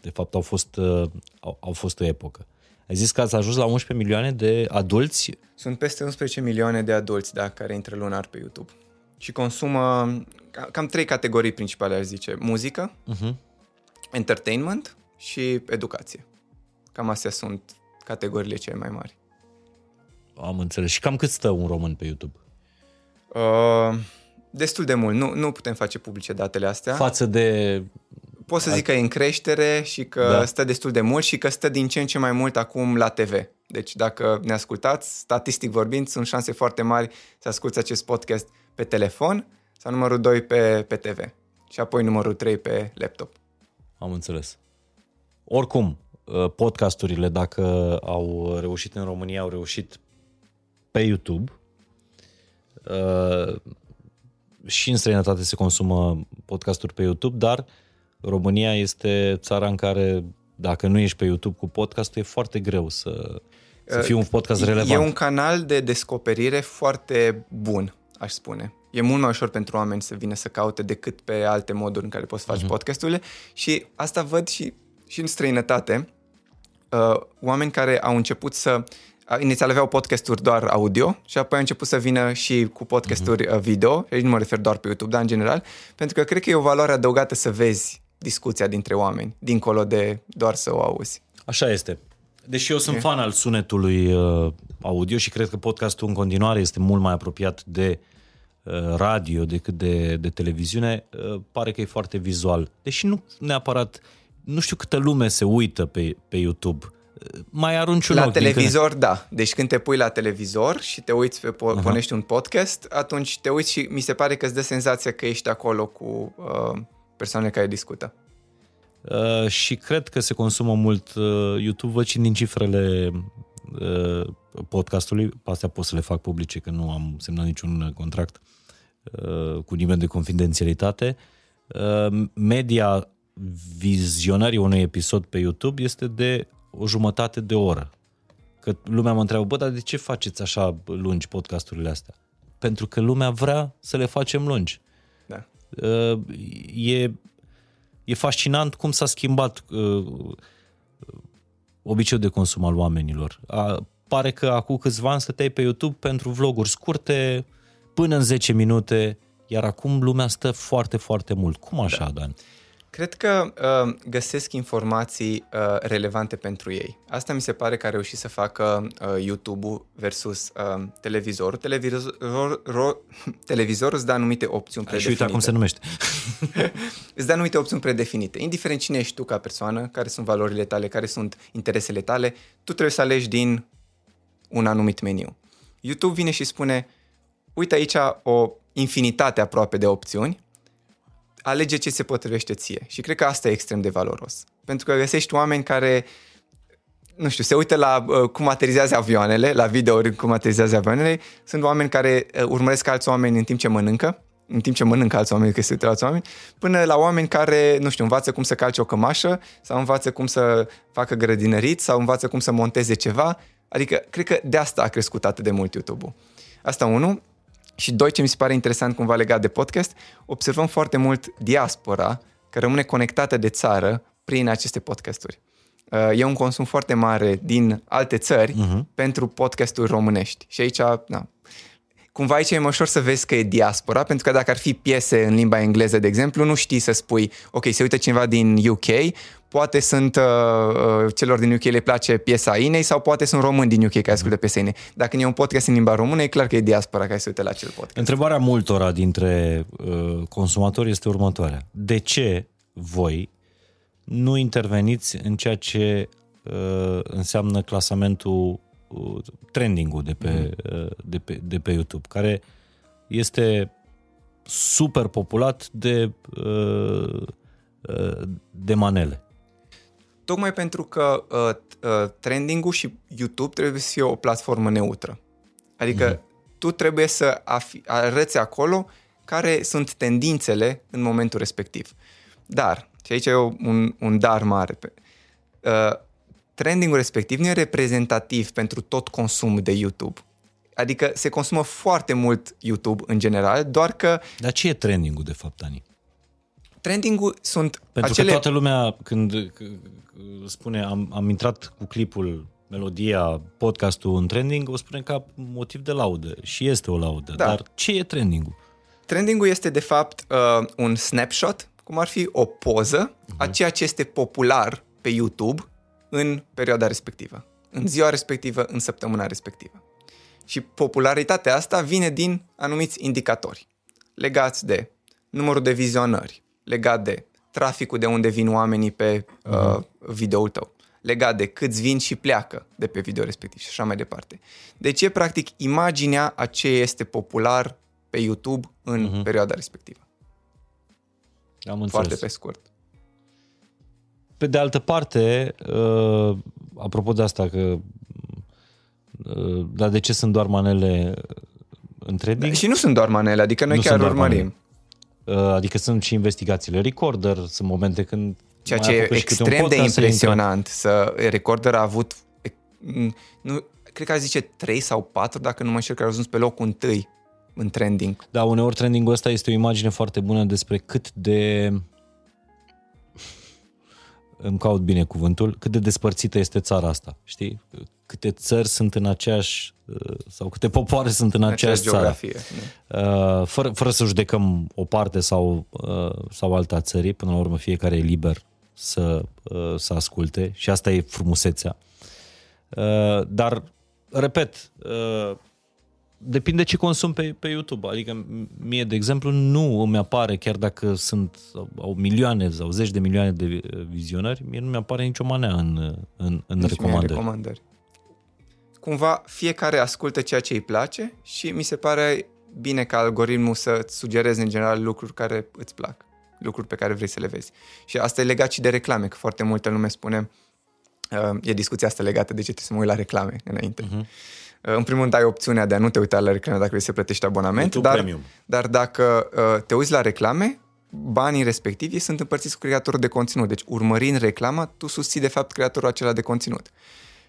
de fapt, au fost, uh, au, au fost o epocă. Ai zis că ați ajuns la 11 milioane de adulți? Sunt peste 11 milioane de adulți, da, care intră lunar pe YouTube. Și consumă ca- cam trei categorii principale, aș zice. Muzică, Uh-huh. entertainment și educație. Cam astea sunt categoriile cele mai mari. Am înțeles. Și cam cât stă un român pe YouTube? Uh, destul de mult. Nu, nu putem face publice datele astea. Față de... Pot să zic că e în creștere și că Da. da. stă destul de mult și că stă din ce în ce mai mult acum la TV. Deci dacă ne ascultați, statistic vorbind, sunt șanse foarte mari să asculți acest podcast pe telefon sau numărul 2 pe, pe TV și apoi numărul 3 pe laptop. Am înțeles. Oricum, uh, podcasturile, dacă au reușit în România, au reușit pe YouTube. Uh, Și în străinătate se consumă podcasturi pe YouTube, dar România este țara în care, dacă nu ești pe YouTube cu podcastul, e foarte greu să, să fie un podcast relevant. E un canal de descoperire foarte bun, aș spune. E mult mai ușor pentru oameni să vină să caute decât pe alte moduri în care poți să faci uh-huh. podcasturile și asta văd și, și în străinătate. Uh, oameni care au început să a- inițial aveau podcasturi doar audio și apoi au început să vină și cu podcasturi uh video, și aici nu mă refer doar pe YouTube, dar în general, pentru că cred că e o valoare adăugată să vezi discuția dintre oameni, dincolo de doar să o auzi. Așa este. Deși eu sunt fan al sunetului uh, audio și cred că podcastul în continuare este mult mai apropiat de uh, radio decât de, de televiziune, uh, pare că e foarte vizual. Deși nu neapărat, nu știu câtă lume se uită pe, pe YouTube. Uh, Mai arunci un La ochi din televizor, da. Deci când te pui la televizor și te uiți pe, po- pornești un podcast, atunci te uiți și mi se pare că îți dă senzația că ești acolo cu uh, persoanele care discută. Uh, și cred că se consumă mult uh, YouTube, văd și din cifrele uh, podcastului, pe astea pot să le fac publice, că nu am semnat niciun uh, contract uh, cu nimeni de confidențialitate. Uh, media vizionării unui episod pe YouTube este de o jumătate de oră. Că lumea mă întreabă, bă, dar de ce faceți așa lungi podcasturile astea? Pentru că lumea vrea să le facem lungi. Da. Uh, e e fascinant cum s-a schimbat uh, obiceiul de consum al oamenilor. A, pare că acum câțiva ani stăteai pe YouTube pentru vloguri scurte, până în 10 minute, iar acum lumea stă foarte, foarte mult. Cum așa, da. Dan? Cred că uh, găsesc informații uh, relevante pentru ei. Asta mi se pare că a reușit să facă uh, YouTube-ul versus uh, televizorul. Televizor, ro, televizorul îți dă anumite opțiuni Și uite predefinite. cum se numește. Îți dă anumite opțiuni predefinite. Indiferent cine ești tu ca persoană, care sunt valorile tale, care sunt interesele tale, tu trebuie să alegi din un anumit meniu. YouTube vine și spune, uite aici o infinitate aproape de opțiuni, alege ce se potrivește ție. Și cred că asta e extrem de valoros. Pentru că găsești oameni care nu știu, se uită la uh, cum aterizează avioanele, la videouri cum aterizează avioanele. Sunt oameni care uh, urmăresc alți oameni în timp ce mănâncă, în timp ce mănâncă alți oameni, că se uită la alți oameni, până la oameni care, nu știu, învață cum să calce o cămașă sau învață cum să facă grădinărit sau învață cum să monteze ceva. Adică, cred că de asta a crescut atât de mult YouTube-ul. Asta unul. Și doi, ce mi se pare interesant cumva legat de podcast, observăm foarte mult diaspora care rămâne conectată de țară prin aceste podcasturi. Uh, E un consum foarte mare din alte țări uh-huh. pentru podcasturi românești. Și aici, na, cumva aici e mai ușor să vezi că e diaspora, pentru că dacă ar fi piese în limba engleză, de exemplu, nu știi să spui, ok, se uită cineva din UK, poate sunt uh, uh, celor din UK le place piesa Inei sau poate sunt români din UK care ascultă piesa Inei. Dacă e un podcast în limba română, e clar că e diaspora care se uită la acel podcast. Întrebarea multora dintre uh, consumatori este următoarea. De ce voi nu interveniți în ceea ce uh, înseamnă clasamentul, uh, trending-ul de pe, uh, de, pe, de pe YouTube, care este super populat de, uh, uh, de manele. Tocmai pentru că uh, uh, trending-ul și YouTube trebuie să fie o platformă neutră. Adică mm-hmm. tu trebuie să afi- arăți acolo care sunt tendințele în momentul respectiv. Dar, și aici e un, un dar mare, uh, trendingul respectiv nu e reprezentativ pentru tot consumul de YouTube. Adică se consumă foarte mult YouTube în general, doar că... Dar ce e trendingul de fapt, Ani? Trendingul sunt Pentru acele... că toată lumea când spune am, am intrat cu clipul melodia, podcastul în trending, o spune ca motiv de laudă și este o laudă. Da. Dar ce e trendingul? Trendingul este de fapt uh, un snapshot, cum ar fi o poză uh-huh. a ceea ce este popular pe YouTube în perioada respectivă, în ziua respectivă, în săptămâna respectivă. Și popularitatea asta vine din anumiți indicatori legați de numărul de vizionări, legat de traficul de unde vin oamenii pe uh, videoul tău, legat de câți vin și pleacă de pe video respectiv și așa mai departe. Deci e practic imaginea a ce este popular pe YouTube în uh-huh. perioada respectivă. Am înțeles. Foarte pe scurt. Pe de altă parte, uh, apropo de asta, că uh, dar de ce sunt doar manele în trading? Da, și nu sunt doar manele, adică noi Nu chiar sunt doar urmărim. Uh, adică sunt și investigațiile recorder, sunt momente când Ceea mai ce e apucă și câte un extrem de podcast să intre. impresionant să Recorder a avut nu, cred că a zice 3 sau 4 dacă nu mă înșel că a ajuns pe locul întâi în trending. Da, uneori trendingul ăsta este o imagine foarte bună despre cât de îmi caut bine cuvântul, cât de despărțită este țara asta, știi? Câte țări sunt în aceeași, sau câte popoare sunt în aceeași țară. geografie. nu? Uh, fără, fără să judecăm o parte sau, uh, sau alta a țării, până la urmă fiecare e liber să, uh, să asculte și asta e frumusețea. Uh, dar, repet, uh, depinde ce consum pe, pe YouTube. Adică mie, de exemplu, nu îmi apare, chiar dacă sunt au milioane sau zeci de milioane de uh, vizionări, mie nu mi-apare nicio manea în, în, în Nici mie recomandări. recomandări. Cumva fiecare ascultă ceea ce îi place și mi se pare bine ca algoritmul să-ți sugereze în general lucruri care îți plac, lucruri pe care vrei să le vezi. Și asta e legat și de reclame, că foarte multă lume spune, uh, e discuția asta legată de ce trebuie să mă uit la reclame înainte. Mhm. Uh-huh. În primul rând ai opțiunea de a nu te uita la reclame dacă vrei să plătești abonament, YouTube dar, Premium. dar dacă uh, te uiți la reclame, banii respectivi sunt împărțiți cu creatorul de conținut. Deci urmărind reclama, tu susții de fapt creatorul acela de conținut.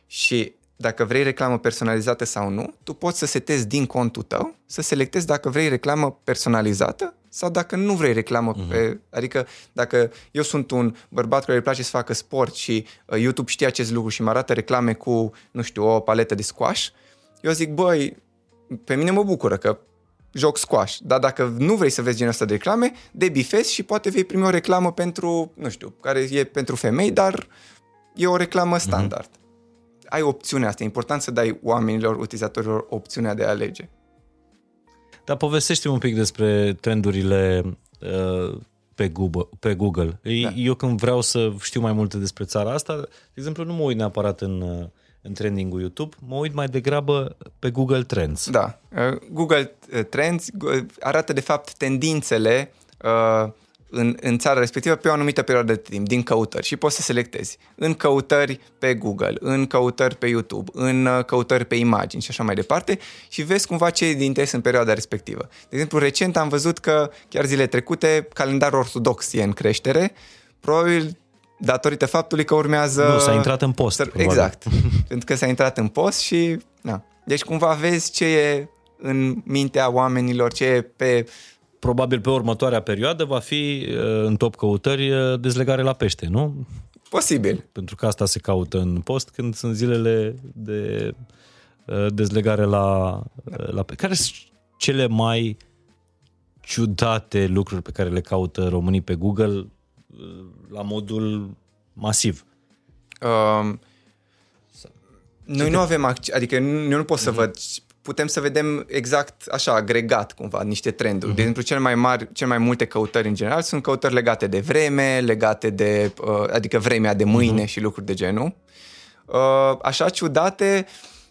Și dacă vrei reclamă personalizată sau nu, tu poți să setezi din contul tău, să selectezi dacă vrei reclamă personalizată sau dacă nu vrei reclamă uh-huh. pe... Adică dacă eu sunt un bărbat care îi place să facă sport și uh, YouTube știe acest lucru și mă arată reclame cu, nu știu, o paletă de squash, eu zic, băi, pe mine mă bucură că joc squash, dar dacă nu vrei să vezi genul ăsta de reclame, debifezi și poate vei primi o reclamă pentru, nu știu, care e pentru femei, dar e o reclamă standard. Mm-hmm. Ai opțiunea asta, e important să dai oamenilor, utilizatorilor opțiunea de a alege. Dar povestește un pic despre trendurile uh, pe Google. Pe Google. Da. Eu când vreau să știu mai multe despre țara asta, de exemplu, nu mă uit neapărat în, uh, în trending-ul YouTube, mă uit mai degrabă pe Google Trends. Da. Uh, Google uh, Trends uh, arată de fapt tendințele uh, în, în țara respectivă pe o anumită perioadă de timp, din căutări și poți să selectezi în căutări pe Google, în căutări pe YouTube, în uh, căutări pe imagini și așa mai departe și vezi cumva ce e de interes în perioada respectivă. De exemplu, recent am văzut că chiar zile trecute calendarul ortodox e în creștere, probabil datorită faptului că urmează... Nu, s-a intrat în post. Să, probabil. exact. Pentru că s-a intrat în post și... Na. Deci cumva vezi ce e în mintea oamenilor, ce e pe... Probabil pe următoarea perioadă va fi uh, în top căutări uh, dezlegare la pește, nu? Posibil. Pentru că asta se caută în post când sunt zilele de uh, dezlegare la, uh, la pește. Care sunt cele mai ciudate lucruri pe care le caută românii pe Google uh, la modul masiv? Um, noi nu avem acces, adică nu- eu nu pot să Mhm. văd, putem să vedem exact așa, agregat cumva, niște trenduri. Mhm. De exemplu, cele mai mari, cele mai multe căutări în general sunt căutări legate de vreme, legate de, uh, adică vremea de mâine Mhm. și lucruri de genul. Uh, așa ciudate,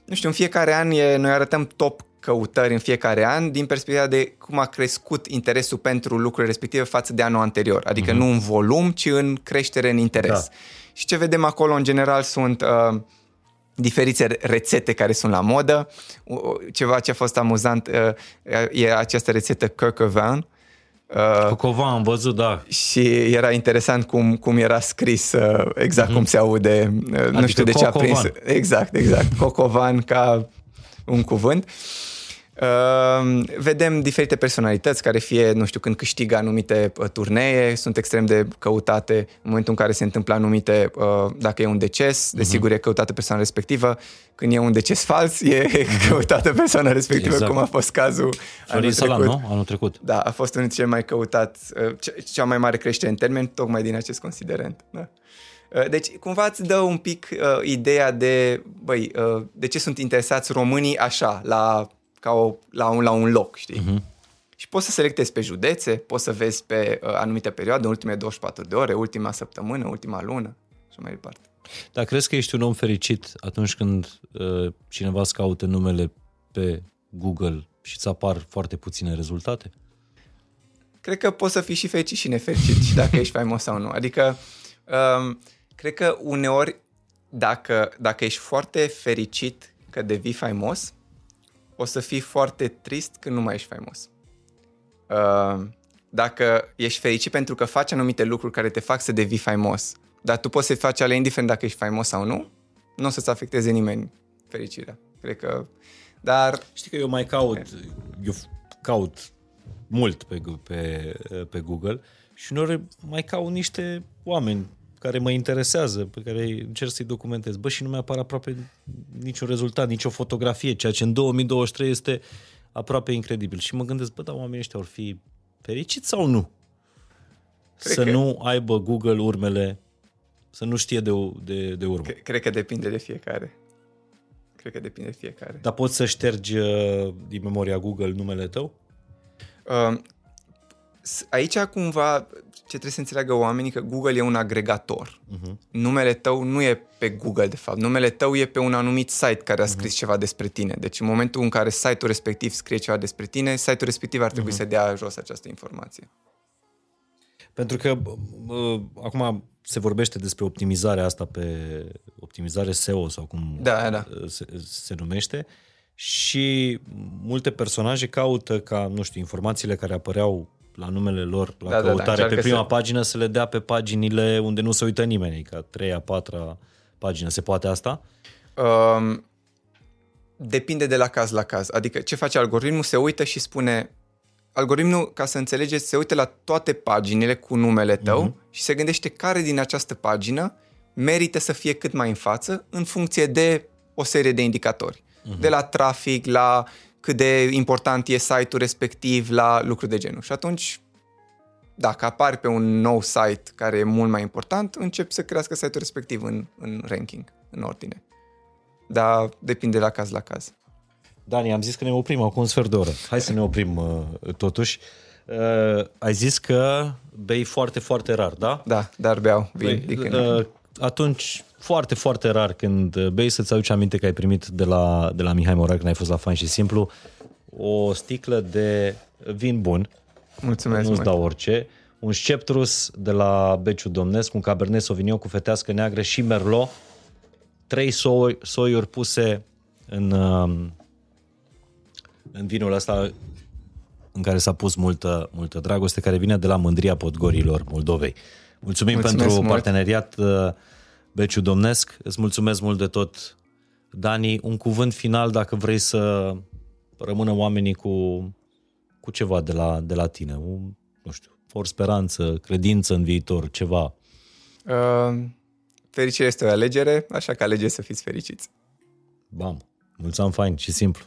nu știu, în fiecare an e, noi arătăm top căutări în fiecare an din perspectiva de cum a crescut interesul pentru lucrurile respective față de anul anterior. Adică nu în volum, ci în creștere în interes. Mhm. Da. Și ce vedem acolo în general sunt uh, diferite rețete care sunt la modă. Ceva ce a fost amuzant uh, e această rețetă Kirkovan. Uh, Cocovan, am văzut, da. Și era interesant cum, cum era scris, uh, exact uh-huh. cum se aude. Adică nu știu de ce a prins. Exact, exact. Cocovan ca un cuvânt. Uh, Uh, vedem diferite personalități care fie, nu știu, când câștigă anumite uh, turnee, sunt extrem de căutate în momentul în care se întâmplă anumite, uh, dacă e un deces, uh-huh. desigur e căutată persoana respectivă, când e un deces fals, e uh-huh. căutată persoana respectivă, exact. cum a fost cazul Florin Salam, nu? Anul trecut. Da, a fost unul dintre cel mai căutat, uh, cea mai mare creștere în termen, tocmai din acest considerent. Da. Uh, deci, cumva îți dă un pic uh, ideea de, băi, uh, de ce sunt interesați românii așa, la ca o, la, un, la un loc, știi? Uh-huh. Și poți să selectezi pe județe, poți să vezi pe uh, anumite perioade, ultimele 24 de ore, ultima săptămână, ultima lună și mai departe. Dar crezi că ești un om fericit atunci când uh, cineva îți caută numele pe Google și îți apar foarte puține rezultate? Cred că poți să fii și fericit și nefericit și dacă ești faimos sau nu. Adică, um, cred că uneori, dacă, dacă ești foarte fericit că devii faimos, o să fii foarte trist când nu mai ești faimos. Uh, dacă ești fericit pentru că faci anumite lucruri care te fac să devii faimos, dar tu poți să faci ale indiferent dacă ești faimos sau nu, nu o să-ți afecteze nimeni fericirea. Cred că... Dar... Știi că eu mai caut, eu caut mult pe, pe, pe Google și uneori mai caut niște oameni care mă interesează, pe care încerc să-i documentez. Bă, și nu mi-apare aproape niciun rezultat, nicio fotografie, ceea ce în 2023 este aproape incredibil. Și mă gândesc, bă, dar oamenii ăștia vor fi fericiți sau nu? Cred să că... nu aibă Google urmele, să nu știe de, de, de urmă. Cred, cred că depinde de fiecare. Cred că depinde de fiecare. Dar poți să ștergi uh, din memoria Google numele tău? Uh, aici cumva ce trebuie să înțeleagă oamenii că Google e un agregator. Uh-huh. Numele tău nu e pe Google, de fapt. Numele tău e pe un anumit site care a scris uh-huh. ceva despre tine. Deci în momentul în care site-ul respectiv scrie ceva despre tine, site-ul respectiv ar trebui uh-huh. să dea jos această informație. Pentru că uh, acum se vorbește despre optimizarea asta pe optimizare SEO sau cum da, da. Se, se numește și multe personaje caută ca, nu știu, informațiile care apăreau la numele lor, la da, căutare da, da, pe prima să... pagină, să le dea pe paginile unde nu se uită nimeni, ca treia, patra pagină. Se poate asta? Um, depinde de la caz la caz. Adică ce face algoritmul? Se uită și spune algoritmul, ca să înțelegeți, se uită la toate paginile cu numele tău uh-huh. și se gândește care din această pagină merită să fie cât mai în față în funcție de o serie de indicatori. Uh-huh. De la trafic, la cât de important e site-ul respectiv la lucruri de genul. Și atunci, dacă apari pe un nou site care e mult mai important, încep să crească site-ul respectiv în, în ranking, în ordine. Dar depinde la caz la caz. Dani, am zis că ne oprim acum un sfert de oră. Hai să ne oprim uh, totuși. Uh, ai zis că bei foarte, foarte rar, da? Da, dar beau vin. Păi, uh, atunci foarte, foarte rar când bei să-ți aduci aminte că ai primit de la, de la Mihai Morar când ai fost la Fain și Simplu o sticlă de vin bun. Mulțumesc Nu-ți dau orice. Un sceptrus de la Beciu Domnesc, un Cabernet Sauvignon cu fetească neagră și Merlot. Trei soi, soiuri puse în, um, în vinul ăsta în care s-a pus multă, multă dragoste, care vine de la mândria podgorilor Moldovei. Mulțumim Mulțumesc pentru mult. parteneriat. Uh, Beciu Domnesc. Îți mulțumesc mult de tot, Dani. Un cuvânt final dacă vrei să rămână oamenii cu, cu ceva de la, de la tine. Un, nu știu, o speranță, credință în viitor, ceva. Uh, fericirea este o alegere, așa că alegeți să fiți fericiți. Bam! Mulțumim fain și simplu.